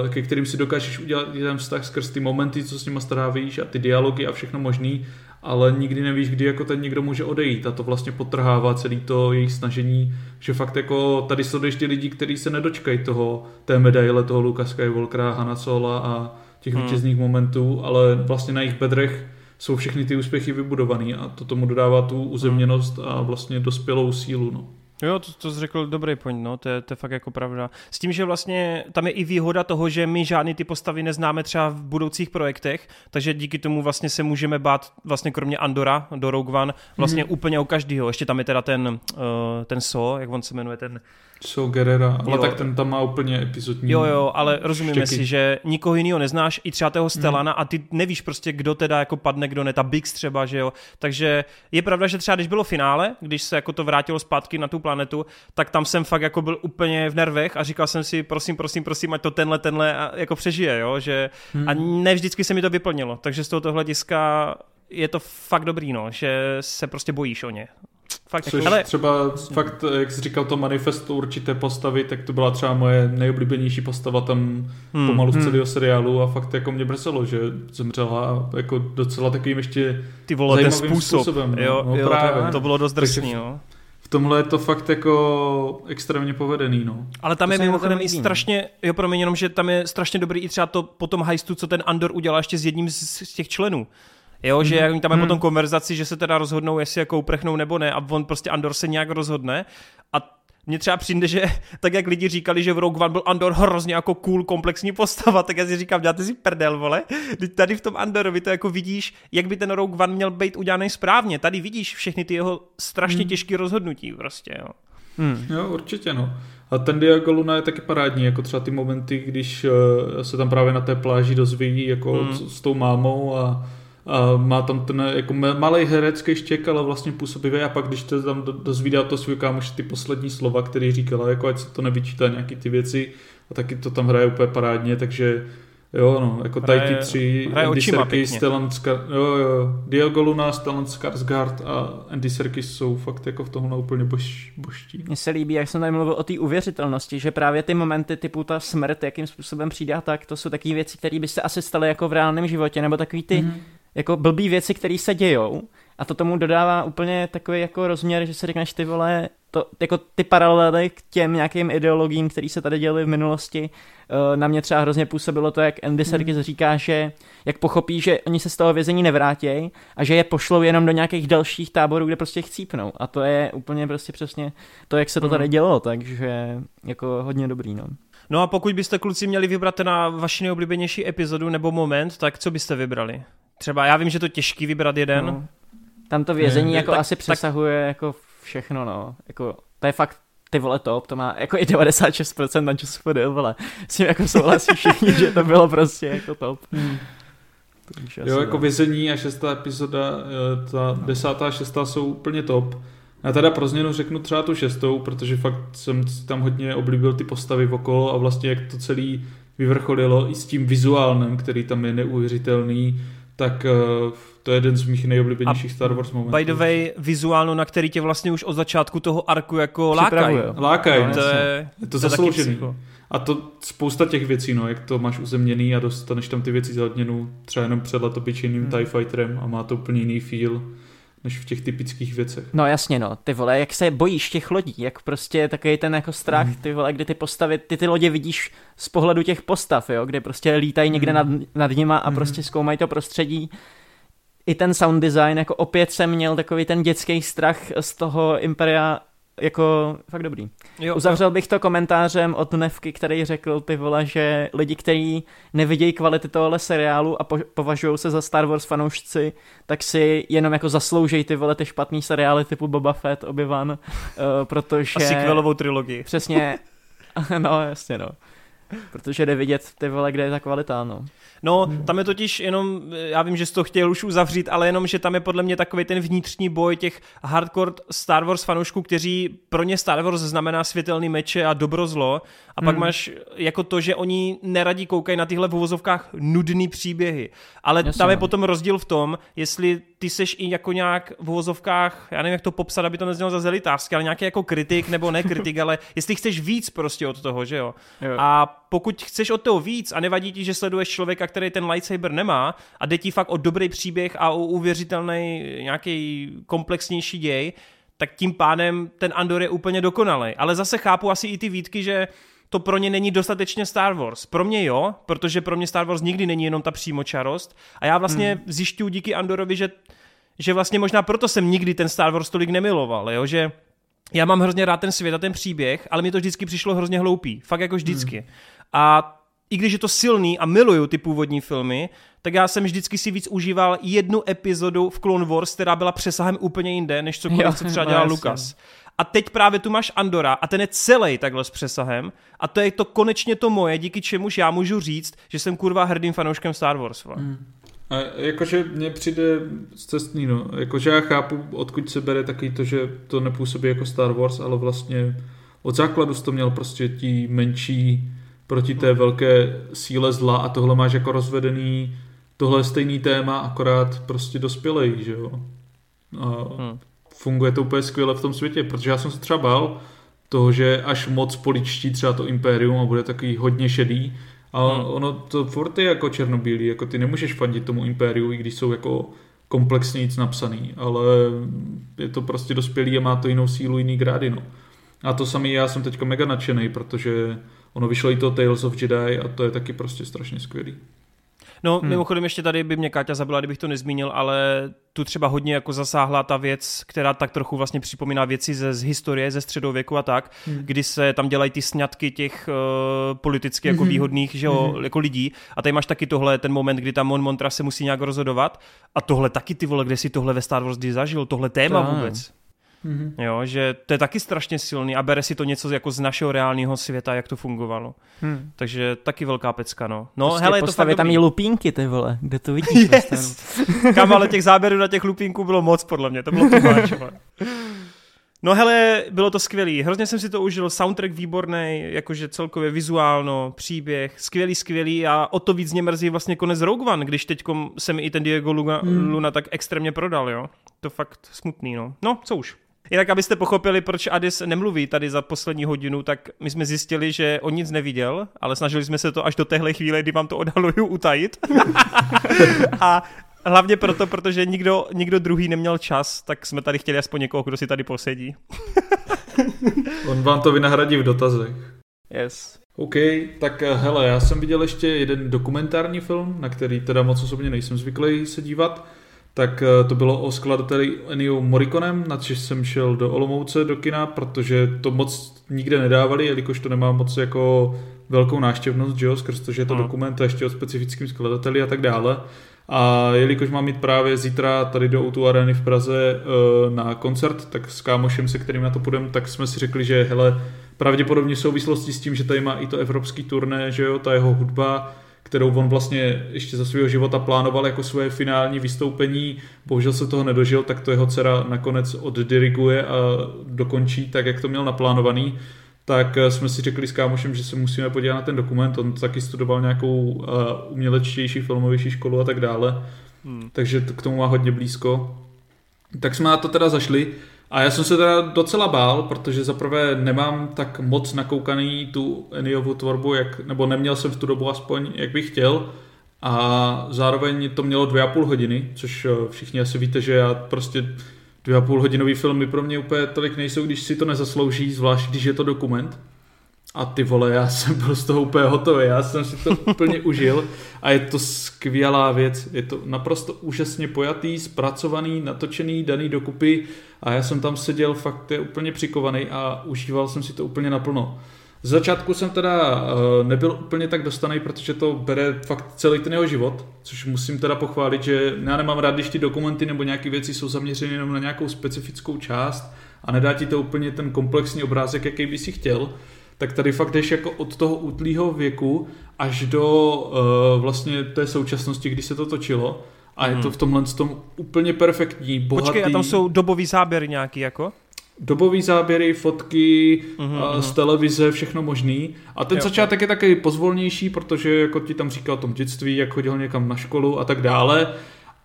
ke kterým si dokážeš udělat ten vztah skrz ty momenty, co s nima strávíš a ty dialogy a všechno možný, ale nikdy nevíš, kdy jako ten někdo může odejít a to vlastně potrhává celý to jejich snažení, že fakt jako tady jsou ty lidi, kteří se nedočkají toho, té medaile toho Luka Skywalkera, Hanna Sola a těch hmm. vítězných momentů, ale vlastně na jejich bedrech jsou všechny ty úspěchy vybudované a to tomu dodává tu uzemněnost a vlastně dospělou sílu. No. Jo, to, to jsi řekl dobrý point, no, to je, to je fakt jako pravda. S tím, že vlastně tam je i výhoda toho, že my žádný ty postavy neznáme třeba v budoucích projektech, takže díky tomu vlastně se můžeme bát vlastně kromě Andora do Rogue One vlastně mm-hmm. úplně o každýho. Ještě tam je teda ten, uh, ten So, jak on se jmenuje, ten jsou Gerera, ale jo. tak ten tam má úplně epizodní. Jo, jo, ale rozumíme štěky. si, že nikoho jiného neznáš, i třeba toho Stelana hmm. a ty nevíš prostě, kdo teda jako padne, kdo ne, ta Bix třeba, že jo. Takže je pravda, že třeba když bylo finále, když se jako to vrátilo zpátky na tu planetu, tak tam jsem fakt jako byl úplně v nervech a říkal jsem si, prosím, prosím, prosím, ať to tenhle, tenhle jako přežije, jo, že hmm. a ne vždycky se mi to vyplnilo, takže z tohoto hlediska je to fakt dobrý, no, že se prostě bojíš o ně. Fakt, Což ale... třeba fakt, jak jsi říkal to manifesto určité postavy, tak to byla třeba moje nejoblíbenější postava tam hmm. pomalu z hmm. celého seriálu a fakt jako mě brselo, že zemřela jako docela takovým ještě Ty vole, ten způsob. způsobem. No. Jo, no, jo, právě. To, to bylo dost drsný, no. V tomhle je to fakt jako extrémně povedený, no. Ale tam to je mimochodem i strašně, jo promiň, jenom, že tam je strašně dobrý i třeba to po tom hajstu, co ten Andor udělal ještě s jedním z, z těch členů. Jo, že mm-hmm. tam je mm. potom konverzaci, že se teda rozhodnou, jestli jako uprchnou nebo ne a on prostě Andor se nějak rozhodne a mně třeba přijde, že (laughs) tak jak lidi říkali, že v Rogue One byl Andor hrozně jako cool, komplexní postava, (laughs) tak já si říkám, děláte si prdel, vole. Teď tady v tom Andorovi to jako vidíš, jak by ten Rogue One měl být udělaný správně. Tady vidíš všechny ty jeho strašně mm. těžké rozhodnutí prostě, jo. Hmm. Jo, určitě, no. A ten Diego Luna je taky parádní, jako třeba ty momenty, když uh, se tam právě na té pláži dozví jako hmm. s, s tou mámou a má tam ten jako malý herecký štěk, ale vlastně působivý. A pak když to tam dozvídá to svůj kámoš ty poslední slova, který říkala, jako ať se to nevyčítá nějaký ty věci a taky to tam hraje úplně parádně, takže Jo, no, jako tady ty tři, Andy Serkis, Stellan Skar, jo, jo, Diego Luna, Stellan Skarsgård a Andy Serkis jsou fakt jako v tomhle úplně bož, božtí. Mně se líbí, jak jsem tady mluvil o té uvěřitelnosti, že právě ty momenty typu ta smrt, jakým způsobem přijde tak, to jsou takové věci, které by se asi staly jako v reálném životě, nebo takový ty mm-hmm jako blbý věci, které se dějou a to tomu dodává úplně takový jako rozměr, že si řekneš ty vole, to, jako ty paralely k těm nějakým ideologiím, které se tady děly v minulosti, eh, na mě třeba hrozně působilo to, jak Andy Serkis hmm. říká, že jak pochopí, že oni se z toho vězení nevrátějí a že je pošlou jenom do nějakých dalších táborů, kde prostě chcípnou. A to je úplně prostě přesně to, jak se to tady hmm. dělo, takže jako hodně dobrý, no. No a pokud byste kluci měli vybrat na vaši nejoblíbenější epizodu nebo moment, tak co byste vybrali? Třeba já vím, že to těžký vybrat jeden. No. Tam to vězení ne, jako tak, asi přesahuje tak... jako všechno, no. Jako, to je fakt ty vole top, to má jako i 96% na času vole. S tím jako souhlasí všichni, že to bylo prostě jako top. Hmm. Jo, jako vězení a šestá epizoda, eh, ta no. desátá a šestá jsou úplně top. Já teda pro změnu řeknu třeba tu šestou, protože fakt jsem tam hodně oblíbil ty postavy okolo a vlastně jak to celý vyvrcholilo i s tím vizuálem, který tam je neuvěřitelný tak uh, to je jeden z mých nejoblíbenějších Star Wars momentů. By the way, vizuálno, na který tě vlastně už od začátku toho arku jako lákají. Lákají, no, to je, je to, to zasloužený. A to spousta těch věcí, no, jak to máš uzemněný a dostaneš tam ty věci za odměnu, třeba jenom před letopičeným hmm. TIE Fighterem a má to úplně jiný feel. Než v těch typických věcech. No jasně no, ty vole, jak se bojíš těch lodí, jak prostě takový ten jako strach, mm. ty vole, kdy ty postavy, ty ty lodě vidíš z pohledu těch postav, jo, kde prostě lítají někde mm. nad, nad nima a mm. prostě zkoumají to prostředí. I ten sound design, jako opět jsem měl takový ten dětský strach z toho Imperia jako fakt dobrý. Jo. Uzavřel bych to komentářem od Nevky, který řekl ty vole, že lidi, kteří nevidějí kvality tohohle seriálu a po- považují se za Star Wars fanoušci, tak si jenom jako zaslouží ty vole ty špatný seriály typu Boba Fett, Obi-Wan, uh, protože... A sequelovou trilogii. Přesně, (laughs) no jasně no. Protože jde vidět ty vole, kde je ta kvalita, no. No, hmm. tam je totiž jenom, já vím, že jsi to chtěl už uzavřít, ale jenom, že tam je podle mě takový ten vnitřní boj těch hardcore Star Wars fanoušků, kteří pro ně Star Wars znamená světelný meče a dobro zlo. A pak hmm. máš jako to, že oni neradí koukají na tyhle v uvozovkách nudný příběhy. Ale Jasně, tam je no. potom rozdíl v tom, jestli ty seš i jako nějak v uvozovkách, já nevím, jak to popsat, aby to neznělo za zelitářsky, ale nějaký jako kritik nebo ne kritik, (laughs) ale jestli chceš víc prostě od toho, že jo. jo. A pokud chceš od toho víc a nevadí ti, že sleduješ člověka, který ten lightsaber nemá a jde ti fakt o dobrý příběh a o uvěřitelný nějaký komplexnější děj, tak tím pádem ten Andor je úplně dokonalý. Ale zase chápu asi i ty výtky, že to pro ně není dostatečně Star Wars. Pro mě jo, protože pro mě Star Wars nikdy není jenom ta přímočarost. A já vlastně hmm. zjišťuju díky Andorovi, že, že vlastně možná proto jsem nikdy ten Star Wars tolik nemiloval, jo? že já mám hrozně rád ten svět a ten příběh, ale mi to vždycky přišlo hrozně hloupý. Fakt jako vždycky. Hmm. A i když je to silný a miluju ty původní filmy, tak já jsem vždycky si víc užíval jednu epizodu v Clone Wars, která byla přesahem úplně jinde, než cokoliv, co třeba dělal Lukas. A teď právě tu máš Andora a ten je celý takhle s přesahem a to je to konečně to moje, díky čemuž já můžu říct, že jsem kurva hrdým fanouškem Star Wars. Mm. A jakože mně přijde cestný, no. Jakože já chápu, odkud se bere taky to, že to nepůsobí jako Star Wars, ale vlastně od základu jsi to měl prostě tí menší proti té velké síle zla a tohle máš jako rozvedený, tohle je stejný téma, akorát prostě dospělej, že jo. A hmm. funguje to úplně skvěle v tom světě, protože já jsem se třeba bál toho, že až moc poličtí třeba to impérium a bude takový hodně šedý, a hmm. ono to furt je jako černobílý, jako ty nemůžeš fandit tomu impériu, i když jsou jako komplexně nic napsaný, ale je to prostě dospělý a má to jinou sílu, jiný grády, no. A to samý já jsem teďka mega nadšený, protože ono vyšlo i to Tales of Jedi a to je taky prostě strašně skvělý. No, hmm. mimochodem ještě tady by mě Káťa zabila, kdybych to nezmínil, ale tu třeba hodně jako zasáhla ta věc, která tak trochu vlastně připomíná věci ze, z historie, ze středověku a tak, hmm. kdy se tam dělají ty sňatky těch uh, politicky jako hmm. výhodných že jo, hmm. jako lidí a tady máš taky tohle, ten moment, kdy tam Mon Montra se musí nějak rozhodovat a tohle taky ty vole, kde si tohle ve Star Wars zažil, tohle téma to vůbec. Mm-hmm. Jo, že to je taky strašně silný a bere si to něco jako z našeho reálného světa, jak to fungovalo. Hmm. Takže taky velká pecka, no. No, prostě hele, to fakt tam i lupínky, ty vole, kde to vidíš? Yes. (laughs) Kam, ale těch záběrů na těch lupínků bylo moc, podle mě, to bylo to No hele, bylo to skvělý. Hrozně jsem si to užil, soundtrack výborný, jakože celkově vizuálno, příběh, skvělý, skvělý a o to víc mě mrzí vlastně konec Rogue One, když teď se mi i ten Diego Luna, hmm. Luna tak extrémně prodal, jo. To fakt smutný, no. No, co už. Jinak, abyste pochopili, proč Adis nemluví tady za poslední hodinu, tak my jsme zjistili, že on nic neviděl, ale snažili jsme se to až do téhle chvíle, kdy vám to odhaluju, utajit. (laughs) a hlavně proto, protože nikdo, nikdo druhý neměl čas, tak jsme tady chtěli aspoň někoho, kdo si tady posedí. (laughs) on vám to vynahradí v dotazech. Yes. OK, tak eh, hele, já jsem viděl ještě jeden dokumentární film, na který teda moc osobně nejsem zvyklý se dívat tak eh, to bylo o skladateli Ennio Morriconem, na což jsem šel do Olomouce do kina, protože to moc nikde nedávali, jelikož to nemá moc jako velkou náštěvnost, že jo, skrz to, že je to no. dokument a ještě o specifickým skladateli a tak dále. A jelikož mám mít právě zítra tady do Outu Areny v Praze uh, na koncert, tak s kámošem, se kterým na to půjdem, tak jsme si řekli, že hele, pravděpodobně v souvislosti s tím, že tady má i to evropský turné, že jo, ta jeho hudba, kterou on vlastně ještě za svého života plánoval jako svoje finální vystoupení. Bohužel se toho nedožil, tak to jeho dcera nakonec oddiriguje a dokončí tak, jak to měl naplánovaný. Tak eh, jsme si řekli s kámošem, že se musíme podívat na ten dokument. On taky studoval nějakou uh, umělečtější, filmovější školu a tak dále. Hmm. Takže to, k tomu má hodně blízko. Tak jsme na to teda zašli. A já jsem se teda docela bál, protože zaprvé nemám tak moc nakoukaný tu Eniovu tvorbu, jak, nebo neměl jsem v tu dobu aspoň, jak bych chtěl. a zároveň to mělo dvě a půl hodiny, což eh, všichni asi víte, že já prostě dvě a půl hodinový filmy pro mě úplně tolik nejsou, když si to nezaslouží, zvlášť když je to dokument. A ty vole, já jsem byl z toho úplně hotový, já jsem si to úplně (laughs) užil. A je to skvělá věc, je to naprosto úžasně pojatý, zpracovaný, natočený, daný dokupy. A já jsem tam seděl fakt je úplně přikovaný a užíval jsem si to úplně naplno. Z začátku jsem teda uh, nebyl úplně tak dostaný, protože to bere fakt celý ten jeho život, což musím teda pochválit, že já nemám rád, když ty dokumenty nebo nějaké věci jsou zaměřeny jenom na nějakou specifickou část a nedá ti to úplně ten komplexní obrázek, jaký by si chtěl, tak tady fakt jdeš jako od toho útlýho věku až do uh, vlastně té současnosti, kdy se to točilo. A je to hmm. v tomhle tom úplně perfektní, bohatý. Počkej, a tam jsou dobový záběry nějaký jako? dobový záběry, fotky uh-huh, z televize, všechno možný. A ten jo, začátek je taky pozvolnější, protože jako ti tam říkal o tom dětství, jak chodil někam na školu a tak dále.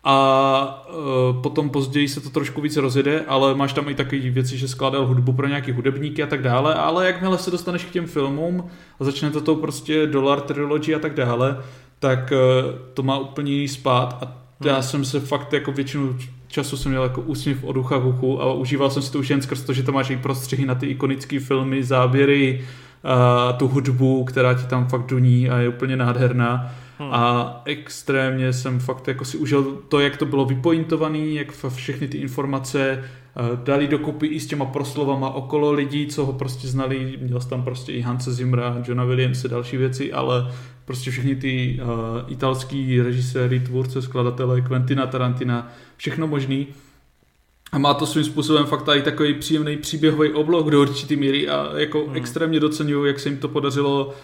A uh, potom později se to trošku víc rozjede, ale máš tam i takové věci, že skládal hudbu pro nějaký hudebníky a tak dále, ale jakmile se dostaneš k těm filmům a začne to tou prostě Dollar Trilogy a tak dále, tak uh, to má úplně jiný spát a já hmm. jsem se fakt jako většinu času jsem měl jako úsměv od ucha k uchu a užíval jsem si to už jen skrz to, že tam máš i prostřihy na ty ikonické filmy, záběry, a tu hudbu, která ti tam fakt duní a je úplně nádherná. Hmm. A extrémně jsem fakt jako si užil to, jak to bylo vypointované, jak všechny ty informace dali dokupy i s těma proslovama okolo lidí, co ho prostě znali. Měl jsem tam prostě i Hanse Zimra, Johna Williams a další věci, ale prostě všechny ty uh, italský režiséry, tvůrce, skladatele, Quentina Tarantina, všechno možný. A má to svým způsobem fakt i takový příjemný příběhový obloh do určitý míry a jako hmm. extrémně docenuju, jak se jim to podařilo,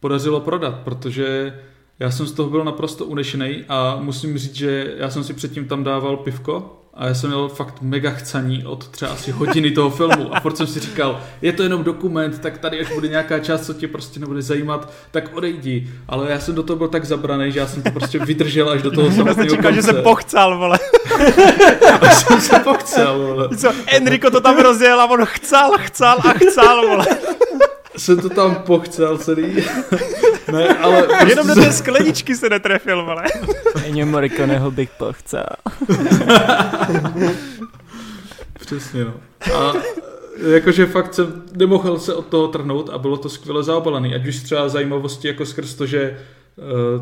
podařilo prodat, protože já jsem z toho byl naprosto unešený a musím říct, že já jsem si předtím tam dával pivko a já jsem měl fakt mega chcaní od třeba asi hodiny toho filmu a furt jsem si říkal, je to jenom dokument, tak tady až bude nějaká část, co tě prostě nebude zajímat, tak odejdi. Ale já jsem do toho byl tak zabraný, že já jsem to prostě vydržel až do toho samotného konce. že jsem pochcal, vole. (laughs) až jsem se pochcal, vole. Co, Enrico to tam rozjel a on chcel, chcel a chcel, vole jsem to tam pochcel celý. (laughs) ne, ale prostě... Jenom do té skleničky se netrefil, ale. Ennio Morriconeho bych pochcel. (laughs) Přesně, no. A jakože fakt jsem nemohl se od toho trhnout a bylo to skvěle zaobalený. Ať už třeba zajímavosti jako skrz to, že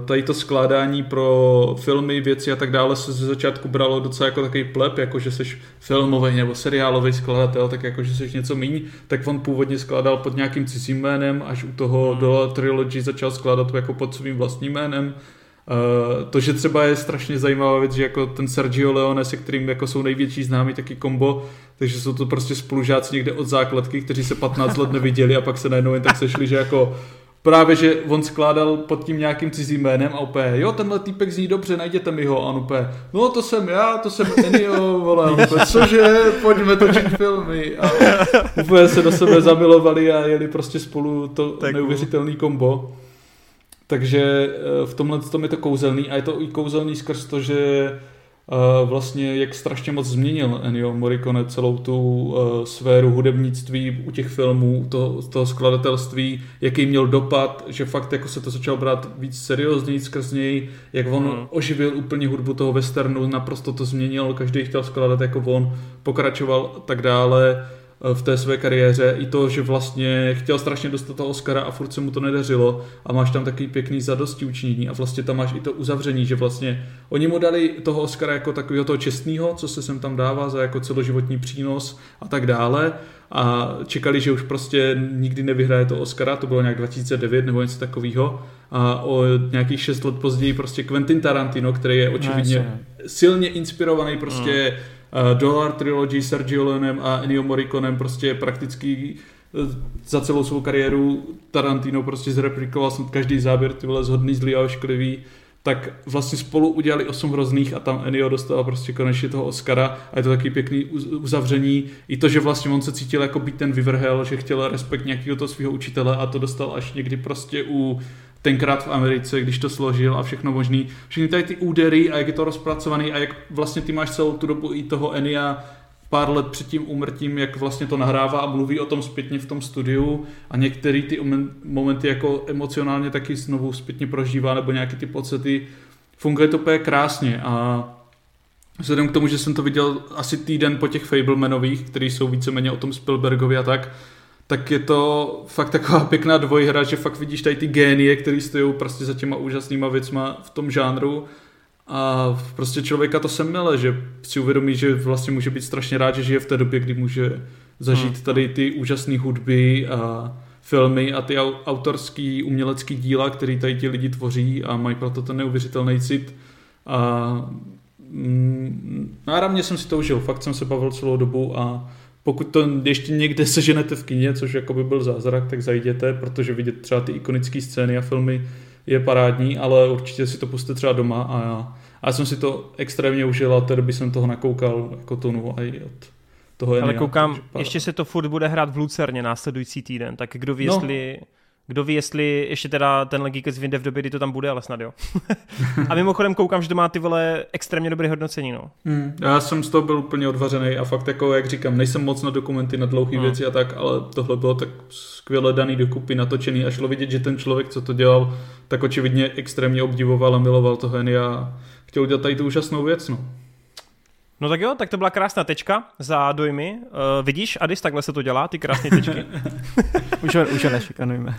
tady to skládání pro filmy, věci a tak dále se ze začátku bralo docela jako takový plep, jako že jsi filmový nebo seriálový skladatel, tak jako že jsi něco míň, tak on původně skládal pod nějakým cizím jménem, až u toho hmm. do Trilogy začal skládat jako pod svým vlastním jménem. Uh, to, že třeba je strašně zajímavá věc, že jako ten Sergio Leone, se kterým jako jsou největší známý taky kombo, takže jsou to prostě spolužáci někde od základky, kteří se 15 let neviděli a pak se najednou jen tak sešli, že jako právě, že on skládal pod tím nějakým cizím jménem a úplně, jo, tenhle týpek zní dobře, najděte mi ho. A on úplně, no to jsem já, to jsem Ennio, (laughs) vole, úplně, cože, pojďme točit filmy. A úplně se do sebe zamilovali a jeli prostě spolu to tak neuvěřitelný kombo. Takže eh, v tomhle tom je to kouzelný a je to i kouzelný skrz to, že vlastně jak strašně moc změnil Ennio Morricone celou tu uh, sféru hudebnictví u těch filmů, to, toho skladatelství, jaký měl dopad, že fakt jako se to začalo brát víc seriózněji skrz něj, jak on hmm. oživil úplně hudbu toho westernu, naprosto to změnil, každý chtěl skladat jako on, pokračoval tak dále v té své kariéře. I to, že vlastně chtěl strašně dostat toho Oscara a furt se mu to nedařilo a máš tam takový pěkný zadosti učinění a vlastně tam máš i to uzavření, že vlastně oni mu dali toho Oscara jako takového toho čestného, co se sem tam dává za jako celoživotní přínos a tak dále. A čekali, že už prostě nikdy nevyhraje to Oscara, to bylo nějak 2009 nebo něco takového a o nějakých 6 let později prostě Quentin Tarantino, který je očividně silně inspirovaný prostě uh, Dollar Trilogy Sergio Leonem a Ennio Morriconem prostě prakticky eh, za celou svou kariéru Tarantino prostě zreplikoval jsem každý záběr, ty vole zhodný, zlý a ošklivý, tak vlastně spolu udělali osm hrozných a tam Ennio dostal prostě konečně toho Oscara a je to taky pěkný uzavření. I to, že vlastně on se cítil jako být ten vyvrhel, že chtěl respekt nějakého toho svého učitele a to dostal až někdy prostě u tenkrát v Americe, když to složil a všechno možný. Všechny tady ty údery a jak je to rozpracovaný a jak vlastně ty máš celou tu dobu i toho Enia pár let před tím úmrtím, jak vlastně to nahrává a mluví o tom zpětně v tom studiu a některé ty momenty jako emocionálně taky znovu zpětně prožívá nebo nějaké ty pocity. Funguje to úplně krásně a vzhledem k tomu, že jsem to viděl asi týden po těch Fablemanových, který jsou víceméně o tom Spielbergovi a tak, tak je to fakt taková (laughs) pěkná dvojhra, že fakt vidíš tady ty génie, které stojí prostě za těma úžasnýma věcma v tom žánru a prostě člověka to semele, že si uvědomí, že vlastně může být strašně rád, že žije v té době, kdy může zažít hmm. tady ty úžasné hudby a filmy a ty autorský umělecký díla, který tady ti lidi tvoří a mají proto ten neuvěřitelný cit. A mm, náramně jsem si to užil, fakt jsem se bavil celou dobu a pokud to ještě někde (laughs) seženete v kině, což jako by byl zázrak, tak zajděte, protože vidět třeba ty ikonické scény a filmy je parádní, ale určitě si to puste třeba doma a já, a já jsem si to extrémně užil a tedy by jsem toho nakoukal jako tonu a i od toho Ale koukám, ještě se to furt bude hrát v Lucerně následující týden, tak kdo ví, no. jestli kdo ví, jestli ještě teda ten Geekets vyjde v době, kdy to tam bude, ale snad jo. (laughs) a mimochodem koukám, že to má ty vole extrémně dobré hodnocení, no. Hmm. Já jsem z toho byl úplně odvařený a fakt jako, jak říkám, nejsem moc na dokumenty, na dlouhé hmm. věci a tak, ale tohle bylo tak skvěle daný dokupy, natočený a šlo vidět, že ten člověk, co to dělal, tak očividně extrémně obdivoval a miloval to Henny a chtěl udělat tady tu úžasnou věc, no. No tak jo, tak to byla krásná tečka za dojmy. Uh, vidíš, Adis, takhle se to dělá, ty krásné tečky. (laughs) už, ho, už ho nešikanujeme.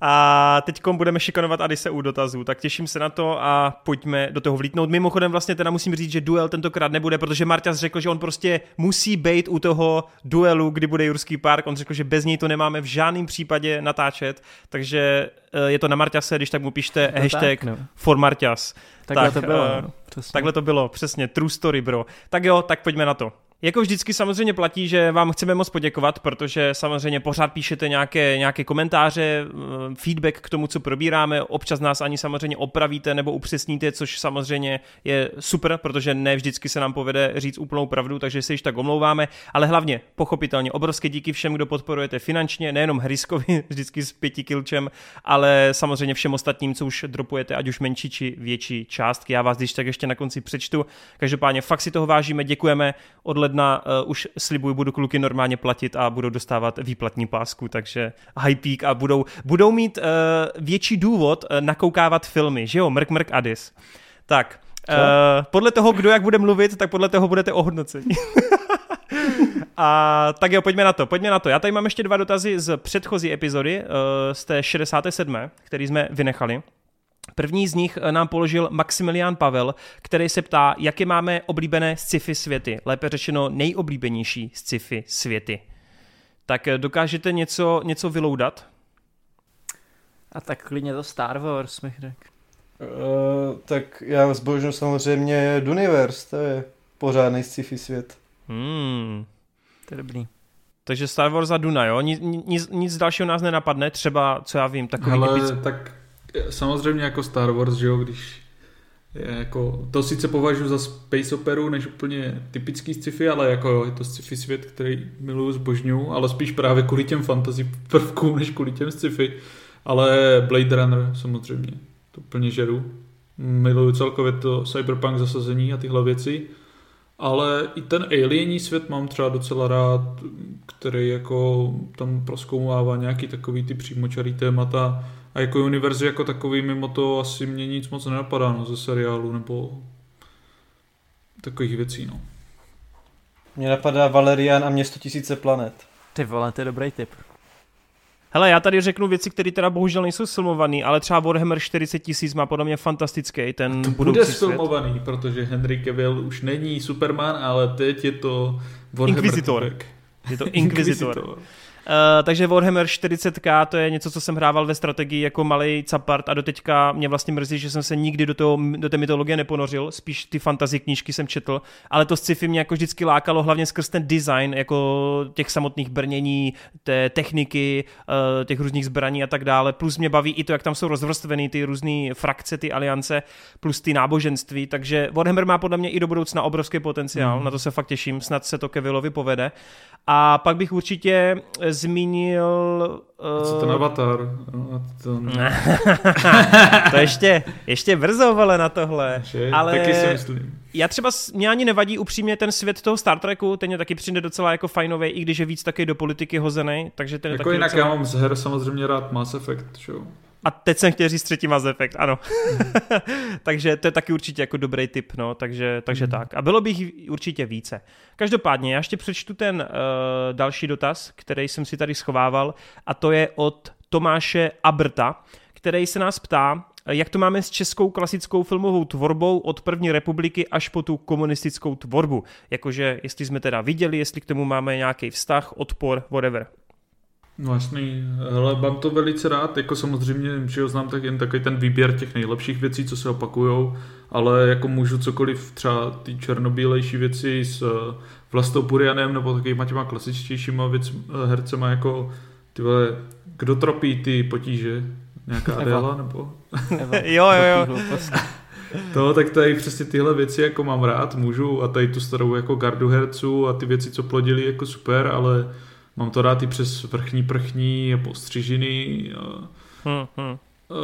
A teď budeme šikanovat Adise u dotazů, tak těším se na to a pojďme do toho vlítnout. Mimochodem vlastně teda musím říct, že duel tentokrát nebude, protože Marťas řekl, že on prostě musí být u toho duelu, kdy bude Jurský park. On řekl, že bez něj to nemáme v žádném případě natáčet, takže eh, je to na Marťase, když tak mu píšte hashtag tak, no. for Marťas. Takhle tak, to bylo. Uh, no, takhle to bylo, přesně, true story, bro. Tak jo, tak pojďme na to. Jako vždycky samozřejmě platí, že vám chceme moc poděkovat, protože samozřejmě pořád píšete nějaké, nějaké komentáře, eh, feedback k tomu, co probíráme, občas nás ani samozřejmě opravíte nebo upřesníte, což samozřejmě je super, protože ne vždycky se nám povede říct úplnou pravdu, takže se již tak omlouváme, ale hlavně pochopitelně obrovské díky všem, kdo podporujete finančně, nejenom Hryskovi (laughs) vždycky s pěti kilčem, ale samozřejmě všem ostatním, co už dropujete, ať už menší či větší částky. Já vás když tak ještě na konci přečtu. Každopádně fakt si toho vážíme, děkujeme. Od ledna uh, už slibuji, budu kluky normálně platit a budou dostávat výplatní pásku, takže high peak a budou, budou mít uh, větší důvod uh, nakoukávat filmy, že jo, Mrk Mrk Adis. Tak, uh, podle toho, kdo jak bude mluvit, tak podle toho budete ohodnoceni. (laughs) A tak jo, pojďme na to, pojďme na to. Já tady mám ještě dva dotazy z předchozí epizody, z té 67., který jsme vynechali. První z nich eh, nám položil Maximilian Pavel, který se ptá, jaké máme oblíbené sci-fi světy, lépe řečeno nejoblíbenější sci-fi světy. Tak eh, dokážete něco, něco vyloudat? A tak klidně to Star Wars, bych řekl. Uh, tak já zbožňuji samozřejmě Duniverse, to je pořádný sci-fi svět. Hmm. To je dobrý. Takže Star Wars a Duna, jo? Nic, nic, nic dalšího nás nenapadne, třeba, co já vím, takový Ale typický... tak samozřejmě jako Star Wars, že jo, když je jako, to sice považuji za space operu, než úplně typický sci-fi, ale jako jo, je to sci-fi svět, který miluju zbožňuju, ale spíš právě kvůli těm fantasy prvkům, než kvůli těm sci-fi. Ale Blade Runner samozřejmě, to plně žeru. Miluju celkově to cyberpunk zasazení a tyhle věci. Ale i ten aliení svět mám třeba docela rád, který jako tam proskoumává nějaký takový ty přímočarý témata a jako univerzi jako takový mimo to asi mě nic moc nenapadá no, ze seriálu nebo takových věcí. No. Mně napadá Valerian a město tisíce planet. Ty vole, to je dobrý tip. Hele, já tady řeknu věci, které teda bohužel nejsou filmované, ale třeba Warhammer 40 tisíc má podle mě fantastický ten to bude filmovaný, protože Henry Cavill už není Superman, ale teď je to Warhammer Inquisitor. Je to Inquisitor. Inquisitor. Uh, takže Warhammer 40k to je něco, co jsem hrával ve strategii jako malý capart a doteďka mě vlastně mrzí, že jsem se nikdy do, toho, do té mytologie neponořil, spíš ty fantasy knížky jsem četl, ale to sci-fi mě jako vždycky lákalo hlavně skrz ten design jako těch samotných brnění, té techniky, uh, těch různých zbraní a tak dále, plus mě baví i to, jak tam jsou rozvrstvený ty různé frakce, ty aliance, plus ty náboženství, takže Warhammer má podle mě i do budoucna obrovský potenciál, mm. na to se fakt těším, snad se to Kevillovi povede. A pak bych určitě zmínil... Uh... Co ten avatar? No, to, (laughs) to ještě, ještě brzo, vole, na tohle. Že? Ale Taky si myslím. Já třeba, mě ani nevadí upřímně ten svět toho Star Treku, ten je taky přijde docela jako fajnový, i když je víc taky do politiky hozený, takže ten jako je taky jinak docela... já mám z her samozřejmě rád Mass Effect, že jo. A teď jsem chtěl říct třetí Mass Effect, ano. (laughs) takže to je taky určitě jako dobrý tip, no, takže, takže mm. tak. A bylo bych určitě více. Každopádně, já ještě přečtu ten uh, další dotaz, který jsem si tady schovával, a to je od Tomáše Abrta, který se nás ptá, jak to máme s českou klasickou filmovou tvorbou od první republiky až po tu komunistickou tvorbu. Jakože, jestli jsme teda viděli, jestli k tomu máme nějaký vztah, odpor, whatever. No jasný, hele, mám to velice rád, jako samozřejmě, že ho znám tak jen takový ten výběr těch nejlepších věcí, co se opakujou, ale jako můžu cokoliv, třeba ty černobílejší věci s eh, Vlastou Purianem nebo takovýma těma klasičtějšíma věc, eh, hercema jako ty vole, kdo tropí ty potíže? Nějaká Adela nebo? Eva. (laughs) jo, jo, jo. To, tak tady přesně tyhle věci jako mám rád, můžu a tady tu starou jako gardu herců a ty věci, co plodili jako super, ale Mám to rád i přes vrchní prchní a postřižiny a hmm, hmm.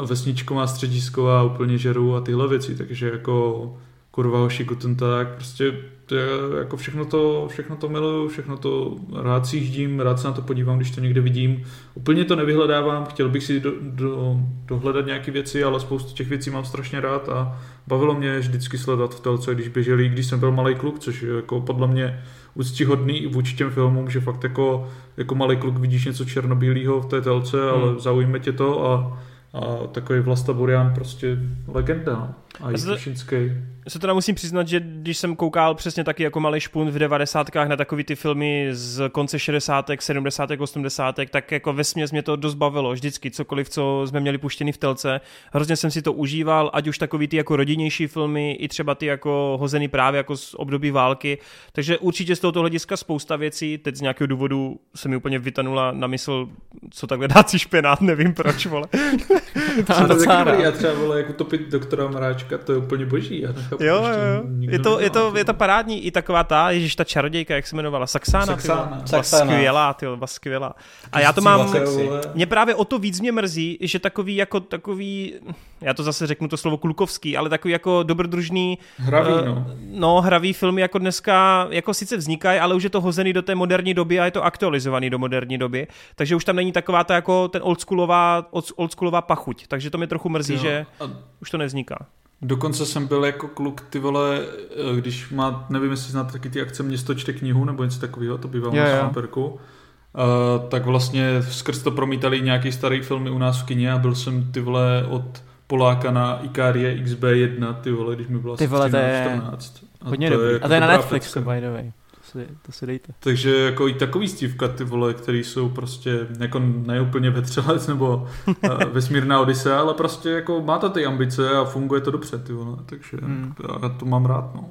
vesničková středisková úplně žeru a tyhle věci, takže jako kurva hoši guten tak, prostě to je, jako všechno to, všechno to miluju, všechno to rád si jíždím, rád se na to podívám, když to někde vidím. Úplně to nevyhledávám, chtěl bych si do, do, dohledat nějaké věci, ale spoustu těch věcí mám strašně rád a bavilo mě vždycky sledovat v telce, když běželi, když jsem byl malý kluk, což je jako podle mě úctihodný i vůči těm filmům, že fakt jako, jako malý kluk vidíš něco černobílého v té telce, hmm. ale zaujme tě to a, a takový Vlasta Burian prostě legenda. No. A i Tušinský se teda musím přiznat, že když jsem koukal přesně taky jako malý špunt v 90. na takový ty filmy z konce 60., 70., 80., tak jako ve směs mě to dost bavilo. Vždycky cokoliv, co jsme měli puštěný v telce. Hrozně jsem si to užíval, ať už takový ty jako rodinnější filmy, i třeba ty jako hozený právě jako z období války. Takže určitě z tohoto hlediska spousta věcí. Teď z nějakého důvodu se mi úplně vytanula na mysl, co takhle dácí špenát, (laughs) nevím proč, vole. (laughs) to je já třeba vole, jako topit doktora Maráčka, to je úplně boží. Já Jo, jo, je to, je, to, je to parádní, i taková ta, ježíš, ta čarodějka, jak se jmenovala, Saxána, Saxána. Ty, skvělá, ty, skvělá. A já to mám, mě právě o to víc mě mrzí, že takový jako takový, já to zase řeknu to slovo klukovský, ale takový jako dobrodružný, hravý, uh, no. no, hravý filmy jako dneska, jako sice vznikají, ale už je to hozený do té moderní doby a je to aktualizovaný do moderní doby, takže už tam není taková ta jako ten oldschoolová, oldschoolová pachuť, takže to mě trochu mrzí, jo. že a... už to nevzniká. Dokonce jsem byl jako kluk, ty vole, eh, když má, nevím, jestli znáte taky ty akce Město čte knihu nebo něco takového, to bývalo na Svamperku. Uh, tak vlastně skrz to promítali nějaký starý filmy u nás v kině a byl jsem ty vole od Poláka na Ikarie XB1, ty vole, když mi bylo ty vole, 13, 14. A hodně to je, a to je na Netflixu, by the way si, to si dejte. Takže jako i takový stívka ty vole, který jsou prostě jako neúplně vetřelec nebo (laughs) eh, vesmírná odise, ale prostě jako má to ty ambice a funguje to dobře ty vole, takže hmm. já to mám rád no.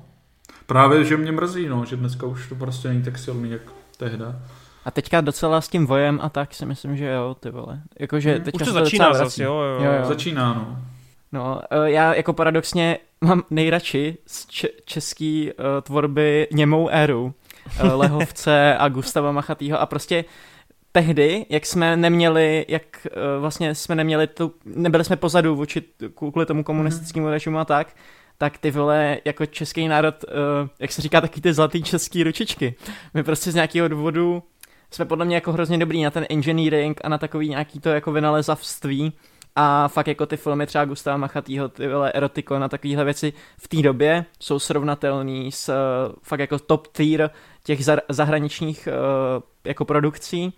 Právě, že mě mrzí no, že dneska už to prostě není tak silný jak tehda. A teďka docela s tím vojem a tak si myslím, že jo, ty vole. Jakože hmm. teďka už to začíná zase, jo, jo. jo, jo. Začíná, no. No, eh, já jako paradoxně mám nejradši z české uh, tvorby němou éru, Eh, Lehovce a Gustava Machatýho a prostě tehdy, jak jsme neměli, jak eh, vlastně jsme neměli tu, nebyli jsme pozadu vůči kvůli tomu komunistickému mm. režimu a tak, tak ty vole, jako český národ, uh, jak se říká, taky ty zlatý český ručičky. My prostě z nějakého důvodu jsme podle mě jako hrozně dobrý na ten engineering a na takový nějaký to jako vynalezavství a fakt jako ty filmy třeba Gustava Machatýho, ty vole erotiko na takovéhle věci v té době jsou srovnatelný s fakt jako top tier těch zahraničních uh, jako produkcí.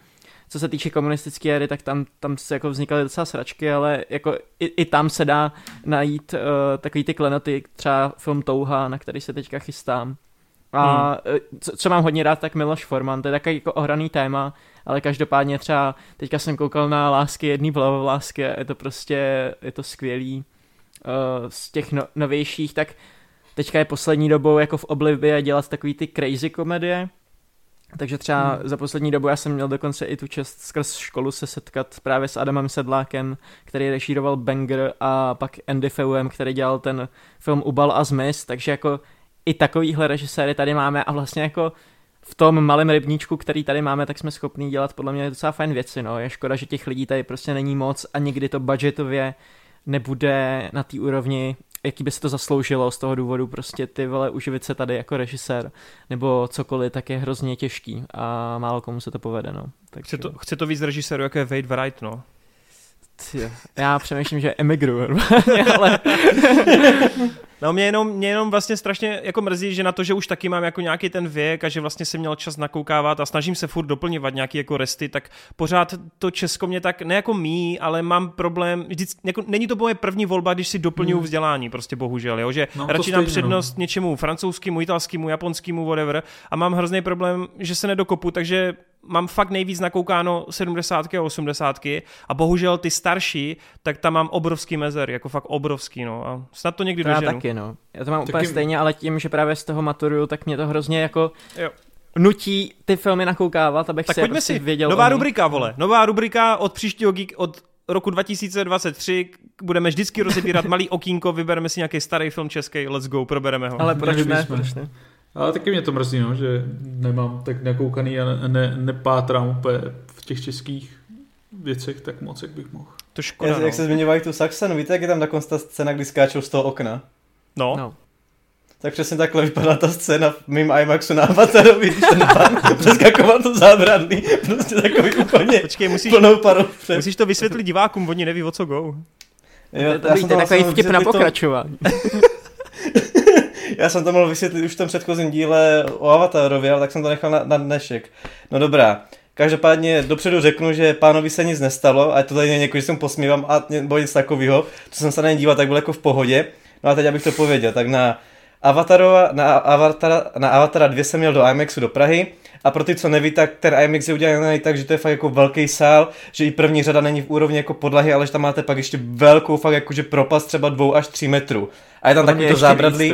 Co se týče komunistické éry, tak tam, tam se jako vznikaly docela sračky, ale jako i, i tam se dá najít uh, takový ty klenoty, třeba film Touha, na který se teďka chystám. A hmm. co, co mám hodně rád, tak Miloš Forman, to je takový jako ohraný téma, ale každopádně třeba teďka jsem koukal na Lásky jedný lásky a je to prostě, je to skvělý. Uh, z těch no, novějších, tak teďka je poslední dobou jako v oblibě dělat takový ty crazy komedie, takže třeba hmm. za poslední dobu já jsem měl dokonce i tu čest skrz školu se setkat právě s Adamem Sedlákem, který režíroval Banger a pak Andy Feuem, který dělal ten film Ubal a Zmiz, takže jako i takovýhle režiséry tady máme a vlastně jako v tom malém rybníčku, který tady máme, tak jsme schopni dělat podle mě docela fajn věci, no. Je škoda, že těch lidí tady prostě není moc a nikdy to budgetově nebude na té úrovni, jaký by se to zasloužilo z toho důvodu prostě ty vole uživit se tady jako režisér nebo cokoliv, tak je hrozně těžký a málo komu se to povede, no. Takže... Chce, to, chce to víc režiséru, jako je Wade Wright, no. Tě, já přemýšlím, že emigruju, ale... (laughs) No mě jenom, mě jenom vlastně strašně jako mrzí, že na to, že už taky mám jako nějaký ten věk a že vlastně jsem měl čas nakoukávat a snažím se furt doplňovat nějaký jako resty, tak pořád to Česko mě tak, ne jako mý, ale mám problém, vždycky, jako, není to moje první volba, když si doplňuju hmm. vzdělání, prostě bohužel, jo, že no, radši dám přednost no. něčemu francouzskému, italskému, japonskému, whatever a mám hrozný problém, že se nedokopu, takže mám fakt nejvíc nakoukáno 70 a 80 a bohužel ty starší, tak tam mám obrovský mezer, jako fakt obrovský, no a snad to někdy to doženu. Já taky, no. Já to mám taky... úplně stejně, ale tím, že právě z toho maturuju, tak mě to hrozně jako jo. nutí ty filmy nakoukávat, abych tak si pojďme prostě si. věděl. Nová rubrika, vole. Nová rubrika od příštího geek, od roku 2023 budeme vždycky rozebírat malý okýnko, vybereme si nějaký starý film český, let's go, probereme ho. Ale proč ne? Proč ne? Ale taky mě to mrzí, no, že nemám tak nakoukaný a ne, ne, nepátrám úplně v těch českých věcech tak moc, jak bych mohl. To škoda, jak, no. jak se zmiňovali tu Saxenu, víte, jak je tam ta ta scéna, kdy skáčou z toho okna? No. no. Tak přesně takhle vypadá ta scéna v mým IMAXu na Avatarovi, když ten pan (laughs) přeskakoval to zábradlí, prostě takový úplně Počkej, musíš, plnou parou. Musíš to vysvětlit divákům, oni neví, o co go. Jo, to, to, to je takový vtip na pokračování. (laughs) Já jsem to mohl vysvětlit už v tom předchozím díle o Avatarovi, ale tak jsem to nechal na, na dnešek. No dobrá. Každopádně dopředu řeknu, že pánovi se nic nestalo, a to tady není jako, že jsem posmívám a nebo nic takového. Co jsem se na ně díval, tak bylo jako v pohodě. No a teď abych to pověděl, tak na Avatarova, na, Avatara, na Avatara 2 jsem měl do IMAXu do Prahy a pro ty, co neví, tak ten IMAX je udělaný tak, že to je fakt jako velký sál, že i první řada není v úrovni jako podlahy, ale že tam máte pak ještě velkou fakt jakože propast třeba dvou až tři metrů. A je tam takový to zábradlí.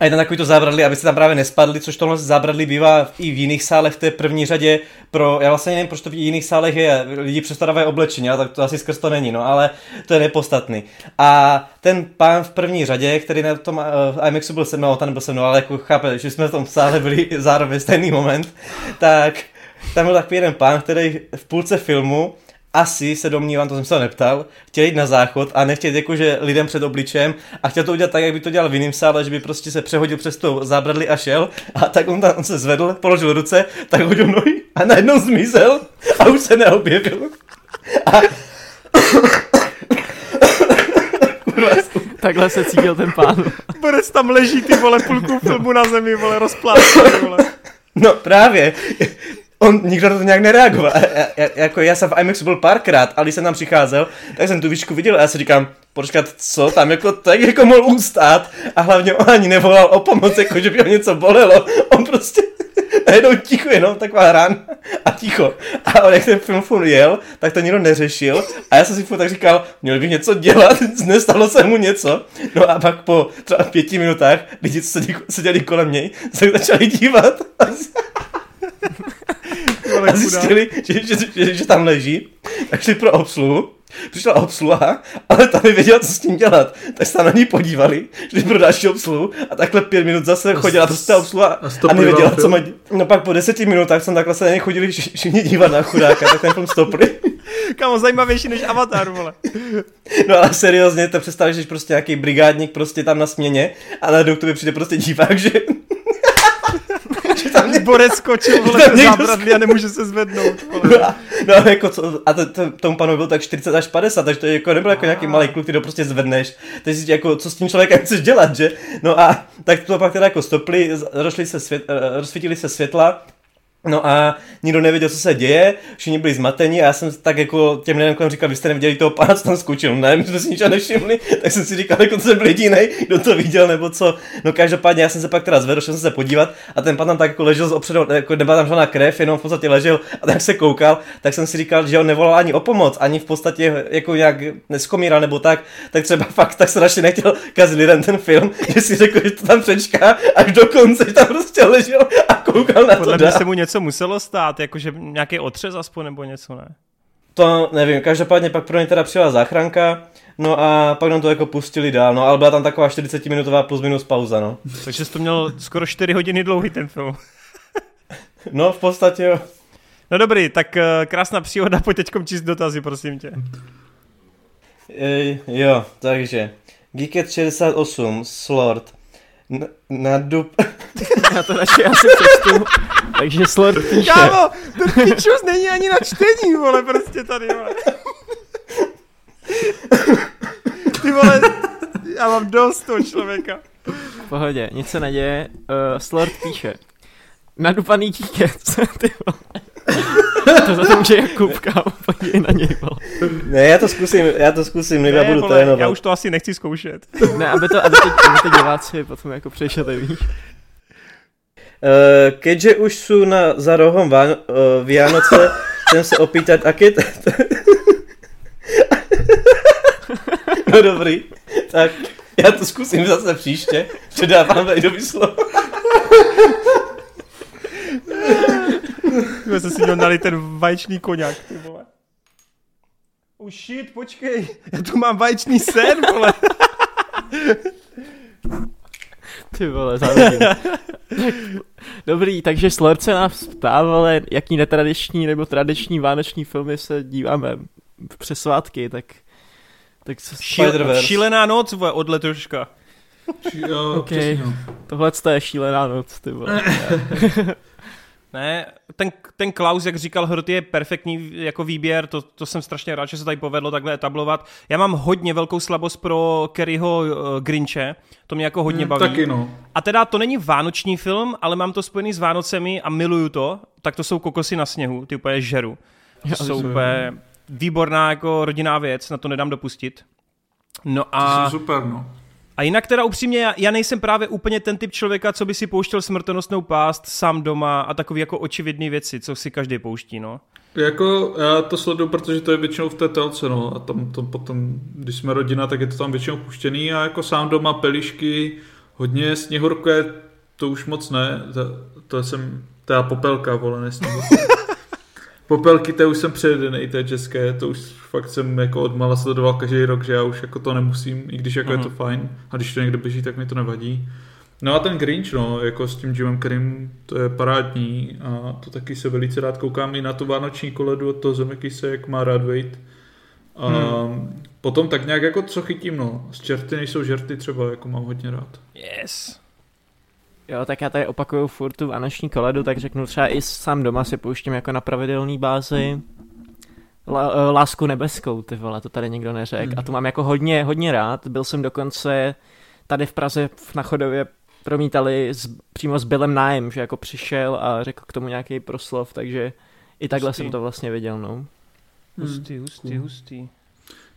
A je tam takový to zábradlí, aby se tam právě nespadli, což tohle zábradlí bývá i v jiných sálech v té první řadě. Pro, já vlastně nevím, proč to v jiných sálech je, lidi přestávají oblečení, ale tak to asi skrz to není, no, ale to je nepodstatný. A ten pán v první řadě, který na tom uh, IMAXu byl se mnou, tam byl se mnou, ale jako chápe, že jsme v tom sále byli zároveň stejný moment, tak tam byl takový jeden pán, který v půlce filmu asi se domnívám, to jsem se neptal, chtěl jít na záchod a nechtěl jakože lidem před obličem a chtěl to udělat tak, jak by to dělal v jiném sále, že by prostě se přehodil přes to zábradlí a šel a tak on, tam, on se zvedl, položil ruce, tak hodil nohy a najednou zmizel a už se neobjevil. A... Takhle se cítil ten pán. Borec tam leží ty vole půlku filmu na zemi, vole rozplácený, vole. No právě on nikdo na to nějak nereagoval. Já, já, jako já jsem v IMAXu byl párkrát, ale když jsem tam přicházel, tak jsem tu výšku viděl a já si říkám, počkat, co tam jako tak jako mohl ustát a hlavně on ani nevolal o pomoc, jako že by ho něco bolelo. On prostě (laughs) najednou ticho, jenom taková rán a ticho. A on jak ten film furt jel, tak to nikdo neřešil a já jsem si furt tak říkal, měl bych něco dělat, (laughs) nestalo se mu něco. No a pak po třeba pěti minutách lidi, co seděli kolem něj, se začali dívat. (laughs) a zjistili, že, že, že, že, tam leží, tak šli pro obsluhu, přišla obsluha, ale ta nevěděla, co s tím dělat. Tak se na ní podívali, šli pro další obsluhu a takhle pět minut zase chodila prostě obsluha a, a nevěděla, co mají. No pak po deseti minutách jsem takhle se na ně chodili všichni dívat na chudáka, tak ten film stopli. Kamo, zajímavější než Avatar, vole. No ale seriózně, to představíš, že prostě nějaký brigádník prostě tam na směně a najednou k tobě přijde prostě divák, že tam. Borec skočil vole (laughs) zábradlí a nemůže se zvednout. No, a, no, jako co, a to, to, tomu panu bylo tak 40 až 50, takže to jako nebyl jako nějaký malý kluk, který to prostě zvedneš. Teď si jako, co s tím člověkem chceš dělat, že? No a tak to pak teda jako stopli, rozšli se svět, eh, rozsvítili se světla, No a nikdo nevěděl, co se děje, všichni byli zmateni a já jsem tak jako těm lidem kolem říkal, vy jste neviděli toho pána, co tam skočil. Ne, my jsme si ničeho nevšimli, (laughs) tak jsem si říkal, jako jsem byl jediný, kdo to viděl nebo co. No každopádně já jsem se pak teda zvedl, šel jsem se podívat a ten pán tam tak jako ležel z opředu, jako nebyla tam žádná krev, jenom v podstatě ležel a tak se koukal, tak jsem si říkal, že on nevolal ani o pomoc, ani v podstatě jako nějak neskomíral nebo tak, tak třeba (laughs) fakt tak se radši nechtěl kazit lidem ten film, (laughs) že si řekl, že to tam přečká až do konce, že tam prostě ležel a koukal na Podle to. Mu něco muselo stát, jakože nějaký otřez aspoň nebo něco, ne? To nevím, každopádně pak pro ně teda přijela záchranka, no a pak nám to jako pustili dál, no ale byla tam taková 40 minutová plus minus pauza, no. Takže jsi to měl skoro 4 hodiny dlouhý ten film. no v podstatě jo. No dobrý, tak uh, krásná příhoda, (laughs) pojď teďkom číst dotazy, prosím tě. Ej, jo, takže Geeket 68, Slord. Na, na dup... (laughs) Já to radši asi přečtu. Takže Slord píše. Kámo, ten pičus není ani na čtení, vole, prostě tady, vole. Ty vole, já mám dost toho člověka. V pohodě, nic se neděje. Uh, Slord píše. Nadupaný dítět, (laughs) ty vole. To za to může Jakub, kámo, podívej na něj, vole. Ne, já to zkusím, já to zkusím, než já budu vole, trénovat. já už to asi nechci zkoušet. Ne, aby to, aby to, aby to diváci potom jako přešli, víš. Uh, keďže už sú na, za rohom Ván, uh, Vianoce, chcem sa opýtať, aké... T- (laughs) no dobrý, tak já to zkusím zase příště. Předávám Vejdovi slovo. Jsme si měl nali ten vaječný koněk, ty vole. Oh shit, počkej, já tu mám vaječný sen, vole. Ty vole, závidím. Dobrý, takže Slord se nás ptá, vole, jaký netradiční nebo tradiční vánoční filmy se díváme přes svátky, tak... tak se... Šíl, šílená noc, vole, od letoška. Jo, Ok. přesně, no. Tohle je šílená noc, ty vole. (laughs) Ne, ten, ten Klaus, jak říkal Hrot, je perfektní jako výběr, to, to jsem strašně rád, že se tady povedlo takhle etablovat. Já mám hodně velkou slabost pro Kerryho uh, Grinche, to mě jako hodně Hm, baví. Taky no. A teda to není vánoční film, ale mám to spojený s Vánocemi a miluju to, tak to jsou kokosy na sněhu, ty úplně žeru. To Já jsou úplně výborná jako rodinná věc, na to nedám dopustit. No To a, jsou super, no. A jinak teda upřímně, já, já nejsem právě úplně ten typ člověka, co by si pouštěl smrtonosnou pást sám doma a takový jako očividné věci, co si každý pouští, no. Jako, já to sleduju, protože to je většinou v té telce, no, a tam to potom, když jsme rodina, tak je to tam většinou puštěný a jako sám doma pelišky, hodně sněhurké, to už moc ne, to, to jsem, teda popelka, vole, ne sněhurka. (laughs) Popelky, to už jsem přejedený, to je české, to už fakt jsem jako odmala sledoval každý rok, že já už jako to nemusím, i když jako Mhm. je to fajn, a když to někde běží, tak mi to nevadí. No a ten Grinch, no, jako s tím Jimem Carreym, to je parádní a to taky se velice rád koukám i na tu vánoční koledu od toho Zemekise, jak má rád Wade. A hmm. potom tak nějak jako co chytím, no. Z čerty nejsou žerty třeba, jako mám hodně rád. Yes. Jo, tak já tady opakuju furt tu vánoční koledu, tak řeknu třeba i sám doma si pouštím jako na pravidelný bázi. La, eh, lásku nebeskou, ty vole, to tady nikdo neřekl. Hmm. A to mám jako hodně, hodně rád. Byl jsem dokonce tady v Praze v- na chodově promítali s, přímo s Billem Nájem, že jako přišel a řekl k tomu nějaký proslov, takže i takhle Hustý. jsem to vlastně viděl, no. Hustý, hustý, hustý.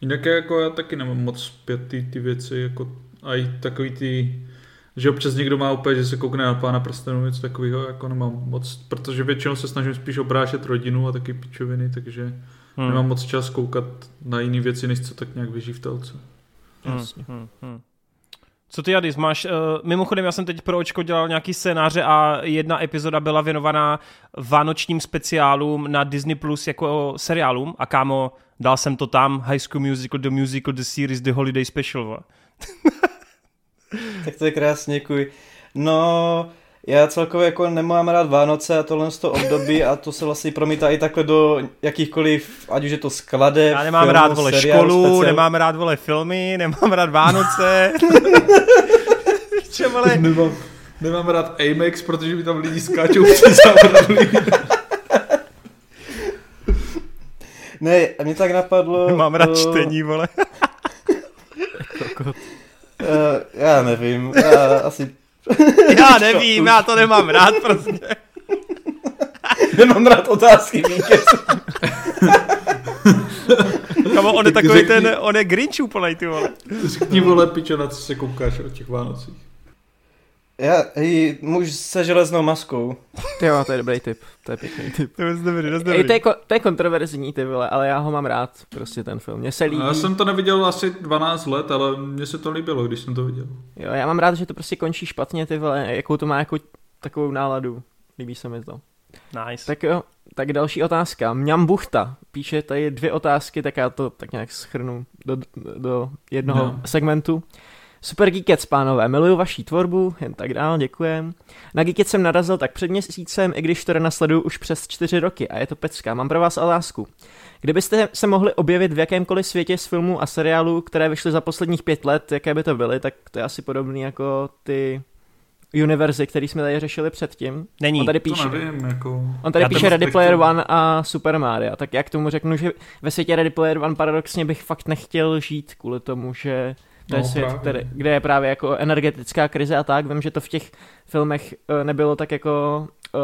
Jinak jako já taky nemám moc zpět ty, ty věci, jako a i takový ty, že občas někdo má úplně, že se koukne na pána prstenů, něco takového, jako nemám moc, protože většinou se snažím spíš obrášet rodinu a taky pičoviny, takže hmm. nemám moc čas koukat na jiné věci, než co tak nějak běží v telce. Hmm, Jasně. hmm, hmm. Co ty, Adis, máš, uh, mimochodem já jsem teď pro očko dělal nějaký scénáře a jedna epizoda byla věnovaná vánočním speciálům na Disney Plus jako seriálům a kámo, dal jsem to tam, High School Musical, The Musical, The Series, The Holiday Special. (laughs) (laughs) Tak to je krásně, děkuji. No, já celkově jako nemám rád Vánoce a tohle z toho období a to se vlastně promítá i takhle do jakýchkoliv, ať už je to skladeb, Já nemám filmů, rád, vole, seriálů, školu, speciál- nemám rád, vole, filmy, nemám rád Vánoce. (laughs) Čo, vole, Nemám, nemám rád Amex, protože mi tam lidi skáčou přes. Ne, a mě tak napadlo... nemám rád to- čtení, vole. (laughs) eh, já nevím, já asi Já nevím, já to nemám rád prostě. nemám rád otázky vítěz. Kamo, on je Tak takový řekni- ten, on je Grinch úplnej, ty vole. Řekni vole pičo, na co se koukáš o těch Vánocích. Já, hej, muž se železnou maskou. Ty jo, to je dobrý tip, to je pěkný tip. To je dost dobrý, dost Ej, dobrý. to, je, ko- to je kontroverzní, ty vole, ale já ho mám rád, prostě ten film. Mně se líbí. Já jsem to neviděl asi 12 let, ale mně se to líbilo, když jsem to viděl. Jo, já mám rád, že to prostě končí špatně, ty vole, jakou to má jako takovou náladu. Líbí se mi to. Nice. Tak jo, tak další otázka. Mňam Buchta píše tady dvě otázky, tak já to tak nějak schrnu do, do jednoho No. segmentu. Super Geekets, pánové, miluju vaší tvorbu, jen tak dál, děkujem. Na Geekets jsem narazil tak před měsícem, i když to nasleduju už přes čtyři roky a je to pecka. Mám pro vás otázku. Kdybyste se mohli objevit v jakémkoliv světě z filmů a seriálů, které vyšly za posledních pět let, jaké by to byly, tak to je asi podobné jako ty univerzy, který jsme tady řešili předtím. Není. On tady píše, To nevím, jako... on tady Já píše Ready Player One a Super Mario, tak jak tomu řeknu, že ve světě Ready Player One paradoxně bych fakt nechtěl žít kvůli tomu, že to je No, svět, právě. který, kde je právě jako energetická krize a tak. Vím, že to v těch filmech eh, nebylo tak jako uh,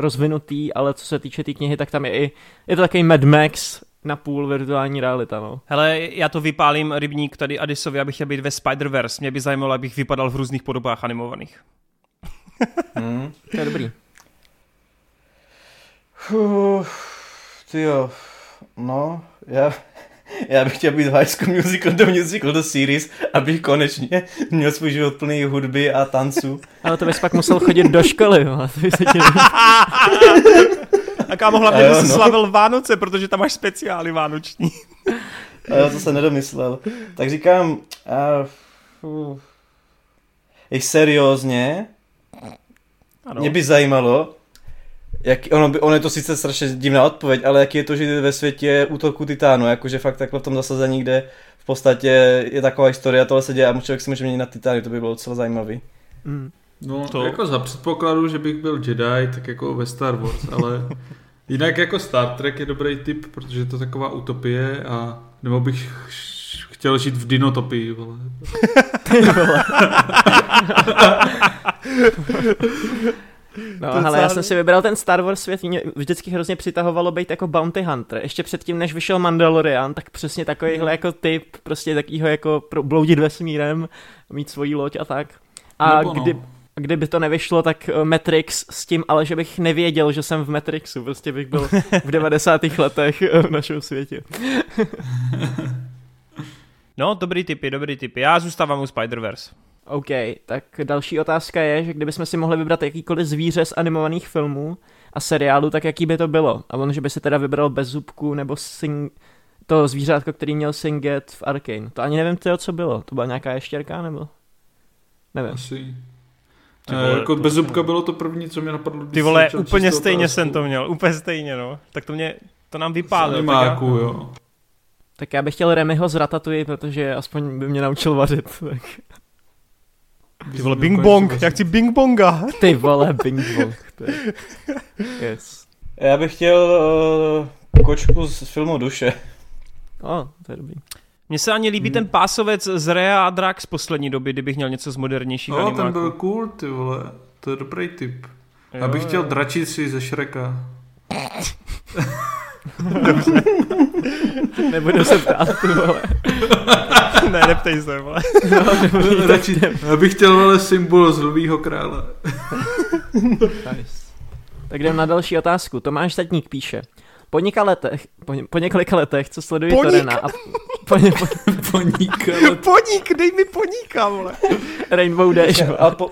rozvinutý, ale co se týče té tý knihy, tak tam je i, je to takový Mad Max na půl virtuální realita, no. Hele, já to vypálím rybník tady Adisovi, abych chtěl být ve Spider-Verse. Mě by zajímalo, abych vypadal v různých podobách animovaných. (laughs) Hmm. To je dobrý. Ty jo, no, já, já bych chtěl být v High School Musical, The Musical, The Series, abych konečně měl svůj život plný hudby a tanců. Ale to bys pak musel chodit do školy, jo. To by se ti... A kámo, hlavně jo, bys no. slavil Vánoce, protože tam máš speciály vánoční. A já to se nedomyslel. Tak říkám, a, uh, i seriózně, Ano. mě by zajímalo, jak, ono, by, ono je to sice strašně divná odpověď, ale jaký je to žít ve světě útoku titánu, jakože fakt takhle v tom zasazení, kde v podstatě je taková historie a tohle se děje a člověk si může měnit na titány, to by bylo docela zajímavý. Mm. No, To- jako za předpokladu, že bych byl Jedi, tak jako ve Star Wars, ale (laughs) jinak jako Star Trek je dobrý typ, protože je to taková utopie a nebo bych ch- chtěl žít v dinotopii, vole. (laughs) No, To ale já jsem si vybral ten Star Wars svět, mě vždycky hrozně přitahovalo být jako bounty hunter. Ještě předtím, než vyšel Mandalorian, tak přesně takovýhle jako typ, prostě takovýho jako bloudit vesmírem, mít svoji loď a tak. A Nebo no. kdy, kdyby to nevyšlo, tak eh, Matrix s tím, ale že bych nevěděl, že jsem v Matrixu, prostě bych byl (laughs) v 90. letech eh, v našem světě. (laughs) No, dobrý typy, dobrý typy. Já zůstávám u Spider-Verse. OK, tak další otázka je, že kdybychom si mohli vybrat jakýkoliv zvíře z animovaných filmů a seriálu, tak jaký by to bylo? A on, že by si teda vybral bez zubku nebo sing... to zvířátko, který měl Singet v Arkane. To ani nevím, tyjo, co bylo. To byla nějaká ještěrka, nebo? Nevím. Asi. Ty vole, jako bez zubka bylo to první, co mě napadlo. Ty vole, úplně stejně otázku. jsem to měl, úplně stejně, no. Tak to mě, to nám Z vypálil. animáku, tak já- jo. Tak já bych chtěl Remyho z Ratatouille, protože aspoň by mě naučil vařit. Tak. Ty vole, bing bong, já chci bing bonga. (laughs) Ty vole, bing bong. to je- (laughs) Yes. Já bych chtěl uh, kočku z filmu Duše. O, to je dobrý. Mně se ani líbí ten pásovec z Rea a Drax z poslední doby, kdybych měl něco z modernějších No, animáků. ten byl cool, ty vole. To je dobrý typ. Jo, Já bych jo. chtěl dračici ze Šreka. (laughs) (laughs) Nebudu se ptát, ty vole. (laughs) ne, neptej se, vole. (laughs) Radši, já bych chtěl vole symbol z Lvýho krále. Nice. Tak jdem na další otázku. Tomáš Zatník píše. Po několika letech, po, po několika letech, co sleduji Poník. Torena a po, ně, po, Poníka, Poník, dej mi poníka, vole. Rainbow Dash. A po,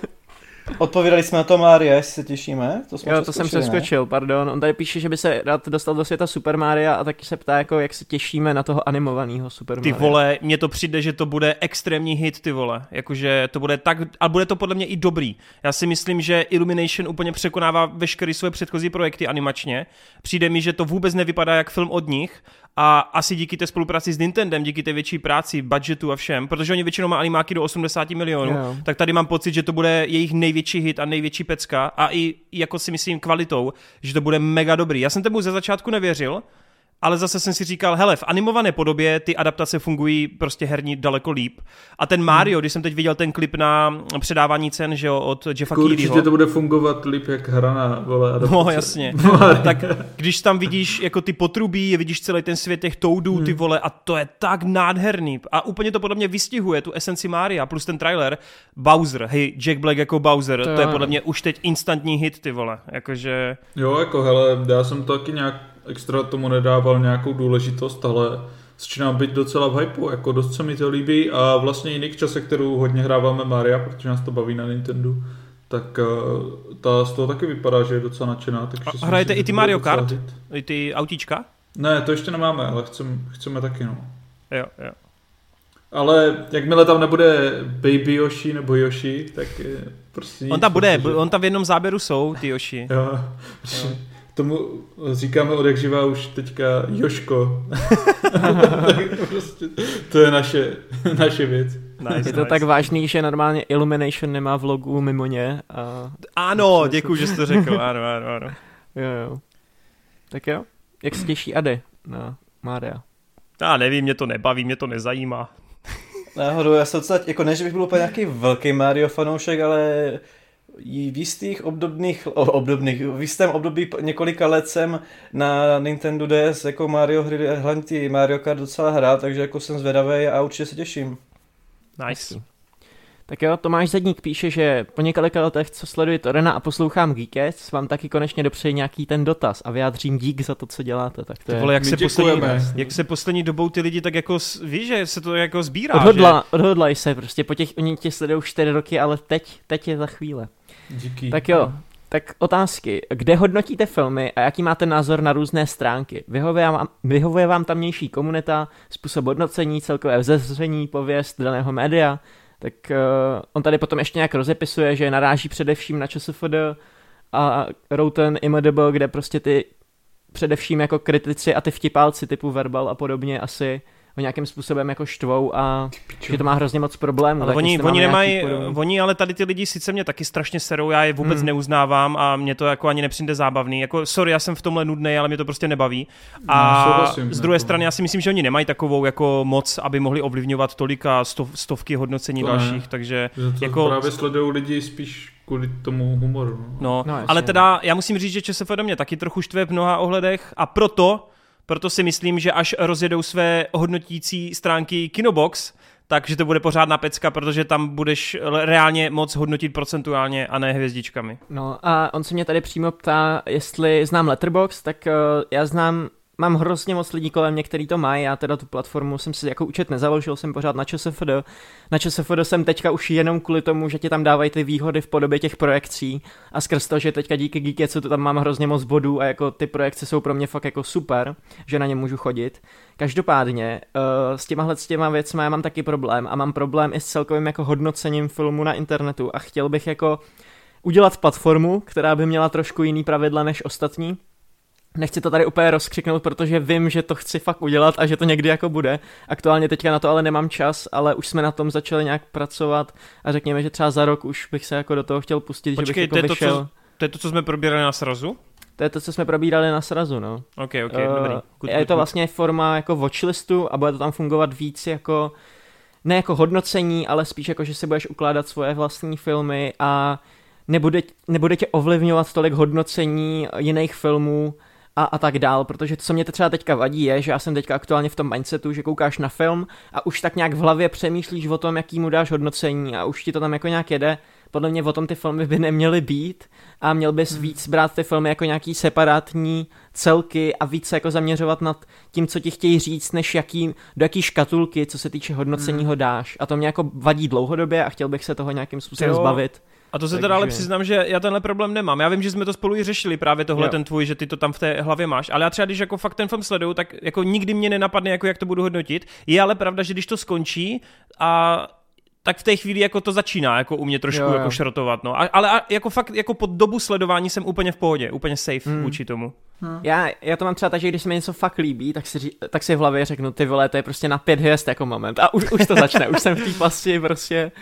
odpovědali jsme na to Mária, jestli se těšíme. To jsme Jo, to jsem přeskočil, pardon. On tady píše, že by se rád dostal do světa Super Maria a taky se ptá, jako, jak se těšíme na toho animovaného Super Ty Maria. vole, mně to přijde, že to bude extrémní hit, ty vole. Jakože to bude tak, a bude to podle mě i dobrý. Já si myslím, že Illumination úplně překonává veškeré své předchozí projekty animačně. Přijde mi, že to vůbec nevypadá jak film od nich a asi díky té spolupráci s Nintendem, díky té větší práci, budgetu a všem, protože oni většinou má animáky do 80 milionů, Jo. tak tady mám pocit, že to bude jejich největší hit a největší pecka a i jako si myslím kvalitou, že to bude mega dobrý. Já jsem tomu ze začátku nevěřil, ale zase jsem si říkal, hele, v animované podobě ty adaptace fungují prostě herní daleko líp. A ten Mario, když jsem teď viděl ten klip na předávání cen, že jo, od Jeffa Určitě Keelyho. to bude fungovat líp jak hra na vole adaptace. No jasně. (laughs) (laughs) tak když tam vidíš jako ty potrubí, vidíš celý ten svět těch toudů, Hmm. ty vole, a to je tak nádherný. A úplně to podle mě vystihuje tu esenci Mária, plus ten trailer. Bowser, hej, Jack Black jako Bowser, To to, je podle mě už teď instantní hit, ty vole. Jakože, Jo, jako hele, já jsem to taky nějak extra tomu nedával nějakou důležitost, ale začínám být docela v hypeu, jako dost se mi to líbí a vlastně jiných časech, kterou hodně hráváme Maria, protože nás to baví na Nintendo, tak uh, ta z toho taky vypadá, že je docela nadšená. Takže A hrajete myslím, i ty Mario Kart? hit. i ty autíčka? Ne, to ještě nemáme, ale chcem, chceme taky, no. Jo, jo. Ale jakmile tam nebude Baby Yoshi nebo Yoshi, tak prostě... On tam bude, protože... on tam v jednom záběru jsou, ty Yoshi. Jo, jo. Tomu říkáme od jak živá už teďka Joško. (laughs) prostě, to je naše, (laughs) naše věc. Nice, je to nice. tak vážný, že normálně Illumination nemá v logu mimo ně. A... Ano, děkuji, že jsi to řekl. (laughs) Ano, ano, ano. jo, jo. Tak jo, jak se těší Ady na Mária? Já nevím, mě to nebaví, mě to nezajímá. Náhodou, já jsem docela, jako ne, že bych byl úplně nějaký velký Mario fanoušek, ale v jistých obdobných, obdobných, v jistém období několika let jsem na Nintendo DS jako Mario hry, hlavně Mario Kart docela hrál, takže jako jsem zvědavý a určitě se těším. Nice. Tak jo, Tomáš Zedník píše, že po několika letech, co sleduji Torena a poslouchám Geekets, vám taky konečně dopřeji nějaký ten dotaz a vyjádřím dík za to, co děláte. Tak to je... Vole, jak, se poslední, jak se poslední dobou ty lidi tak jako, víš, že se to jako sbírá, Odhodla, že? Odhodlaj se prostě, po těch, oni tě sledují čtyři roky, ale teď, teď je za chvíle. Díky. Tak jo, tak otázky. Kde hodnotíte filmy a jaký máte názor na různé stránky? Vyhovuje vám, vyhovuje vám tamnější komunita, způsob hodnocení, celkové vzezření, pověst daného média? Tak uh, on tady potom ještě nějak rozepisuje, že naráží především na ČSFD a Routen IMDB, kde prostě ty především jako kritici a ty vtipálci typu Verbal a podobně asi ho nějakým způsobem jako štvou a že to má hrozně moc problémů. Ale oni, oni nemají, oni ale tady ty lidi sice mě taky strašně serou, já je vůbec hmm. neuznávám a mě to jako ani nepřijde zábavný. Jako sorry, já jsem v tomhle nudný, ale mě to prostě nebaví. A no, souhlasím, z druhé jako. strany já si myslím, že oni nemají takovou jako moc, aby mohli ovlivňovat tolika stov, stovky hodnocení to dalších, ne. takže to jako... právě sledují lidi spíš kvůli tomu humoru. No, no, no ale teda já musím říct, že ČSFD mě taky trochu štve v mnoha ohledech a proto proto si myslím, že až rozjedou své hodnotící stránky Kinobox, takže to bude pořádná pecka, protože tam budeš reálně moc hodnotit procentuálně a ne hvězdičkami. No a on se mě tady přímo ptá, jestli znám Letterbox, tak uh, já znám mám hrozně moc lidí kolem mě, který to mají, já teda tu platformu jsem si jako účet nezaložil, jsem pořád na ČSFD. Na ČSFD jsem teďka už jenom kvůli tomu, že ti tam dávají ty výhody v podobě těch projekcí a skrz to, že teďka díky Geeky, co to tam mám hrozně moc bodů a jako ty projekce jsou pro mě fakt jako super, že na ně můžu chodit. Každopádně uh, s těmahle s těma věcmi já mám taky problém a mám problém i s celkovým jako hodnocením filmu na internetu a chtěl bych jako udělat platformu, která by měla trošku jiný pravidla než ostatní, Nechci to tady úplně rozkřiknout, protože vím, že to chci fakt udělat a že to někdy jako bude. Aktuálně teďka na to ale nemám čas, ale už jsme na tom začali nějak pracovat a řekněme, že třeba za rok už bych se jako do toho chtěl pustit, Počkej, že bych jako to je vyšel. To, co, to je to, co jsme probírali na srazu? To je to, co jsme probírali na srazu, no. Ok, ok, uh, dobrý. Good, je to vlastně forma jako watchlistu a bude to tam fungovat víc jako, ne jako hodnocení, ale spíš jako, že si budeš ukládat svoje vlastní filmy a nebude, nebude tě ovlivňovat tolik hodnocení jiných filmů, a, a tak dál, protože to, co mě třeba teďka vadí, je, že já jsem teďka aktuálně v tom mindsetu, že koukáš na film a už tak nějak v hlavě přemýšlíš o tom, jaký mu dáš hodnocení a už ti to tam jako nějak jede. Podle mě o tom ty filmy by neměly být a měl bys hmm. víc brát ty filmy jako nějaký separátní celky a víc se jako zaměřovat nad tím, co ti chtějí říct, než jaký, do jaký škatulky, co se týče hodnocení hmm. ho dáš. A to mě jako vadí dlouhodobě a chtěl bych se toho nějakým způsobem jo. zbavit. A to se teda ale přiznám, že já tenhle problém nemám. Já vím, že jsme to spolu i řešili právě tohle jo. ten tvůj, že ty to tam v té hlavě máš. Ale já třeba, když jako fakt ten film sleduju, tak jako nikdy mě nenapadne, jako jak to budu hodnotit. Je ale pravda, že když to skončí a tak v té chvíli jako to začíná jako u mě trošku jo, jo. jako šrotovat, no. A, ale a, jako fakt jako pod dobu sledování jsem úplně v pohodě, úplně safe hmm. vůči tomu. Hmm. Já, já to mám třeba tak, že když se mi něco fakt líbí, tak si, tak si v hlavě řeknu, ty vole, to je prostě na pět hvězd jako moment. A už, už to začne, už jsem v té pasti prostě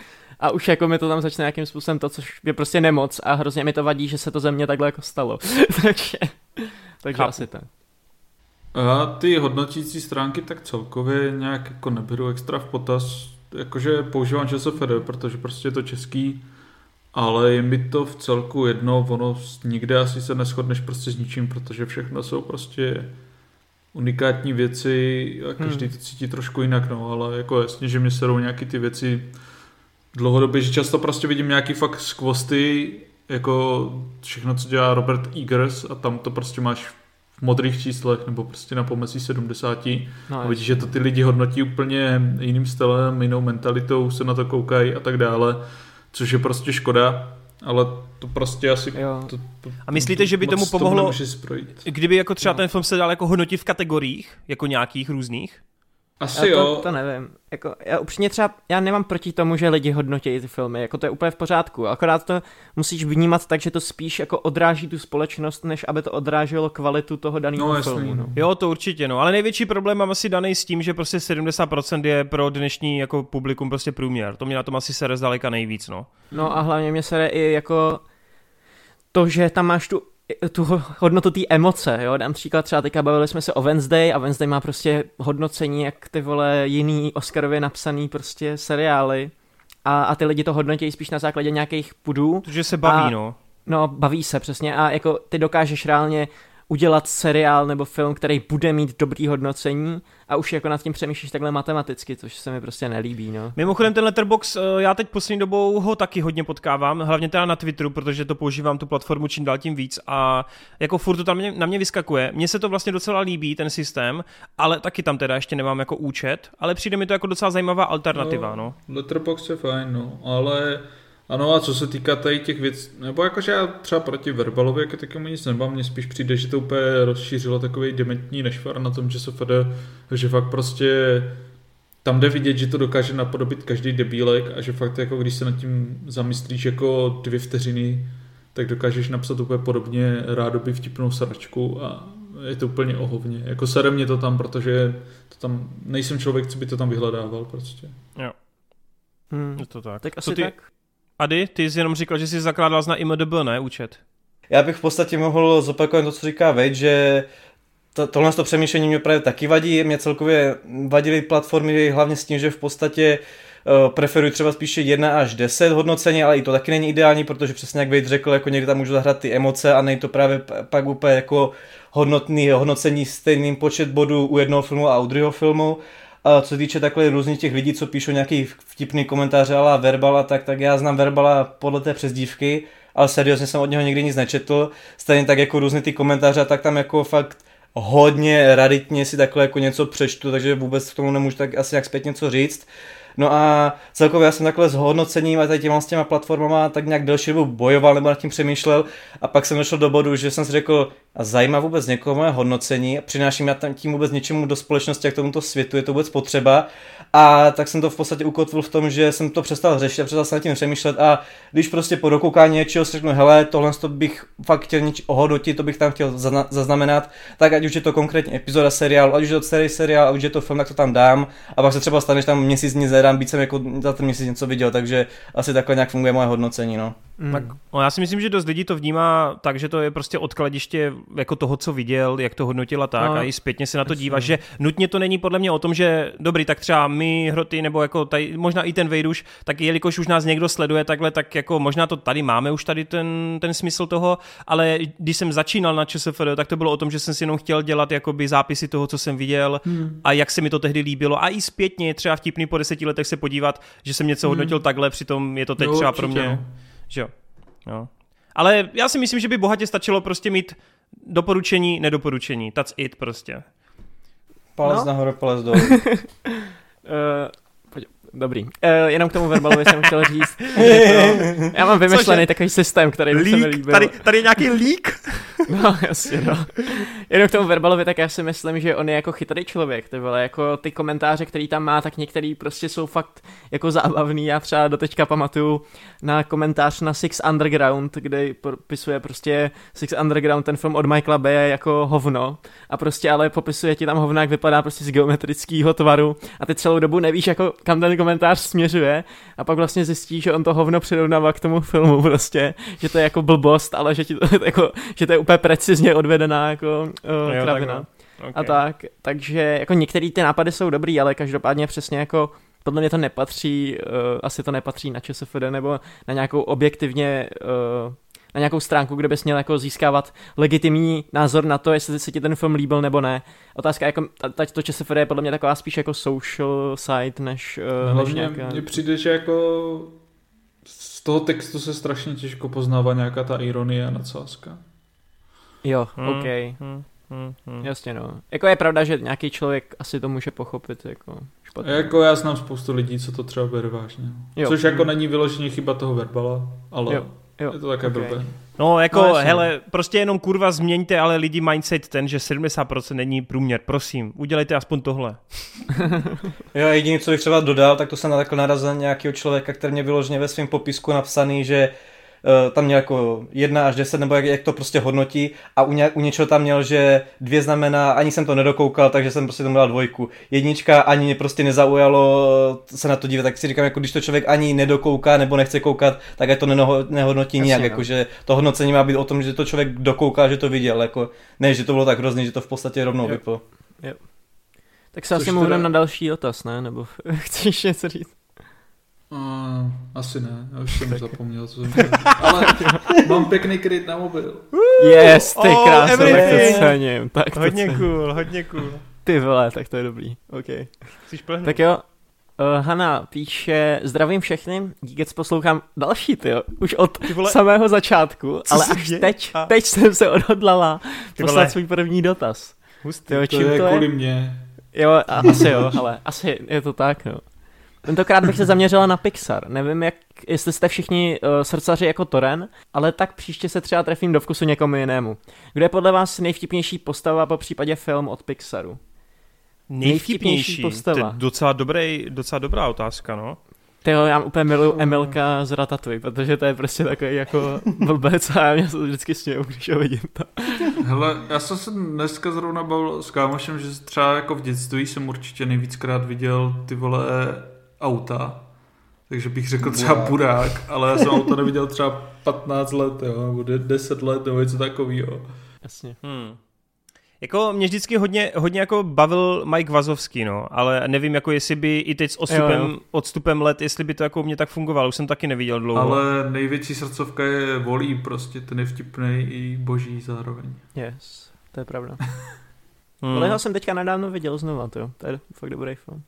a už jako mi to tam začne nějakým způsobem to, což je prostě nemoc a hrozně mi to vadí, že se to ze mě takhle jako stalo. (laughs) takže takže Chápu. asi tak. A ty hodnotící stránky tak celkově nějak jako neberu extra v potaz, jakože používám ČSFD, protože prostě je to český, ale je mi to v celku jedno, ono nikde asi se neschodneš prostě s ničím, protože všechno jsou prostě unikátní věci a každý hmm. to cítí trošku jinak, no, ale jako jasně, že mě serou nějaký ty věci, dlouhodobě, že často prostě vidím nějaký fakt skvosty, jako všechno, co dělá Robert Eagers a tam to prostě máš v modrých číslech nebo prostě na pomezí 70 no, a vidíš, že to ty lidi hodnotí úplně jiným stylem, jinou mentalitou, se na to koukají a tak dále, což je prostě škoda, ale to prostě asi... To, to, a myslíte, že by tomu pomohlo, kdyby jako třeba ten film se dal jako hodnotit v kategoriích, jako nějakých různých? Asi já to, jo. to nevím. Jako, já upřímně třeba, já nemám proti tomu, že lidi hodnotí ty filmy, jako to je úplně v pořádku, akorát to musíš vnímat tak, že to spíš jako odráží tu společnost, než aby to odráželo kvalitu toho daného No, jasný, filmu. No. Jo, to určitě, no. Ale největší problém mám asi daný s tím, že prostě 70% je pro dnešní jako publikum prostě průměr. To mě na tom asi sere zdaleka nejvíc, no. no a hlavně mě se i jako to, že tam máš tu tu hodnotu té emoce, jo, dám příklad třeba teďka bavili jsme se o Wednesday a Wednesday má prostě hodnocení jak ty vole jiný Oscarově napsaný prostě seriály a, a ty lidi to hodnotí spíš na základě nějakých pudů. Protože se baví, A- no. No, baví se přesně a jako ty dokážeš reálně udělat seriál nebo film, který bude mít dobrý hodnocení a už jako nad tím přemýšlíš takhle matematicky, což se mi prostě nelíbí, no. Mimochodem ten Letterbox, eh, já teď poslední dobou ho taky hodně potkávám, hlavně teda na Twitteru, protože to používám tu platformu čím dál tím víc a jako furt to tam mě- na mě vyskakuje. Mně se to vlastně docela líbí, ten systém, ale taky tam teda ještě nemám jako účet, ale přijde mi to jako docela zajímavá alternativa, no. Letterboxd je fajn, no, ale ano a co se týká tady těch věcí, nebo jakože já třeba proti Verbalovi jako takému nic nemám, mně spíš přijde, že to úplně rozšířilo takový dementní nešvar na tom, že se fede, že fakt prostě tam jde vidět, že to dokáže napodobit každý debílek a že fakt jako když se nad tím zamyslíš jako dvě vteřiny, tak dokážeš napsat úplně podobně rádoby vtipnou sračku a je to úplně ohovně. Jako sere mě to tam, protože to tam, nejsem člověk, co by to tam vyhledával prostě. Hmm. Je to tak. Tak Co asi ty, tak. Ady, ty jsi jenom říkal, že jsi zakládal na IMDB, ne, účet? Já bych v podstatě mohl zopakovat to, co říká Vejt, že to, tohle to přemýšlení mě právě taky vadí. Mě celkově vadily platformy hlavně s tím, že v podstatě uh, preferuji třeba spíše 1 až 10 hodnocení, ale i to taky není ideální, protože přesně jak Vejt řekl, jako někdy tam můžu zahrát ty emoce a není to právě pak úplně jako hodnotný hodnocení stejným počet bodů u jednoho filmu a u druhého filmu. Co se týče takhle různých těch lidí, co píšou nějaký vtipný komentáře ale Verbala, tak, tak já znám Verbala podle té přezdívky, ale seriózně jsem od něho nikdy nic nečetl. Stejně tak jako různé ty komentáře, tak tam jako fakt hodně raditně si takhle jako něco přečtu, takže vůbec k tomu nemůžu tak asi jak zpět něco říct. No a celkově já jsem takhle s hodnocením a tady těma s těma platformama tak nějak delší dobu bojoval nebo nad tím přemýšlel a pak jsem došel do bodu, že jsem si řekl, a zajímá vůbec někoho moje hodnocení, přináším já tím vůbec něčemu do společnosti a k tomuto světu, je to vůbec potřeba? A tak jsem to v podstatě ukotvil v tom, že jsem to přestal řešit a přestal jsem nad tím přemýšlet a když prostě po dokoukání něčeho si řeknu, hele, tohle to bych fakt chtěl něč ohodnotit, to bych tam chtěl zazna- zaznamenat, tak ať už je to konkrétně epizoda seriálu, ať už je to starý seriál, ať už je to film, tak to tam dám a pak se třeba stane, že tam měsíc nic nedám, být jsem jako za ten měsíc něco viděl, takže asi takhle nějak funguje moje hodnocení, no. Mm. Tak, no já si myslím, že dost lidí to vnímá tak, že to je prostě odkladiště jako toho, co viděl, jak to hodnotila tak No, a i zpětně se na to jasně. díváš, že nutně to není podle mě o tom, že dobrý, tak třeba my hroty nebo jako tady, možná i ten Vejduš, tak jelikož už nás někdo sleduje takhle, tak jako možná to tady máme už tady ten, ten smysl toho, ale když jsem začínal na ČSFD, tak to bylo o tom, že jsem si jenom chtěl dělat jakoby zápisy toho, co jsem viděl Hmm. a jak se mi to tehdy líbilo a i zpětně třeba vtipný po deseti letech se podívat, že jsem něco hodnotil takhle, přitom je to teď Jo, třeba určitě, pro mě no. Že jo. jo. Ale já si myslím, že by bohatě stačilo prostě mít doporučení, nedoporučení. That's it prostě. Palec No. nahoru, palec dolů. Uh, (laughs) (laughs) Dobrý. Uh, jenom k tomu Verbalovi jsem chtěl říct, (laughs) to, já mám vymyšlený takový systém, který by se mi líbil. tady, tady je nějaký lík. (laughs) No, jasně, no. Jenom k tomu Verbalovi, tak já si myslím, že on je jako chytrý člověk, ty vole, jako ty komentáře, který tam má, tak některý prostě jsou fakt jako zábavný. Já třeba doteďka pamatuju na komentář na Six Underground, kde popisuje prostě Six Underground, ten film od Michaela Baye jako hovno a prostě ale popisuje ti tam hovno, jak vypadá prostě z geometrického tvaru a ty celou dobu nevíš, jako kam ten komentář směřuje a pak vlastně zjistíš, že on to hovno přirovnává k tomu filmu prostě, že to je jako blbost, ale že, ti to, (laughs) jako, že to je úplně precizně odvedená jako uh, Jo, kravina. takhle. Okay. A tak, takže jako některé ty nápady jsou dobrý, ale každopádně přesně jako podle mě to nepatří, uh, asi to nepatří na ČSFD nebo na nějakou objektivně uh, na nějakou stránku, kde bys měl jako získávat legitimní názor na to, jestli se ti ten film líbil nebo ne. Otázka jako, teď to ČSFD je podle mě taková spíš jako social site, než, uh, než Hlavně nějaká... mně přijde, že jako z toho textu se strašně těžko poznává nějaká ta ironie a nadsázka. Jo, Hmm, OK. Hmm, hmm, hmm. Jasně no. Jako je pravda, že nějaký člověk asi to může pochopit jako špatně. Jako já znám spoustu lidí, co to třeba bere vážně. Jo. Což jako není vyloženě chyba toho verbala, ale Jo. Jo. Je to také okay. blbé. No jako, no, hele, prostě jenom kurva změňte, ale lidi mindset ten, že 70% není průměr, prosím, udělejte aspoň tohle. (laughs) jo, jediné, co bych třeba dodal, tak to jsem takhle narazil nějakého člověka, který mě vyloženě ve svém popisku napsaný, že uh, tam měl jako 1 až 10, nebo jak, jak to prostě hodnotí a u, ně, u něčeho tam měl, že dvě znamená, ani jsem to nedokoukal, takže jsem prostě tomu dal dvojku. Jednička ani mě prostě nezaujalo se na to dívat, tak si říkám, jako když to člověk ani nedokouká nebo nechce koukat, tak je to nehodnotí nijak, no. jako, že to hodnocení má být o tom, že to člověk dokouká, že to viděl, jako, ne, že to bylo tak hrozný, že to v podstatě rovnou vyplo. Tak se Což asi můžeme teda... na další dotaz, ne? Nebo (laughs) chceš něco říct? Uh, asi ne, já už jsem zapomněl, co jsem. (laughs) Ale mám pěkný kryt na mobil. Yes, ty oh, krásně, tak to cením. Tak to hodně cením. cool, hodně cool. Ty vole, tak to je dobrý, ok. Chceš Tak jo, Uh, Hanna píše, zdravím všechny, díky, poslouchám další, ty už od vole, samého začátku, ale až je? teď, a... teď jsem se odhodlala poslat svůj první dotaz. Hustý, to je to kvůli je? mě. Jo, a, asi jo, ale asi je to tak, no. Tentokrát bych se zaměřila na Pixar. Nevím, jak, jestli jste všichni uh, srdcaři jako Toren, ale tak příště se třeba trefím do vkusu někomu jinému. Kdo je podle vás nejvtipnější postava po případě film od Pixaru? Nejvtipnější, postava. To je docela, dobrý, docela dobrá otázka, no. Ty jo, já úplně miluju Emilka z Ratatouille, protože to je prostě takový jako (laughs) blbec a já mě se vždycky směju, když ho vidím. To. Hele, já jsem se dneska zrovna bavil s kámošem, že třeba jako v dětství jsem určitě nejvíckrát viděl ty vole auta, takže bych řekl třeba Burák, ale já jsem auto neviděl třeba 15 let, jo, nebo 10 let, nebo něco takového. Jasně. Hmm. Jako mě vždycky hodně, hodně jako bavil Mike Vazovský, no, ale nevím, jako jestli by i teď s odstupem, jo, jo. odstupem let, jestli by to jako mě tak fungovalo, už jsem taky neviděl dlouho. Ale největší srdcovka je volí, prostě ten je vtipný i boží zároveň. Yes, to je pravda. (laughs) hmm. Ale já jsem teďka nedávno viděl znova, to, to je fakt dobrý film.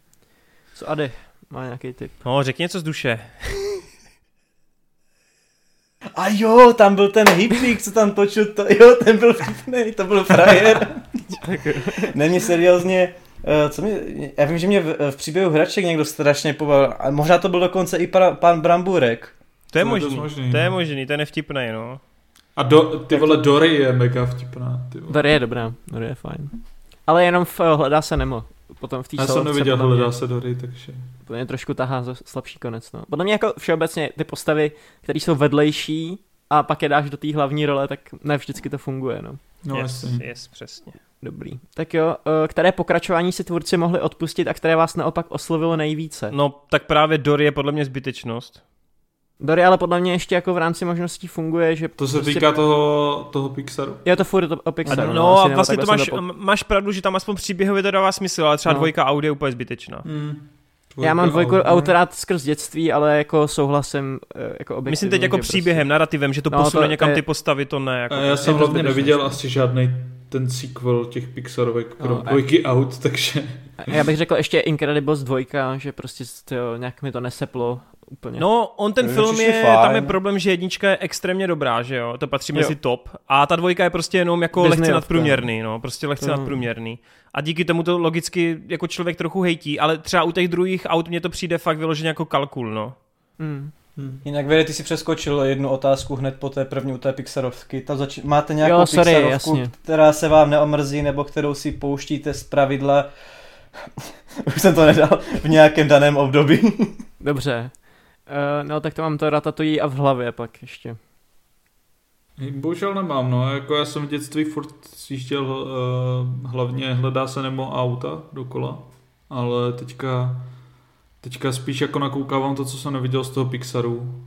Co Ady, má nějaký tip? No, řekni něco z duše. A jo, tam byl ten hippík, co tam točil, to, jo, ten byl vtipný, to byl frajer. Není seriózně, uh, co mě, já vím, že mě v, v příběhu hraček někdo strašně pobavil, a možná to byl dokonce i para, pan Bramburek. To je to možný, možný, to je možný, to je nevtipný, no. A do, ty vole, Dory je mega vtipná. Ty vole. Dory je dobrá, Dory je fajn. Ale jenom v, hledá se Nemo. Potom v té Já jsem neviděl hledá se Dory, takže to mě trošku tahá za slabší konec. No. Podle mě jako všeobecně ty postavy, které jsou vedlejší a pak je dáš do té hlavní role, tak ne vždycky to funguje. No, no yes, yes, přesně. Dobrý. Tak jo, eh, které pokračování si tvůrci mohli odpustit a které vás naopak oslovilo nejvíce? No, tak právě Dory je podle mě zbytečnost. Dory ale podle mě ještě jako v rámci možností funguje, že... To se prostě... týká toho, toho Pixaru. Je to furt o Pixaru. No, no a vlastně to máš, to máš pravdu, že tam aspoň příběhově to dává smysl, ale třeba no. dvojka audio je úplně zbytečná. Mm. Já mám dvojku auto rád skrz dětství, ale jako souhlasím eh, jako Myslím teď jako příběhem, prostě... narrativem, že to no, posune to někam je... ty postavy, to ne. Jako... já jsem hlavně neviděl asi žádný ten sequel těch Pixarovek pro no, dvojky a... out, takže... Já bych řekl ještě Incredibles 2, že prostě to, nějak mi to neseplo úplně. No, on ten film je, fajn. tam je problém, že jednička je extrémně dobrá, že jo, to patří mezi jo. top a ta dvojka je prostě jenom jako Disney lehce nadprůměrný, no, prostě lehce to... nadprůměrný. A díky tomu to logicky jako člověk trochu hejtí, ale třeba u těch druhých aut mně to přijde fakt vyloženě jako kalkul, no. Hmm. Hmm. Jinak Vede, ty si přeskočil jednu otázku hned po té první u té Pixarovky. Ta zač- máte nějakou jo, sorry, Pixarovku, jasně. která se vám neomrzí, nebo kterou si pouštíte z pravidla, (laughs) už jsem to nedal, v nějakém daném období. Dobře. Uh, no tak to mám to ratatují a v hlavě pak ještě. Bohužel nemám, no, jako já jsem v dětství furt sjížděl uh, hlavně hledá se nebo auta dokola, ale teďka, teďka spíš jako nakoukávám to, co jsem neviděl z toho Pixaru.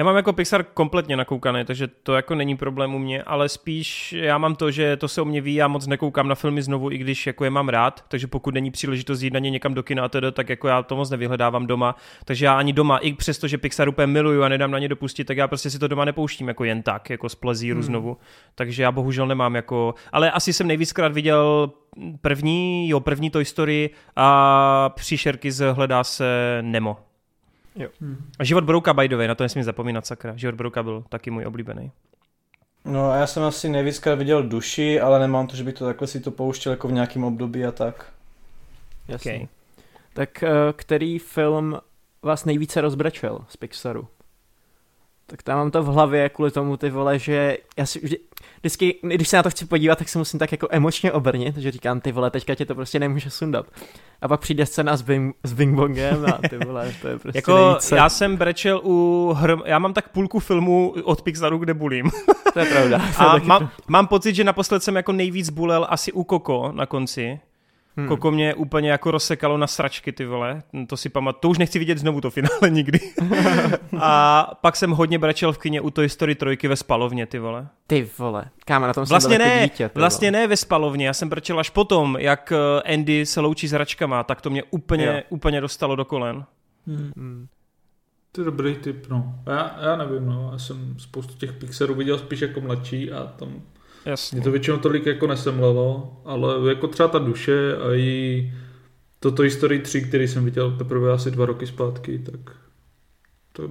Já mám jako Pixar kompletně nakoukaný, takže to jako není problém u mě, ale spíš já mám to, že to se o mě ví, já moc nekoukám na filmy znovu, i když jako je mám rád, takže pokud není příležitost jít na ně někam do kina a tedy, tak jako já to moc nevyhledávám doma, takže já ani doma, i přesto, že Pixar úplně miluju a nedám na ně dopustit, tak já prostě si to doma nepouštím jako jen tak, jako z plezíru hmm. znovu, takže já bohužel nemám jako, ale asi jsem nejvíckrát viděl první, jo, první Toy Story a příšerky z Hledá se Nemo. Jo. Hmm. A život Brouka, by the way, na to nesmím zapomínat, sakra. Život Brouka byl taky můj oblíbený. No a já jsem asi nejvíckrát viděl duši, ale nemám to, že by to takhle si to pouštěl jako v nějakém období a tak. Jasně. Okay. Tak uh, který film vás nejvíce rozbrečel z Pixaru? Tak tam mám to v hlavě kvůli tomu, ty vole, že já si vždy, vždycky, když se na to chci podívat, tak se musím tak jako emočně obrnit, že říkám, ty vole, teďka tě to prostě nemůže sundat. A pak přijde scéna s, Bing, s Bing Bongem a ty vole, to je prostě Jako nejvíce. já jsem brečel u hrm, já mám tak půlku filmu od Pixaru, kde bulím. To je pravda. (laughs) A mám, mám pocit, že naposled jsem jako nejvíc bulel asi u Koko na konci. Hmm. Koko mě úplně jako rozsekalo na sračky, ty vole. To si pamat, to už nechci vidět znovu to finále (laughs) nikdy. (laughs) a pak jsem hodně brečel v kině u Toy Story 3 ve spalovně, ty vole. Ty vole, kámo, na tom jsem Vlastně byl jako ne, dítě, ty vlastně vole. ne ve spalovně, já jsem brečel až potom, jak eh, Andy se loučí s hračkama, tak to mě úplně, Jo. úplně dostalo do kolen. Hmm. To je dobrý tip, no. Já, já nevím, no. Já jsem spoustu těch Pixarů viděl spíš jako mladší a tam Jasně. mě to většinou tolik jako nesemlelo, ale jako třeba ta duše a i to Toy Story 3, který jsem viděl teprve asi dva roky zpátky, tak to,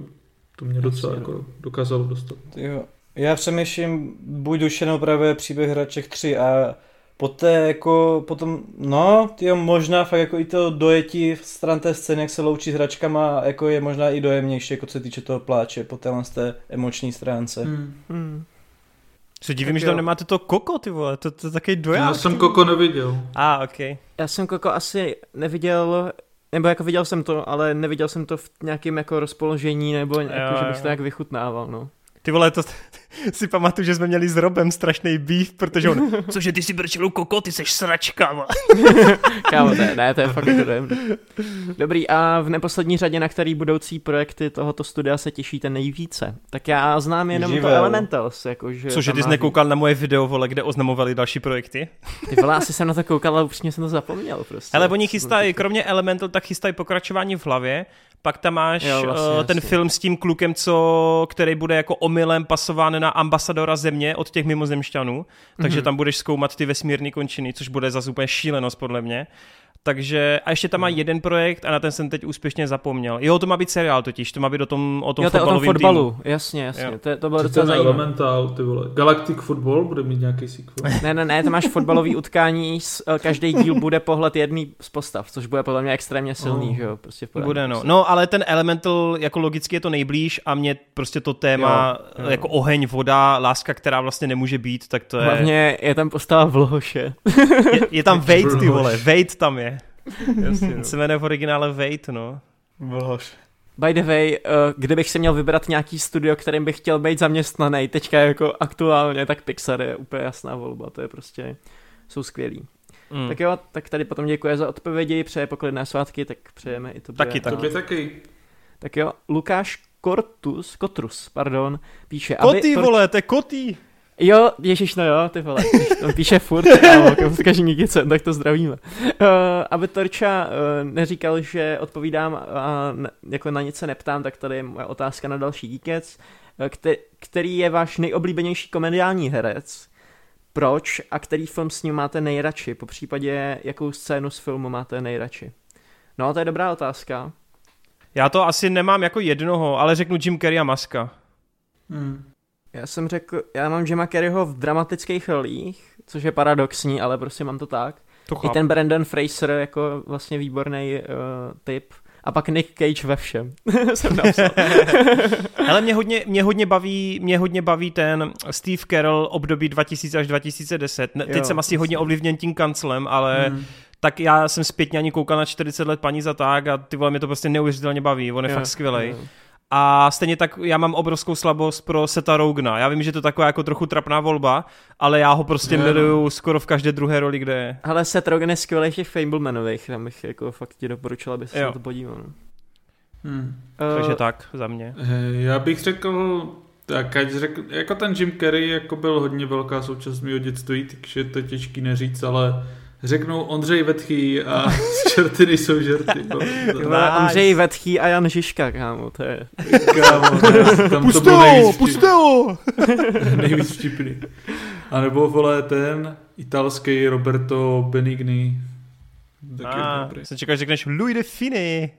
to mě docela Jasně, no. jako dokázalo dostat. Jo. Já přemýšlím, buď už jenom právě příběh hraček 3 a poté jako potom, no, tyjo, možná fakt jako i to dojetí v stran té scény, jak se loučí s hračkama, jako je možná i dojemnější, jako co se týče toho pláče, po téhle z té emoční stránce. Hmm. Hmm. Se divím, Tak že tam jo. nemáte to Koko, ty vole, to, to je takový doják. Já jsem Koko neviděl. A, ah, ok. Já jsem Koko asi neviděl, nebo jako viděl jsem to, ale neviděl jsem to v nějakém jako rozpoložení, nebo jako, Jo, že bych jo. to jak vychutnával, no. Ty vole, to (laughs) si pamatuju, že jsme měli s Robem strašný beef, protože on, (laughs) cože ty si brčel u Koko, ty seš sračka, vole. (laughs) Kámo, to je, ne, to je fakt jako dojemný. Dobrý, a v neposlední řadě, na který budoucí projekty tohoto studia se těšíte nejvíce? Tak já znám jenom Živel. to Elementals, jakože... Cože ty jsi nekoukal na moje video, vole, kde oznamovali další projekty? Ty vole, asi jsem na to koukal, ale upřímně jsem to zapomněl prostě. Ale oni chystají, kromě Elemental, tak chystají pokračování v hlavě, pak tam máš Jo, vlastně, eh, ten jasně. film s tím klukem, co, který bude jako omylem pasován na ambasadora země od těch mimozemšťanů, takže Mhm. tam budeš zkoumat ty vesmírné končiny, což bude zase úplně šílenost podle mě. Takže, a ještě tam má jeden projekt a na ten jsem teď úspěšně zapomněl. Jo, to má být seriál totiž, to má být o tom, o tom Jo, to je o tom fotbalu, týmu. jasně, jasně, Jo. to, je- to bylo docela zajímavé. Elemental, ty vole. Galactic Football bude mít nějaký sequel. (laughs) Ne, ne, ne, to máš fotbalový utkání, eh, každý díl bude pohled jedný z postav, což bude podle mě extrémně silný, Oh. že jo, prostě v Bude no. prostě. No, ale ten Elemental jako logicky je to nejblíž a mě prostě to téma Jo, jo. jako oheň, voda, láska, která vlastně nemůže být, tak to je... Hlavně je tam postava Vlhoše. Je, je tam (laughs) Wade, ty vole, Wade tam je. (laughs) Jasně, no. Se jmenuje v originále Wade, no. Vlhoš. By the way, uh, kdybych si měl vybrat nějaký studio, kterým bych chtěl být zaměstnaný, teďka jako aktuálně, tak Pixar je úplně jasná volba, to je prostě, jsou skvělí. Mm. Tak jo, tak tady potom děkuji za odpovědi, přeje poklidné svátky, tak přejeme i to. Taky, taky. Tobě taky. Tak jo, Lukáš Kortus, Kotrus, pardon, píše, Kotý, to- vole, to je kotý. Jo, ježiš, no jo, ty vole, on píše furt, kámo, každý nikdy tak to zdravíme. Uh, aby Torča uh, neříkal, že odpovídám a ne, jako na nic se neptám, tak tady je moje otázka na další díkec. Uh, kte, který je váš nejoblíbenější komediální herec? Proč a který film s ním máte nejradši? Po případě, jakou scénu z filmu máte nejradši? No, to je dobrá otázka. Já to asi nemám jako jednoho, ale řeknu Jim Carrey a Maska. Hmm. Já jsem řekl, já mám Jima Carreyho v dramatických rolích, což je paradoxní, ale prostě mám to tak. To I ten Brandon Fraser jako vlastně výborný uh, typ. A pak Nick Cage ve všem. (laughs) jsem napsal. (laughs) Ale mě hodně, mě hodně baví, mě hodně baví ten Steve Carell období 2000 až 2010. Ne, Jo, Teď jsem asi hodně ovlivněn tím kanclem, ale Hmm. tak já jsem zpětně ani koukal na 40 let paní za tak a ty vole mě to prostě neuvěřitelně baví, on je Jo, fakt skvělej. jo. A stejně tak já mám obrovskou slabost pro Seta Rogna. Já vím, že to je taková jako trochu trapná volba, ale já ho prostě Jo. miluju skoro v každé druhé roli, kde je. Ale Seth Rogen je skvělý v těch Fablemanových, tam bych jako fakt ti doporučil, aby se Jo. na to podíval. No. Hmm. Takže Eh, tak za mě. Eh, Já bych řekl, tak ať řekl, jako ten Jim Carrey jako byl hodně velká součást mého dětství, takže to je těžký neříct, ale řeknu Ondřej Vetchý a (laughs) z čerty nejsou žerty. no. Ondřej Vetchý a Jan Žižka, kámo, to je... Kámo, tam to bylo (laughs) nejvíc, vtipný. A nebo vole ten italský Roberto Benigni. Taky Ah, dobrý. jsem čekal, že řekneš Louis de Fini.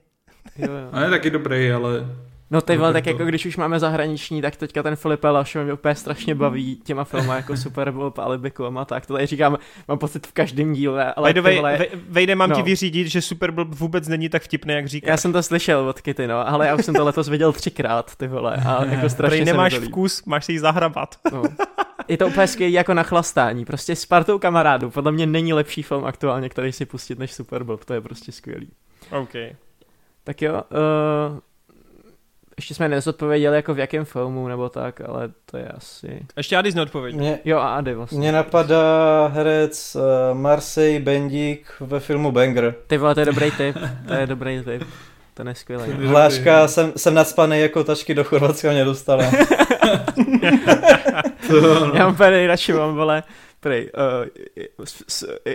Jo, jo. A je taky dobrý, ale No ty vole, tak jako když už máme zahraniční, tak teďka ten Filip Lašo mě úplně strašně baví těma filmy jako Super Bowl, Alibikum a tak. To tady říkám, mám pocit v každém díle, ale By the way, vole, ve- Vejde, mám no. ti vyřídit, že Super Bowl vůbec není tak vtipný, jak říkáš. já jsem to slyšel od Kitty, no, ale já už jsem to letos viděl třikrát, ty vole, a (laughs) jako strašně Prej se nemáš vkus, máš se jí zahrabat. No. Je to úplně skvělý jako na chlastání, prostě s partou kamarádů, podle mě není lepší film aktuálně, který si pustit než Super Bowl, to je prostě skvělý. OK. Tak jo, uh, ještě jsme nezodpověděli jako v jakém filmu nebo tak, ale to je asi... Ještě já neodpověď. Mě, Jo a Ady vlastně. mě napadá herec uh, Marseille Bendík ve filmu Banger. Ty vole, to je dobrý tip, to je dobrý tip. To je skvělý. Hláška, jsem, jsem nadspaný jako tačky do Chorvatska mě dostala. (laughs) Já mám úplně nejradši, mám vole, prej, uh,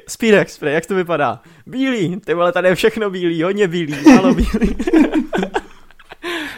Speedex, prej, jak to vypadá? Bílý, ty vole, tady je všechno bílý, hodně bílý, málo bílý.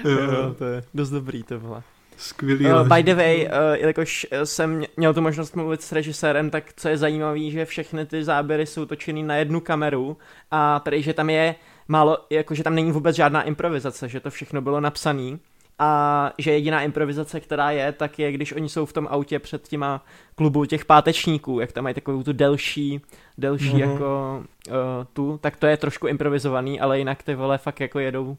Jo, to je dost dobrý, to vole. Skvělý. Uh, by the way, uh, jelikož eh, jsem měl tu možnost mluvit s režisérem, tak co je zajímavé, že všechny ty záběry jsou točeny na jednu kameru a prý, že tam je málo, jakože tam není vůbec žádná improvizace, že to všechno bylo napsané a že jediná improvizace, která je, tak je, když oni jsou v tom autě před těma klubu těch pátečníků, jak tam mají takovou tu delší, delší Mhm. jako uh, tu, tak to je trošku improvizovaný, ale jinak ty vole fakt jako jedou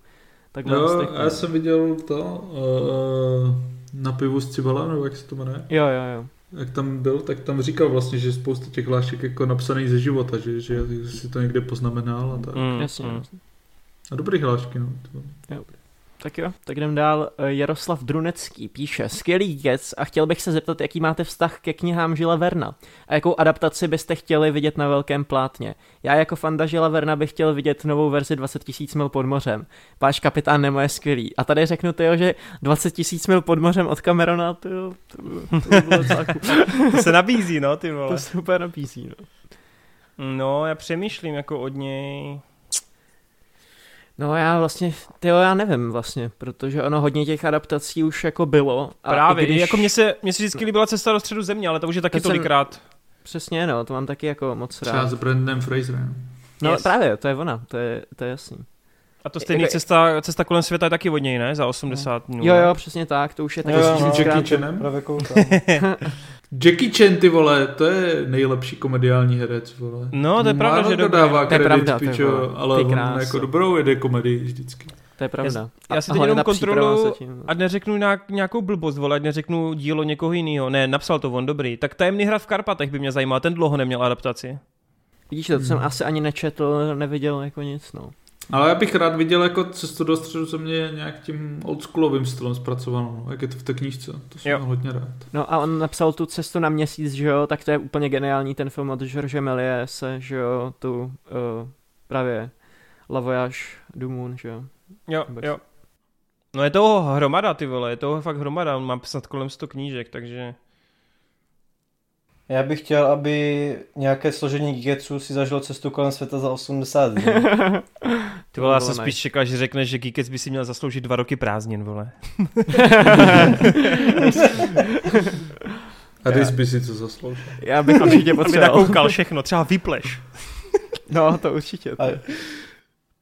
takhle Jo, já jsem viděl to uh, na pivu s Cibalem, nebo jak se to jmenuje. Jo, jo, jo. Jak tam byl, tak tam říkal vlastně, že spousta těch hlášek jako napsaných ze života, že, že si to někde poznamenal a tak. Mm, Jasně, mm. jasně. A dobrý hlášky, no. Tak jo, tak jdem dál. Eh, Jaroslav Drunecký píše, skvělý gec a chtěl bych se zeptat, jaký máte vztah ke knihám Žila Verna a jakou adaptaci byste chtěli vidět na velkém plátně. Já jako fanda Žila Verna bych chtěl vidět novou verzi 20 000 mil pod mořem. Váš kapitán Nemo je skvělý. A tady řeknu tyjo, že 20 000 mil pod mořem od Camerona, tyjo, to, to by bylo. (laughs) To se nabízí, no, ty To vole. se úplně nabízí, no. No, já přemýšlím jako od něj. No já vlastně, tyjo, já nevím vlastně, protože ono hodně těch adaptací už jako bylo. A Právě, když... jako mně se, mně se vždycky líbila cesta do středu země, ale to už je taky To jsem- tolikrát. Přesně, no, to mám taky jako moc Třeba rád. s Brandem Fraserem. No Yes. právě, to je ona, to je, to je jasný. A to stejný Jako- cesta, cesta kolem světa je taky od něj, ne? Za 80 dnů. Jo, jo, přesně tak, to už je taky Jo, jo, s tím no. Jackie Chanem? (laughs) (laughs) Jackie Chan, ty vole, to je nejlepší komediální herec, vole. No, to je pravda, Málo že dobrý. dává To je kredit, pravda, pičo, vole. ale Ty on jako dobrou jede komedii vždycky. To je pravda. Já si A teď jenom zatím. ať neřeknu nějak, nějakou blbost, vole, ať neřeknu dílo někoho jiného. Ne, napsal to on, dobrý. Tak tajemný hra v Karpatech by mě zajímal, ten dlouho neměl adaptaci. Vidíš, to jsem Hmm. asi ani nečetl, neviděl jako nic, no. Ale já bych rád viděl jako cestu do středu země nějak tím oldschoolovým stylem zpracovanou, no, jak je to v té knížce. To jsem Jo. hodně rád. No a on napsal tu cestu na měsíc, že jo, tak to je úplně geniální ten film od George Méliès, že jo, tu uh, právě La Voyage du Moon, že jo. Jo, Vůbec. jo. No je toho hromada, ty vole, je toho fakt hromada, on má snad kolem 100 knížek, takže... Já bych chtěl, aby nějaké složení Gigetsu si zažilo cestu kolem světa za 80 dní. (laughs) Ty vole, já jsem spíš čekal, že řekneš, že Geekets by si měl zasloužit dva roky prázdnin, vole. (laughs) A Rys by si to zasloužil. Já bych určitě Aby potřeboval. nakoukal všechno, třeba vypleš. (laughs) No, to určitě. To. Ale-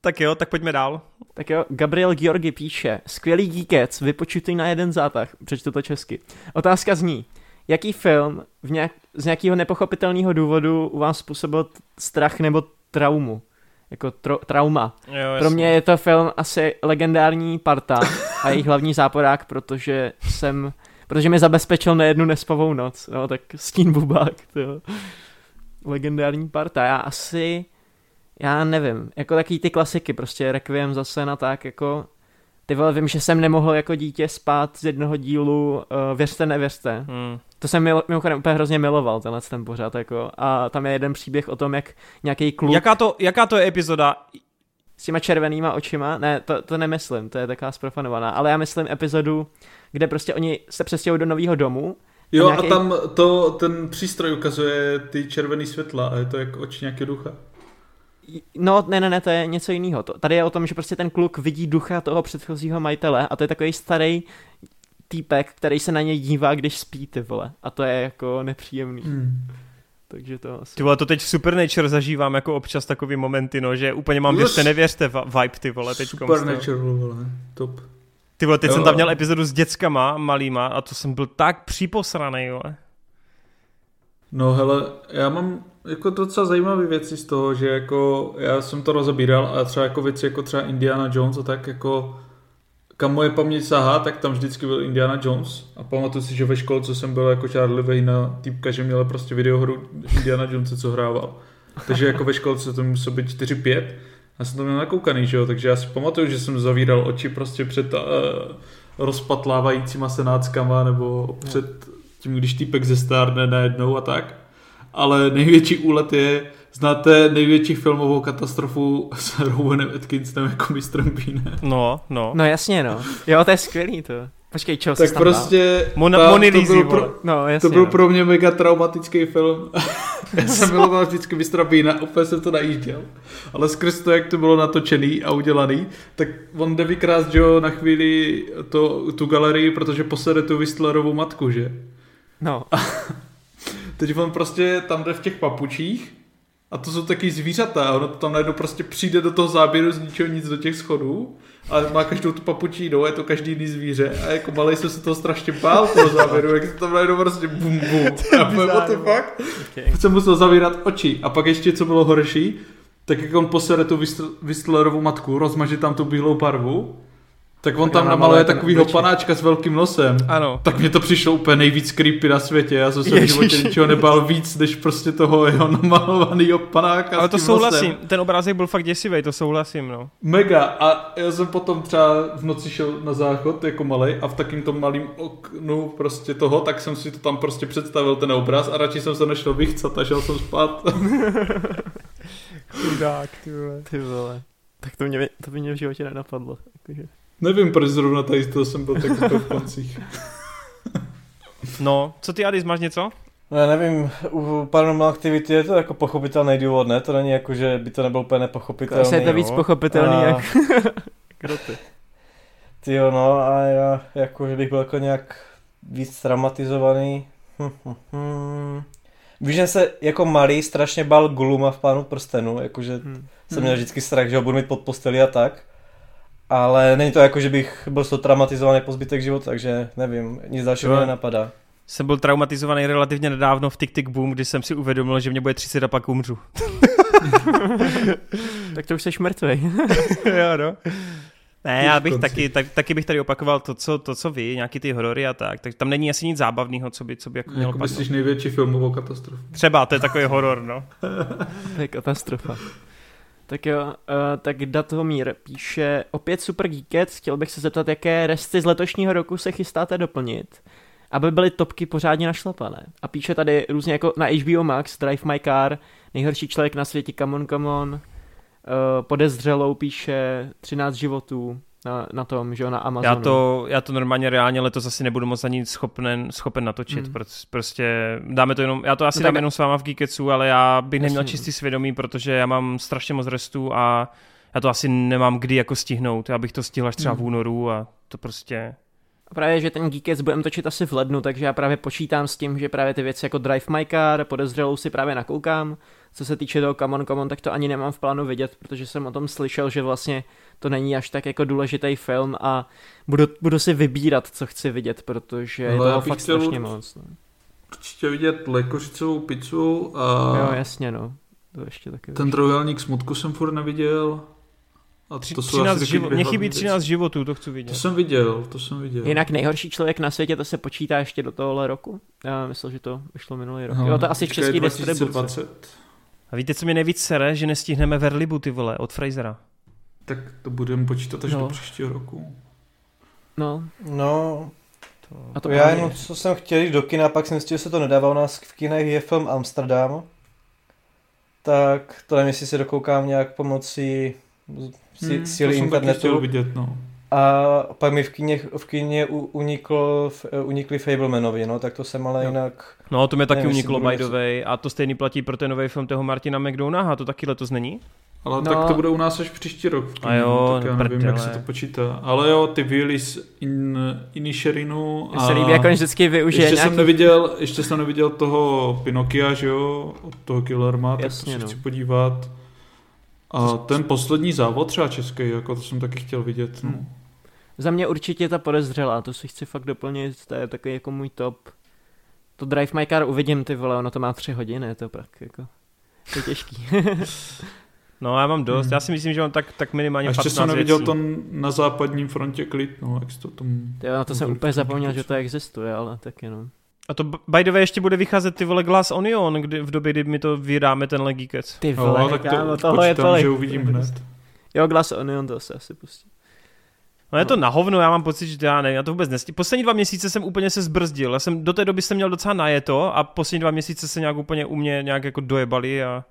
Tak jo, tak pojďme dál. Tak jo, Gabriel Georgi píše, skvělý díkec, vypočutý na jeden zátah, přečtu to česky. Otázka zní, jaký film v nějak, z nějakého nepochopitelného důvodu u vás způsobil strach nebo traumu? Jako tro, trauma. Jo, Pro mě je to film asi legendární parta a jejich hlavní záporák, protože jsem, protože mi zabezpečil na jednu nespavou noc, no, tak stín bubák, to jo. Legendární parta, já asi, já nevím, jako taky ty klasiky, prostě Requiem zase na tak, jako, ty vole, vím, že jsem nemohl jako dítě spát z jednoho dílu, uh, věřte, nevěřte, Hmm. To jsem mil, mimochodem úplně hrozně miloval, tenhle ten pořád, jako, a tam je jeden příběh o tom, jak nějaký kluk Jaká to, jaká to je epizoda? s těma červenýma očima, ne, to, to nemyslím, to je taková zprofanovaná, ale já myslím epizodu, kde prostě oni se přestěhují do nového domu. Jo, nějaký- a tam to, ten přístroj ukazuje ty červený světla a je to jak oči nějakého ducha. No, ne, ne, ne, to je něco jiného. To, tady je o tom, že prostě ten kluk vidí ducha toho předchozího majitele a to je takový starý týpek, který se na něj dívá, když spí, ty vole. A to je jako nepříjemný. Hmm. Takže to asi... Ty vole, to teď v Supernature zažívám jako občas takový momenty, no, že úplně mám věřte, nevěřte vibe, ty vole, teď. Supernatural, vole, top. Ty vole, teď Jo. jsem tam měl epizodu s dětskama malýma a to jsem byl tak příposraný, jo. No hele, já mám jako docela zajímavé věci z toho, že jako já jsem to rozebíral a třeba jako věci jako třeba Indiana Jones a tak jako kam moje paměť sahá, tak tam vždycky byl Indiana Jones a pamatuju si, že ve škole, co jsem byl jako žádlivý na týpka, že měl prostě videohru Indiana Jonesa, co hrával. Takže jako ve školce to muselo být 4-5 já jsem to měl nakoukaný, že jo, takže já si pamatuju, že jsem zavíral oči prostě před uh, rozpatlávajícíma senáckama nebo před tím, když týpek zestárne najednou a tak. Ale největší úlet je, znáte největší filmovou katastrofu s (laughs) Rowanem Atkinsonem jako mistrem Beanem. No, no. No jasně, no. Jo, to je skvělý to. Počkej, čeho Tak prostě Mon- Mony to, byl pro, No, jasně, to byl no. pro mě mega traumatický film. (laughs) Já jsem miloval vždycky mistra Beana, úplně jsem to najížděl. Ale skrz to, jak to bylo natočený a udělaný, tak on jde vykrást, že jo, na chvíli to, tu galerii, protože posede tu Whistlerovou matku, že? No, (laughs) Teď on prostě tam jde v těch papučích a to jsou taky zvířata. A ono to tam najednou prostě přijde do toho záběru z ničeho nic do těch schodů. A má každou tu papučí jinou, je to každý jiný zvíře. A jako malý jsem se toho strašně bál toho záběru, jak se tam najednou prostě bum bum. A what the fuck okay. jsem musel zavírat oči. A pak ještě co bylo horší, tak jak on posere tu Whistl- Whistlerovou matku, rozmaže tam tu bílou barvu, tak on Tak tam namaluje takovýho obličej. panáčka s velkým nosem. Ano. Tak mě to přišlo úplně nejvíc creepy na světě. Já jsem se v životě ničeho nebál víc, než prostě toho jeho namalovaného panáka Ale s to souhlasím, nosem. ten obrázek byl fakt děsivý, to souhlasím, no. Mega. A já jsem potom třeba v noci šel na záchod jako malý a v takým tom malým oknu prostě toho, tak jsem si to tam prostě představil ten obraz a radši jsem se nešel vychcat a šel jsem spát. (laughs) Chudák, ty vole. Ty vole. Tak to, mě, to by mě v životě nenapadlo. Jakože. Nevím, proč zrovna tady z toho jsem byl tak v koncích. (laughs) No, co ty Adis, máš něco? No, já nevím, u Paranormal Activity je to jako pochopitelný důvod, ne? To není jako, že by to nebylo úplně nepochopitelné. Asi je to víc pochopitelný, A- jak (laughs) kroty. Ty jo, no a já jako, že bych byl jako nějak víc traumatizovaný. Hm, hm, hm. Víš, že se jako malý strašně bál Gluma v Pánu prstenu, jakože Hm. jsem měl vždycky strach, že ho budu mít pod posteli a tak. Ale není to jako, že bych byl so traumatizovaný po zbytek života, takže nevím, nic dalšího mě nenapadá. Jsem byl traumatizovaný relativně nedávno v Tick Tick Boom, kdy jsem si uvědomil, že mě bude 30 a pak umřu. (laughs) Tak to už jsi mrtvej. (laughs) jo, no. Ne, já bych taky, tak, taky bych tady opakoval to co, to, co vy, nějaký ty horory a tak. Tak tam není asi nic zábavného, co by, co by jako mělo Jako padnout. myslíš největší filmovou katastrofu. Třeba, to je takový horor, no. To je katastrofa. Tak jo, uh, tak Datomír píše, opět super geeket, chtěl bych se zeptat, jaké resty z letošního roku se chystáte doplnit, aby byly topky pořádně našlapané. A píše tady různě jako na HBO Max, Drive My Car, nejhorší člověk na světě, Come on, come on, uh, podezřelou píše 13 životů na, na tom, že jo, na Amazonu. Já to, já to normálně reálně letos asi nebudu moc ani schopen, schopen natočit, Hmm. hmm. prostě dáme to jenom, já to asi No tak- dám jenom s váma v Geeketsu, ale já bych neměl Jasně. čistý svědomí, protože já mám strašně moc restů a já to asi nemám kdy jako stihnout, já bych to stihl až třeba v Hmm. únoru a to prostě, Právě, že ten Geekets budeme točit asi v lednu, takže já právě počítám s tím, že právě ty věci jako Drive My Car, podezřelou si právě nakoukám. Co se týče toho Come on, Come on, tak to ani nemám v plánu vidět, protože jsem o tom slyšel, že vlastně to není až tak jako důležitý film a budu, budu si vybírat, co chci vidět, protože je Ale já toho fakt chtěl- strašně moc. No. Určitě vidět lékořicovou pizzu a Jo, jasně, no. To ještě taky. ten trojuhelník smutku jsem furt neviděl. A Tři- to jsou 13 asi taky živo, dvě mě chybí věci. 13 životů, to chci vidět. To jsem viděl, to jsem viděl. Jinak nejhorší člověk na světě, to se počítá ještě do tohohle roku. Já myslel, že to vyšlo minulý rok. Aha, jo, to asi v distribuci. 2020. A víte, co mě nejvíc sere, že nestihneme Verlibu, ty vole, od Frasera. Tak to budeme počítat až No. do příštího roku. No, No, a to to já jenom co jsem chtěl jít do kina, pak jsem zjistil, že se to nedává u nás v kinech, je film Amsterdam. Tak to nevím, jestli se dokoukám nějak pomocí si, Hmm, síly to jsem internetu. vidět, no. A pak mi v kině, v kině u- uniklo, v- unikli Fablemanovi, no, tak to jsem ale Jo. jinak... No, to mě taky Nevím, uniklo, by the way, a to stejný platí pro ten nový film toho Martina McDonaha, to taky letos není? Ale No. tak to bude u nás až příští rok. v A jo, tak já nevím, prdele. jak se to počítá. Ale jo, ty Willis in, Inisherinu Mně se líbí, jak on vždycky využije ještě nějaký... jsem neviděl, ještě jsem neviděl toho Pinokia, že jo, od toho Killerma, tak Jasně, to se no. chci podívat. A ten poslední závod třeba český, jako to jsem taky chtěl vidět, no. Hmm. Za mě určitě ta podezřelá, to si chci fakt doplnit, to je takový jako můj top. To Drive My Car uvidím, ty vole, ono to má tři hodiny, to pak jako, to je těžký. (laughs) no já mám dost, hmm. já si myslím, že mám tak, tak minimálně A ještě jsem neviděl to na západním frontě klid, no, jak to tomu... Jo, na to jsem úplně zapomněl, že to existuje, ale tak jenom. A to by the way ještě bude vycházet ty vole Glass Onion, kdy, v době, kdy my to vydáme ten Legikec. Ty vole, no, tak to, kámo, tohle je tolik. že uvidím hned. Jo, Glass Onion to se asi pustí. No je to na hovno, já mám pocit, že já nevím, já to vůbec nestí. Poslední dva měsíce jsem úplně se zbrzdil. Já jsem do té doby jsem měl docela najeto a poslední dva měsíce se nějak úplně u mě nějak jako dojebali a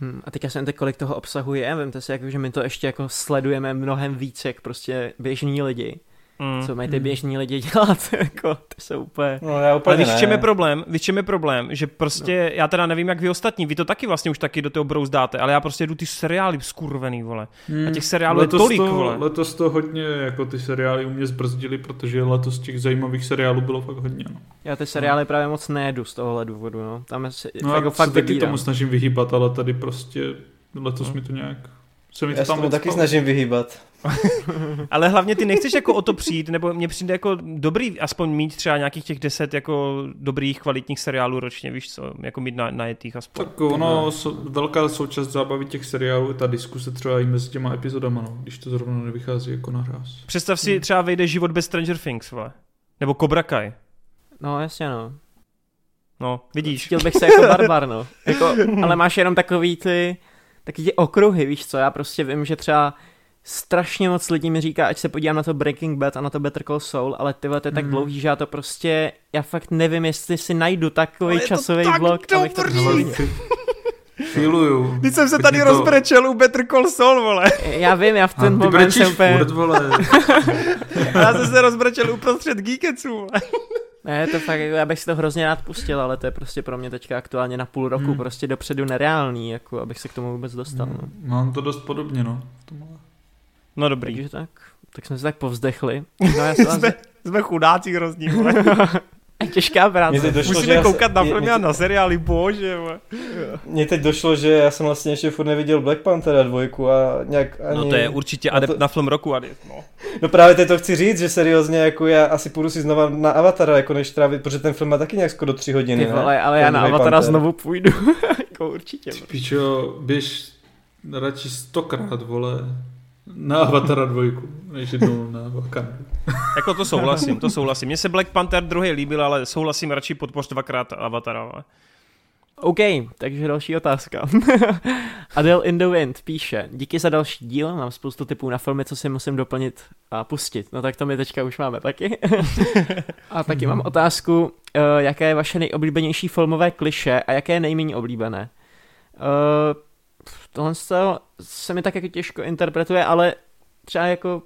Hmm, a teďka jsem teď, kolik toho obsahuje, vemte si, jako, že my to ještě jako sledujeme mnohem víc, jak prostě běžní lidi. Mm. Co mají ty běžní lidi dělat, (laughs) jako, to jsou úplně... No, já úplně Ale víš, čem je problém? Víš, čem je problém? Že prostě, no. já teda nevím, jak vy ostatní, vy to taky vlastně už taky do toho brouzdáte, ale já prostě jdu ty seriály skurvený, vole. Mm. A těch seriálů letos je tolik, to, vole. Letos to hodně, jako ty seriály u mě zbrzdili, protože letos těch zajímavých seriálů bylo fakt hodně, no. Já ty seriály no. právě moc nejedu z tohohle důvodu, no. Tam je, no, jako fakt taky tomu snažím vyhýbat, ale tady prostě letos no. mi to nějak se mi to Já tam se taky snažím vyhýbat. (laughs) Ale hlavně ty nechceš jako o to přijít, nebo mně přijde jako dobrý aspoň mít třeba nějakých těch deset jako dobrých kvalitních seriálů ročně, víš co, jako mít na, najetých aspoň. Tak ono, so, velká součást zábavy těch seriálů je ta diskuse třeba i mezi těma epizodama, no, když to zrovna nevychází jako naraz. Představ si, hmm. třeba vejde život bez Stranger Things, vole. Nebo Cobra Kai. No, jasně, no. No, vidíš. Chtěl bych se jako barbar, no. Jako, ale máš jenom takový ty, taky ty okruhy, víš co, já prostě vím, že třeba strašně moc lidí mi říká, ať se podívám na to Breaking Bad a na to Better Call Saul, ale ty to je tak mm. dlouhý, že já to prostě, já fakt nevím, jestli si najdu takový časový blok, abych to prostě Filuju. Teď jsem se tady to... rozbrečel u Better Call Saul, vole. Já vím, já v ten a, moment jsem úplně... Furt, vole. (laughs) já jsem se rozbrečel uprostřed vole. Ne, to fakt, já bych si to hrozně rád pustil, ale to je prostě pro mě teďka aktuálně na půl roku hmm. prostě dopředu nereálný, jako abych se k tomu vůbec dostal. Hmm. No. Mám to dost podobně, no. No dobrý. Takže tak, tak jsme se tak povzdechli. (laughs) No, já jsme, jsme chudáci hrozní. (laughs) Těžká práce. Došlo, Musíme koukat na filmy a na seriály, bože. Mně teď došlo, že já jsem vlastně ještě furt neviděl Black Panthera dvojku a nějak ani... No to je určitě adept to... na film roku, Adi. No. no právě teď to chci říct, že seriózně jako já asi půjdu si znova na Avatara, jako než trávit, protože ten film má taky nějak skoro tři hodiny, Ty vole, ale já na Avatara Panther. znovu půjdu, (laughs) jako určitě. Ty pičo, běž radši stokrát, vole na Avatara dvojku, než jednou na Wakandu. jako to souhlasím, to souhlasím. Mně se Black Panther druhý líbil, ale souhlasím radši podpoř dvakrát Avatara. Ale... OK, takže další otázka. (laughs) Adele in the Wind píše, díky za další díl, mám spoustu typů na filmy, co si musím doplnit a pustit. No tak to my teďka už máme taky. (laughs) a taky mám otázku, uh, jaké je vaše nejoblíbenější filmové kliše a jaké je nejméně oblíbené? Uh, tohle se mi tak jako těžko interpretuje, ale třeba jako,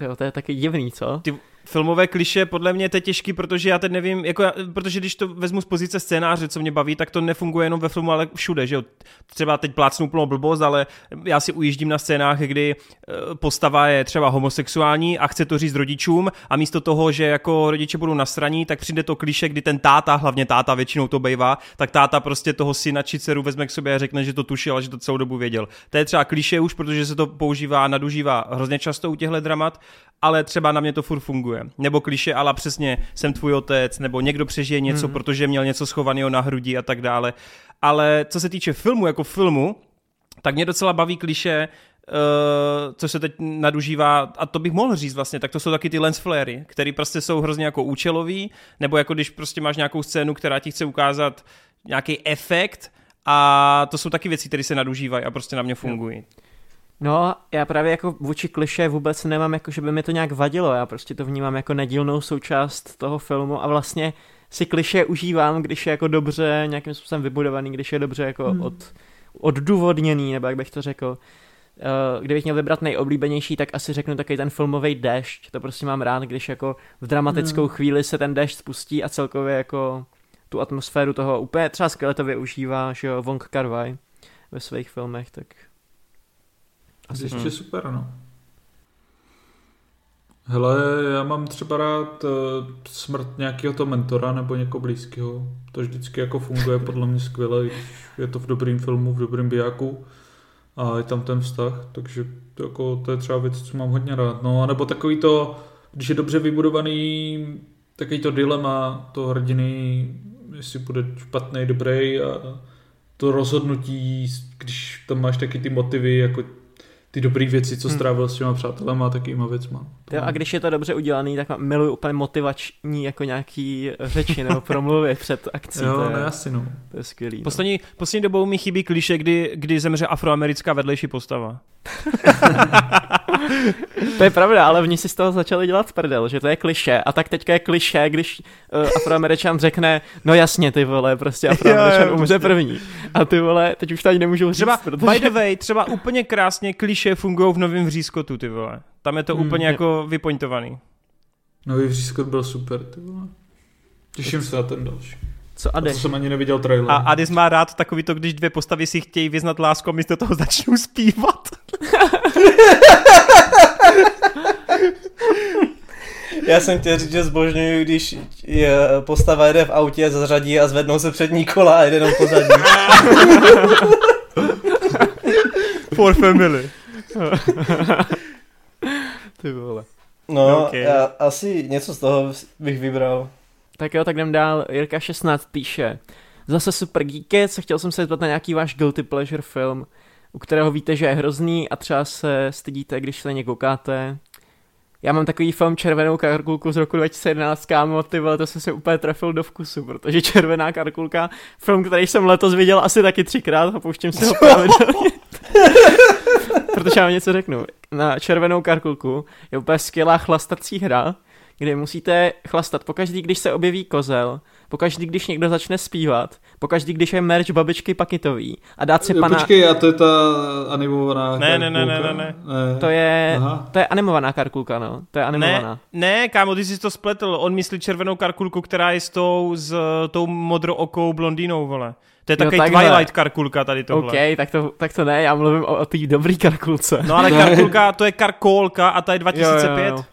jo, to je taky divný, co? Ty, filmové kliše podle mě to je těžký, protože já teď nevím, jako já, protože když to vezmu z pozice scénáře, co mě baví, tak to nefunguje jenom ve filmu, ale všude, že jo. Třeba teď plácnu plnou blbost, ale já si ujíždím na scénách, kdy eh, postava je třeba homosexuální a chce to říct rodičům a místo toho, že jako rodiče budou nasraní, tak přijde to kliše, kdy ten táta, hlavně táta většinou to bejvá, tak táta prostě toho syna či dceru vezme k sobě a řekne, že to tušil a že to celou dobu věděl. To je třeba kliše už, protože se to používá, nadužívá hrozně často u těchto dramat ale třeba na mě to furt funguje. Nebo kliše, ale přesně jsem tvůj otec, nebo někdo přežije něco, mm. protože měl něco schovaného na hrudi a tak dále. Ale co se týče filmu jako filmu, tak mě docela baví kliše, Uh, co se teď nadužívá, a to bych mohl říct vlastně, tak to jsou taky ty lens flary, které prostě jsou hrozně jako účelový, nebo jako když prostě máš nějakou scénu, která ti chce ukázat nějaký efekt a to jsou taky věci, které se nadužívají a prostě na mě fungují. Jo. No, já právě jako vůči kliše vůbec nemám, jako že by mi to nějak vadilo, já prostě to vnímám jako nedílnou součást toho filmu a vlastně si kliše užívám, když je jako dobře nějakým způsobem vybudovaný, když je dobře jako hmm. od, oddůvodněný, nebo jak bych to řekl. Uh, kdybych měl vybrat nejoblíbenější, tak asi řeknu takový ten filmový dešť. To prostě mám rád, když jako v dramatickou hmm. chvíli se ten dešť spustí a celkově jako tu atmosféru toho úplně třeba skvěle to využívá, že jo, Wong Kar Wai ve svých filmech, tak asi ještě hmm. super, no. Hele, já mám třeba rád uh, smrt nějakého to mentora nebo někoho blízkého. To vždycky jako funguje podle mě skvěle, je to v dobrém filmu, v dobrém bijáku a je tam ten vztah, takže to, jako, to je třeba věc, co mám hodně rád. No, a nebo takový to, když je dobře vybudovaný takový to dilema toho hrdiny, jestli bude špatný, dobrý a to rozhodnutí, když tam máš taky ty motivy, jako ty dobré věci, co strávil s těma přátelema a takýma věcma. Jo, a když je to dobře udělaný, tak miluji úplně motivační jako nějaký řeči nebo (laughs) promluvy před akcí. Jo, to, no je, asi no. to je skvělý. No. Poslední, poslední dobou mi chybí kliše, kdy, kdy zemře afroamerická vedlejší postava. (laughs) (laughs) To je pravda, ale oni si z toho začali dělat prdel, že to je kliše. A tak teďka je kliše, když uh, afroameričan řekne, no jasně ty vole, prostě afroameričan Jo, umře první. A ty vole, teď už to ani nemůžou říct, Třeba, protože... by the way, třeba úplně krásně kliše fungují v novém vřízkotu, ty vole. Tam je to Hmm, úplně jo. jako vypointovaný. Nový vřízkot byl super, ty vole. Těším se na ten další. Co A Ade? to jsem ani neviděl trailer. A Adis má rád takový to, když dvě postavy si chtějí vyznat lásku a místo toho začnou zpívat. (laughs) Já jsem chtěl říct, že zbožňuju, když je postava jede v autě, zařadí a zvednou se přední kola a jede jenom pozadí. (laughs) For family. (laughs) Ty vole. No, Ok. já asi něco z toho bych vybral. Tak jo, tak jdem dál. Jirka 16 píše. Zase super geeky, co chtěl jsem se zeptat na nějaký váš guilty pleasure film, u kterého víte, že je hrozný a třeba se stydíte, když se na ně koukáte. Já mám takový film Červenou karkulku z roku 2011, kámo, ty vole, to jsem se úplně trefil do vkusu, protože Červená karkulka, film, který jsem letos viděl asi taky třikrát a pouštím si ho pravidelně. (laughs) protože já vám něco řeknu. Na Červenou karkulku je úplně skvělá chlastací hra, kde musíte chlastat pokaždý, když se objeví kozel, pokaždý, když někdo začne zpívat, pokaždý, když je merch babičky paketový a dát si Jo, pana... Počkej, a to je ta animovaná Ne, ne, ne, ne, karkulka? ne, ne. To je, Aha. to je animovaná karkulka, no. To je animovaná. Ne, ne, kámo, ty jsi to spletl. On myslí červenou karkulku, která je s tou, s tou modrookou blondýnou, vole. To je takový takhle. Twilight karkulka tady tohle. OK, tak to, tak to ne, já mluvím o, o té dobrý karkulce. No ale karkulka, to je karkolka a ta je 2005. Jo, jo, jo.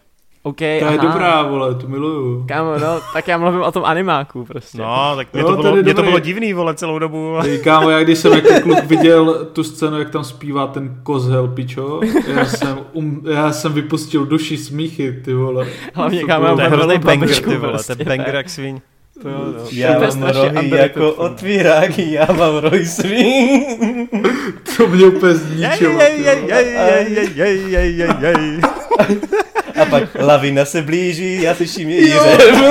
OK, To je aha. dobrá, vole, tu miluju. Kámo, no, tak já mluvím o tom animáku prostě. No, tak mě, Jo, to, ten bylo, je mě to bylo divný, vole, celou dobu. Hej, kámo, já když jsem jako kluk viděl tu scénu, jak tam zpívá ten kozel, pičo, já jsem, um, já jsem vypustil duši smíchy, ty vole. Hlavně, To kámo, já To je mám velkou banger, ty vole, prostě, to je banger jak sviň. To no. Já To je mám rohy underrated jako film. otvírák, já mám rohy svý. (laughs) To mě úplně Jej, zničilo. jej, ty jej, vole. jej, jej, jej, jej, jej, jej, jej. (laughs) A pak lavina se blíží, já slyším její řev.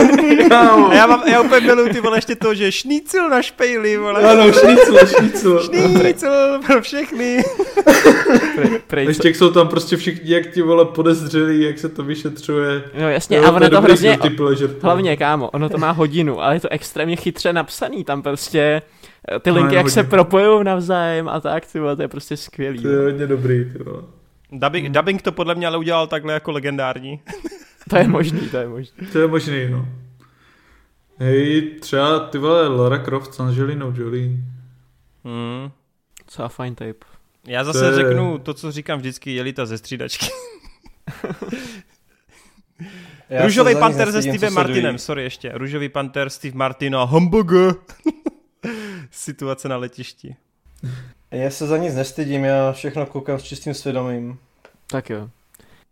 A já, mám, já úplně miluju ty vole ještě to, že šnícil na špejli, vole. Ano, šnicl, šnicl. Šnícil pro všechny. Co- Ještě jak jsou tam prostě všichni, jak ti vole podezřelí, jak se to vyšetřuje. No jasně, Jo, a ono je to hrozně, hlavně kámo, ono to má hodinu, ale je to extrémně chytře napsaný, tam prostě eh, ty No, linky, je jak se hodinu. propojují navzájem a tak, ty vole, to je prostě skvělý. To je hodně dobrý, ty vole. Dubbing, dubbing to podle mě ale udělal takhle jako legendární. (laughs) To je možný, to je možný. To je možný, no. Hej, třeba ty vole Lara Croft s Angelinou Jolie. Hmm. Co a fine tape. Já zase To je- řeknu to, co říkám vždycky, jelita ze střídačky. (laughs) Já Růžový panter se Stevem sleduji. Martinem, sorry ještě. Růžový panter, Steve Martin a hamburger. (laughs) Situace na letišti. Já se za nic nestydím, já všechno koukám s čistým svědomím. Tak jo.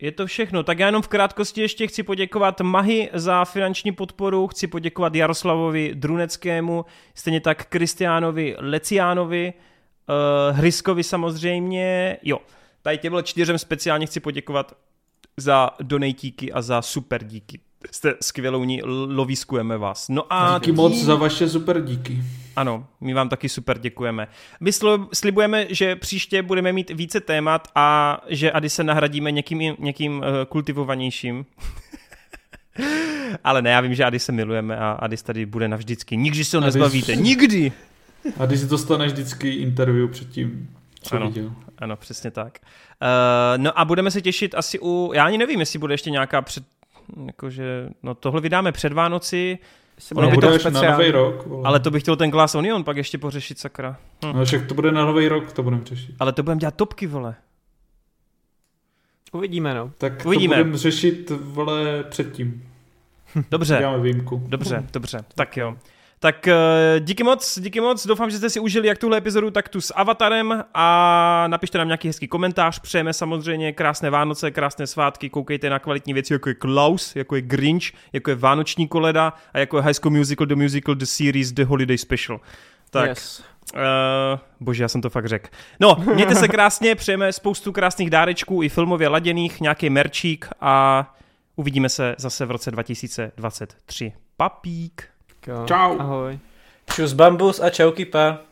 Je to všechno. Tak já jenom v krátkosti ještě chci poděkovat Mahy za finanční podporu, chci poděkovat Jaroslavovi Druneckému, stejně tak Kristiánovi Leciánovi, uh, Hryskovi samozřejmě, jo. Tady těmhle čtyřem speciálně chci poděkovat za donejtíky a za super díky. Jste skvělouní, lovískujeme vás. No a Díky moc za vaše super díky. Ano, my vám taky super děkujeme. My slibujeme, že příště budeme mít více témat a že Ady se nahradíme někým, někým uh, kultivovanějším. (laughs) Ale ne, já vím, že Ady se milujeme a Adis tady bude navždycky. Nikdy se ho Adis- nezbavíte, nikdy! (laughs) A když si dostaneš vždycky interview předtím, co Ano. viděl. Ano, přesně tak. Uh, no a budeme se těšit asi u, já ani nevím, jestli bude ještě nějaká před, jakože, no tohle vydáme před Vánoci, Ono by to na nový rok. Vole. ale to bych chtěl ten Glass Onion pak ještě pořešit, sakra. Hm. No však to bude na nový rok, to budeme řešit. Ale to budeme dělat topky, vole. Uvidíme, no. Tak Uvidíme. to budeme řešit, vole, předtím. Dobře. Děláme výjimku. Dobře, dobře, tak jo. Tak eh, díky moc, díky moc, doufám, že jste si užili jak tuhle epizodu, tak tu s Avatarem a napište nám nějaký hezký komentář, přejeme samozřejmě krásné Vánoce, krásné svátky, koukejte na kvalitní věci, jako je Klaus, jako je Grinch, jako je Vánoční koleda a jako je High School Musical, The Musical, The Series, The Holiday Special. Tak, yes. Uh, bože, já jsem to fakt řekl. No, mějte se (laughs) krásně, přejeme spoustu krásných dárečků i filmově laděných, nějaký merčík a uvidíme se zase v roce 2023. Papík. Čau. Ahoj. Čus bambus a čau kipa.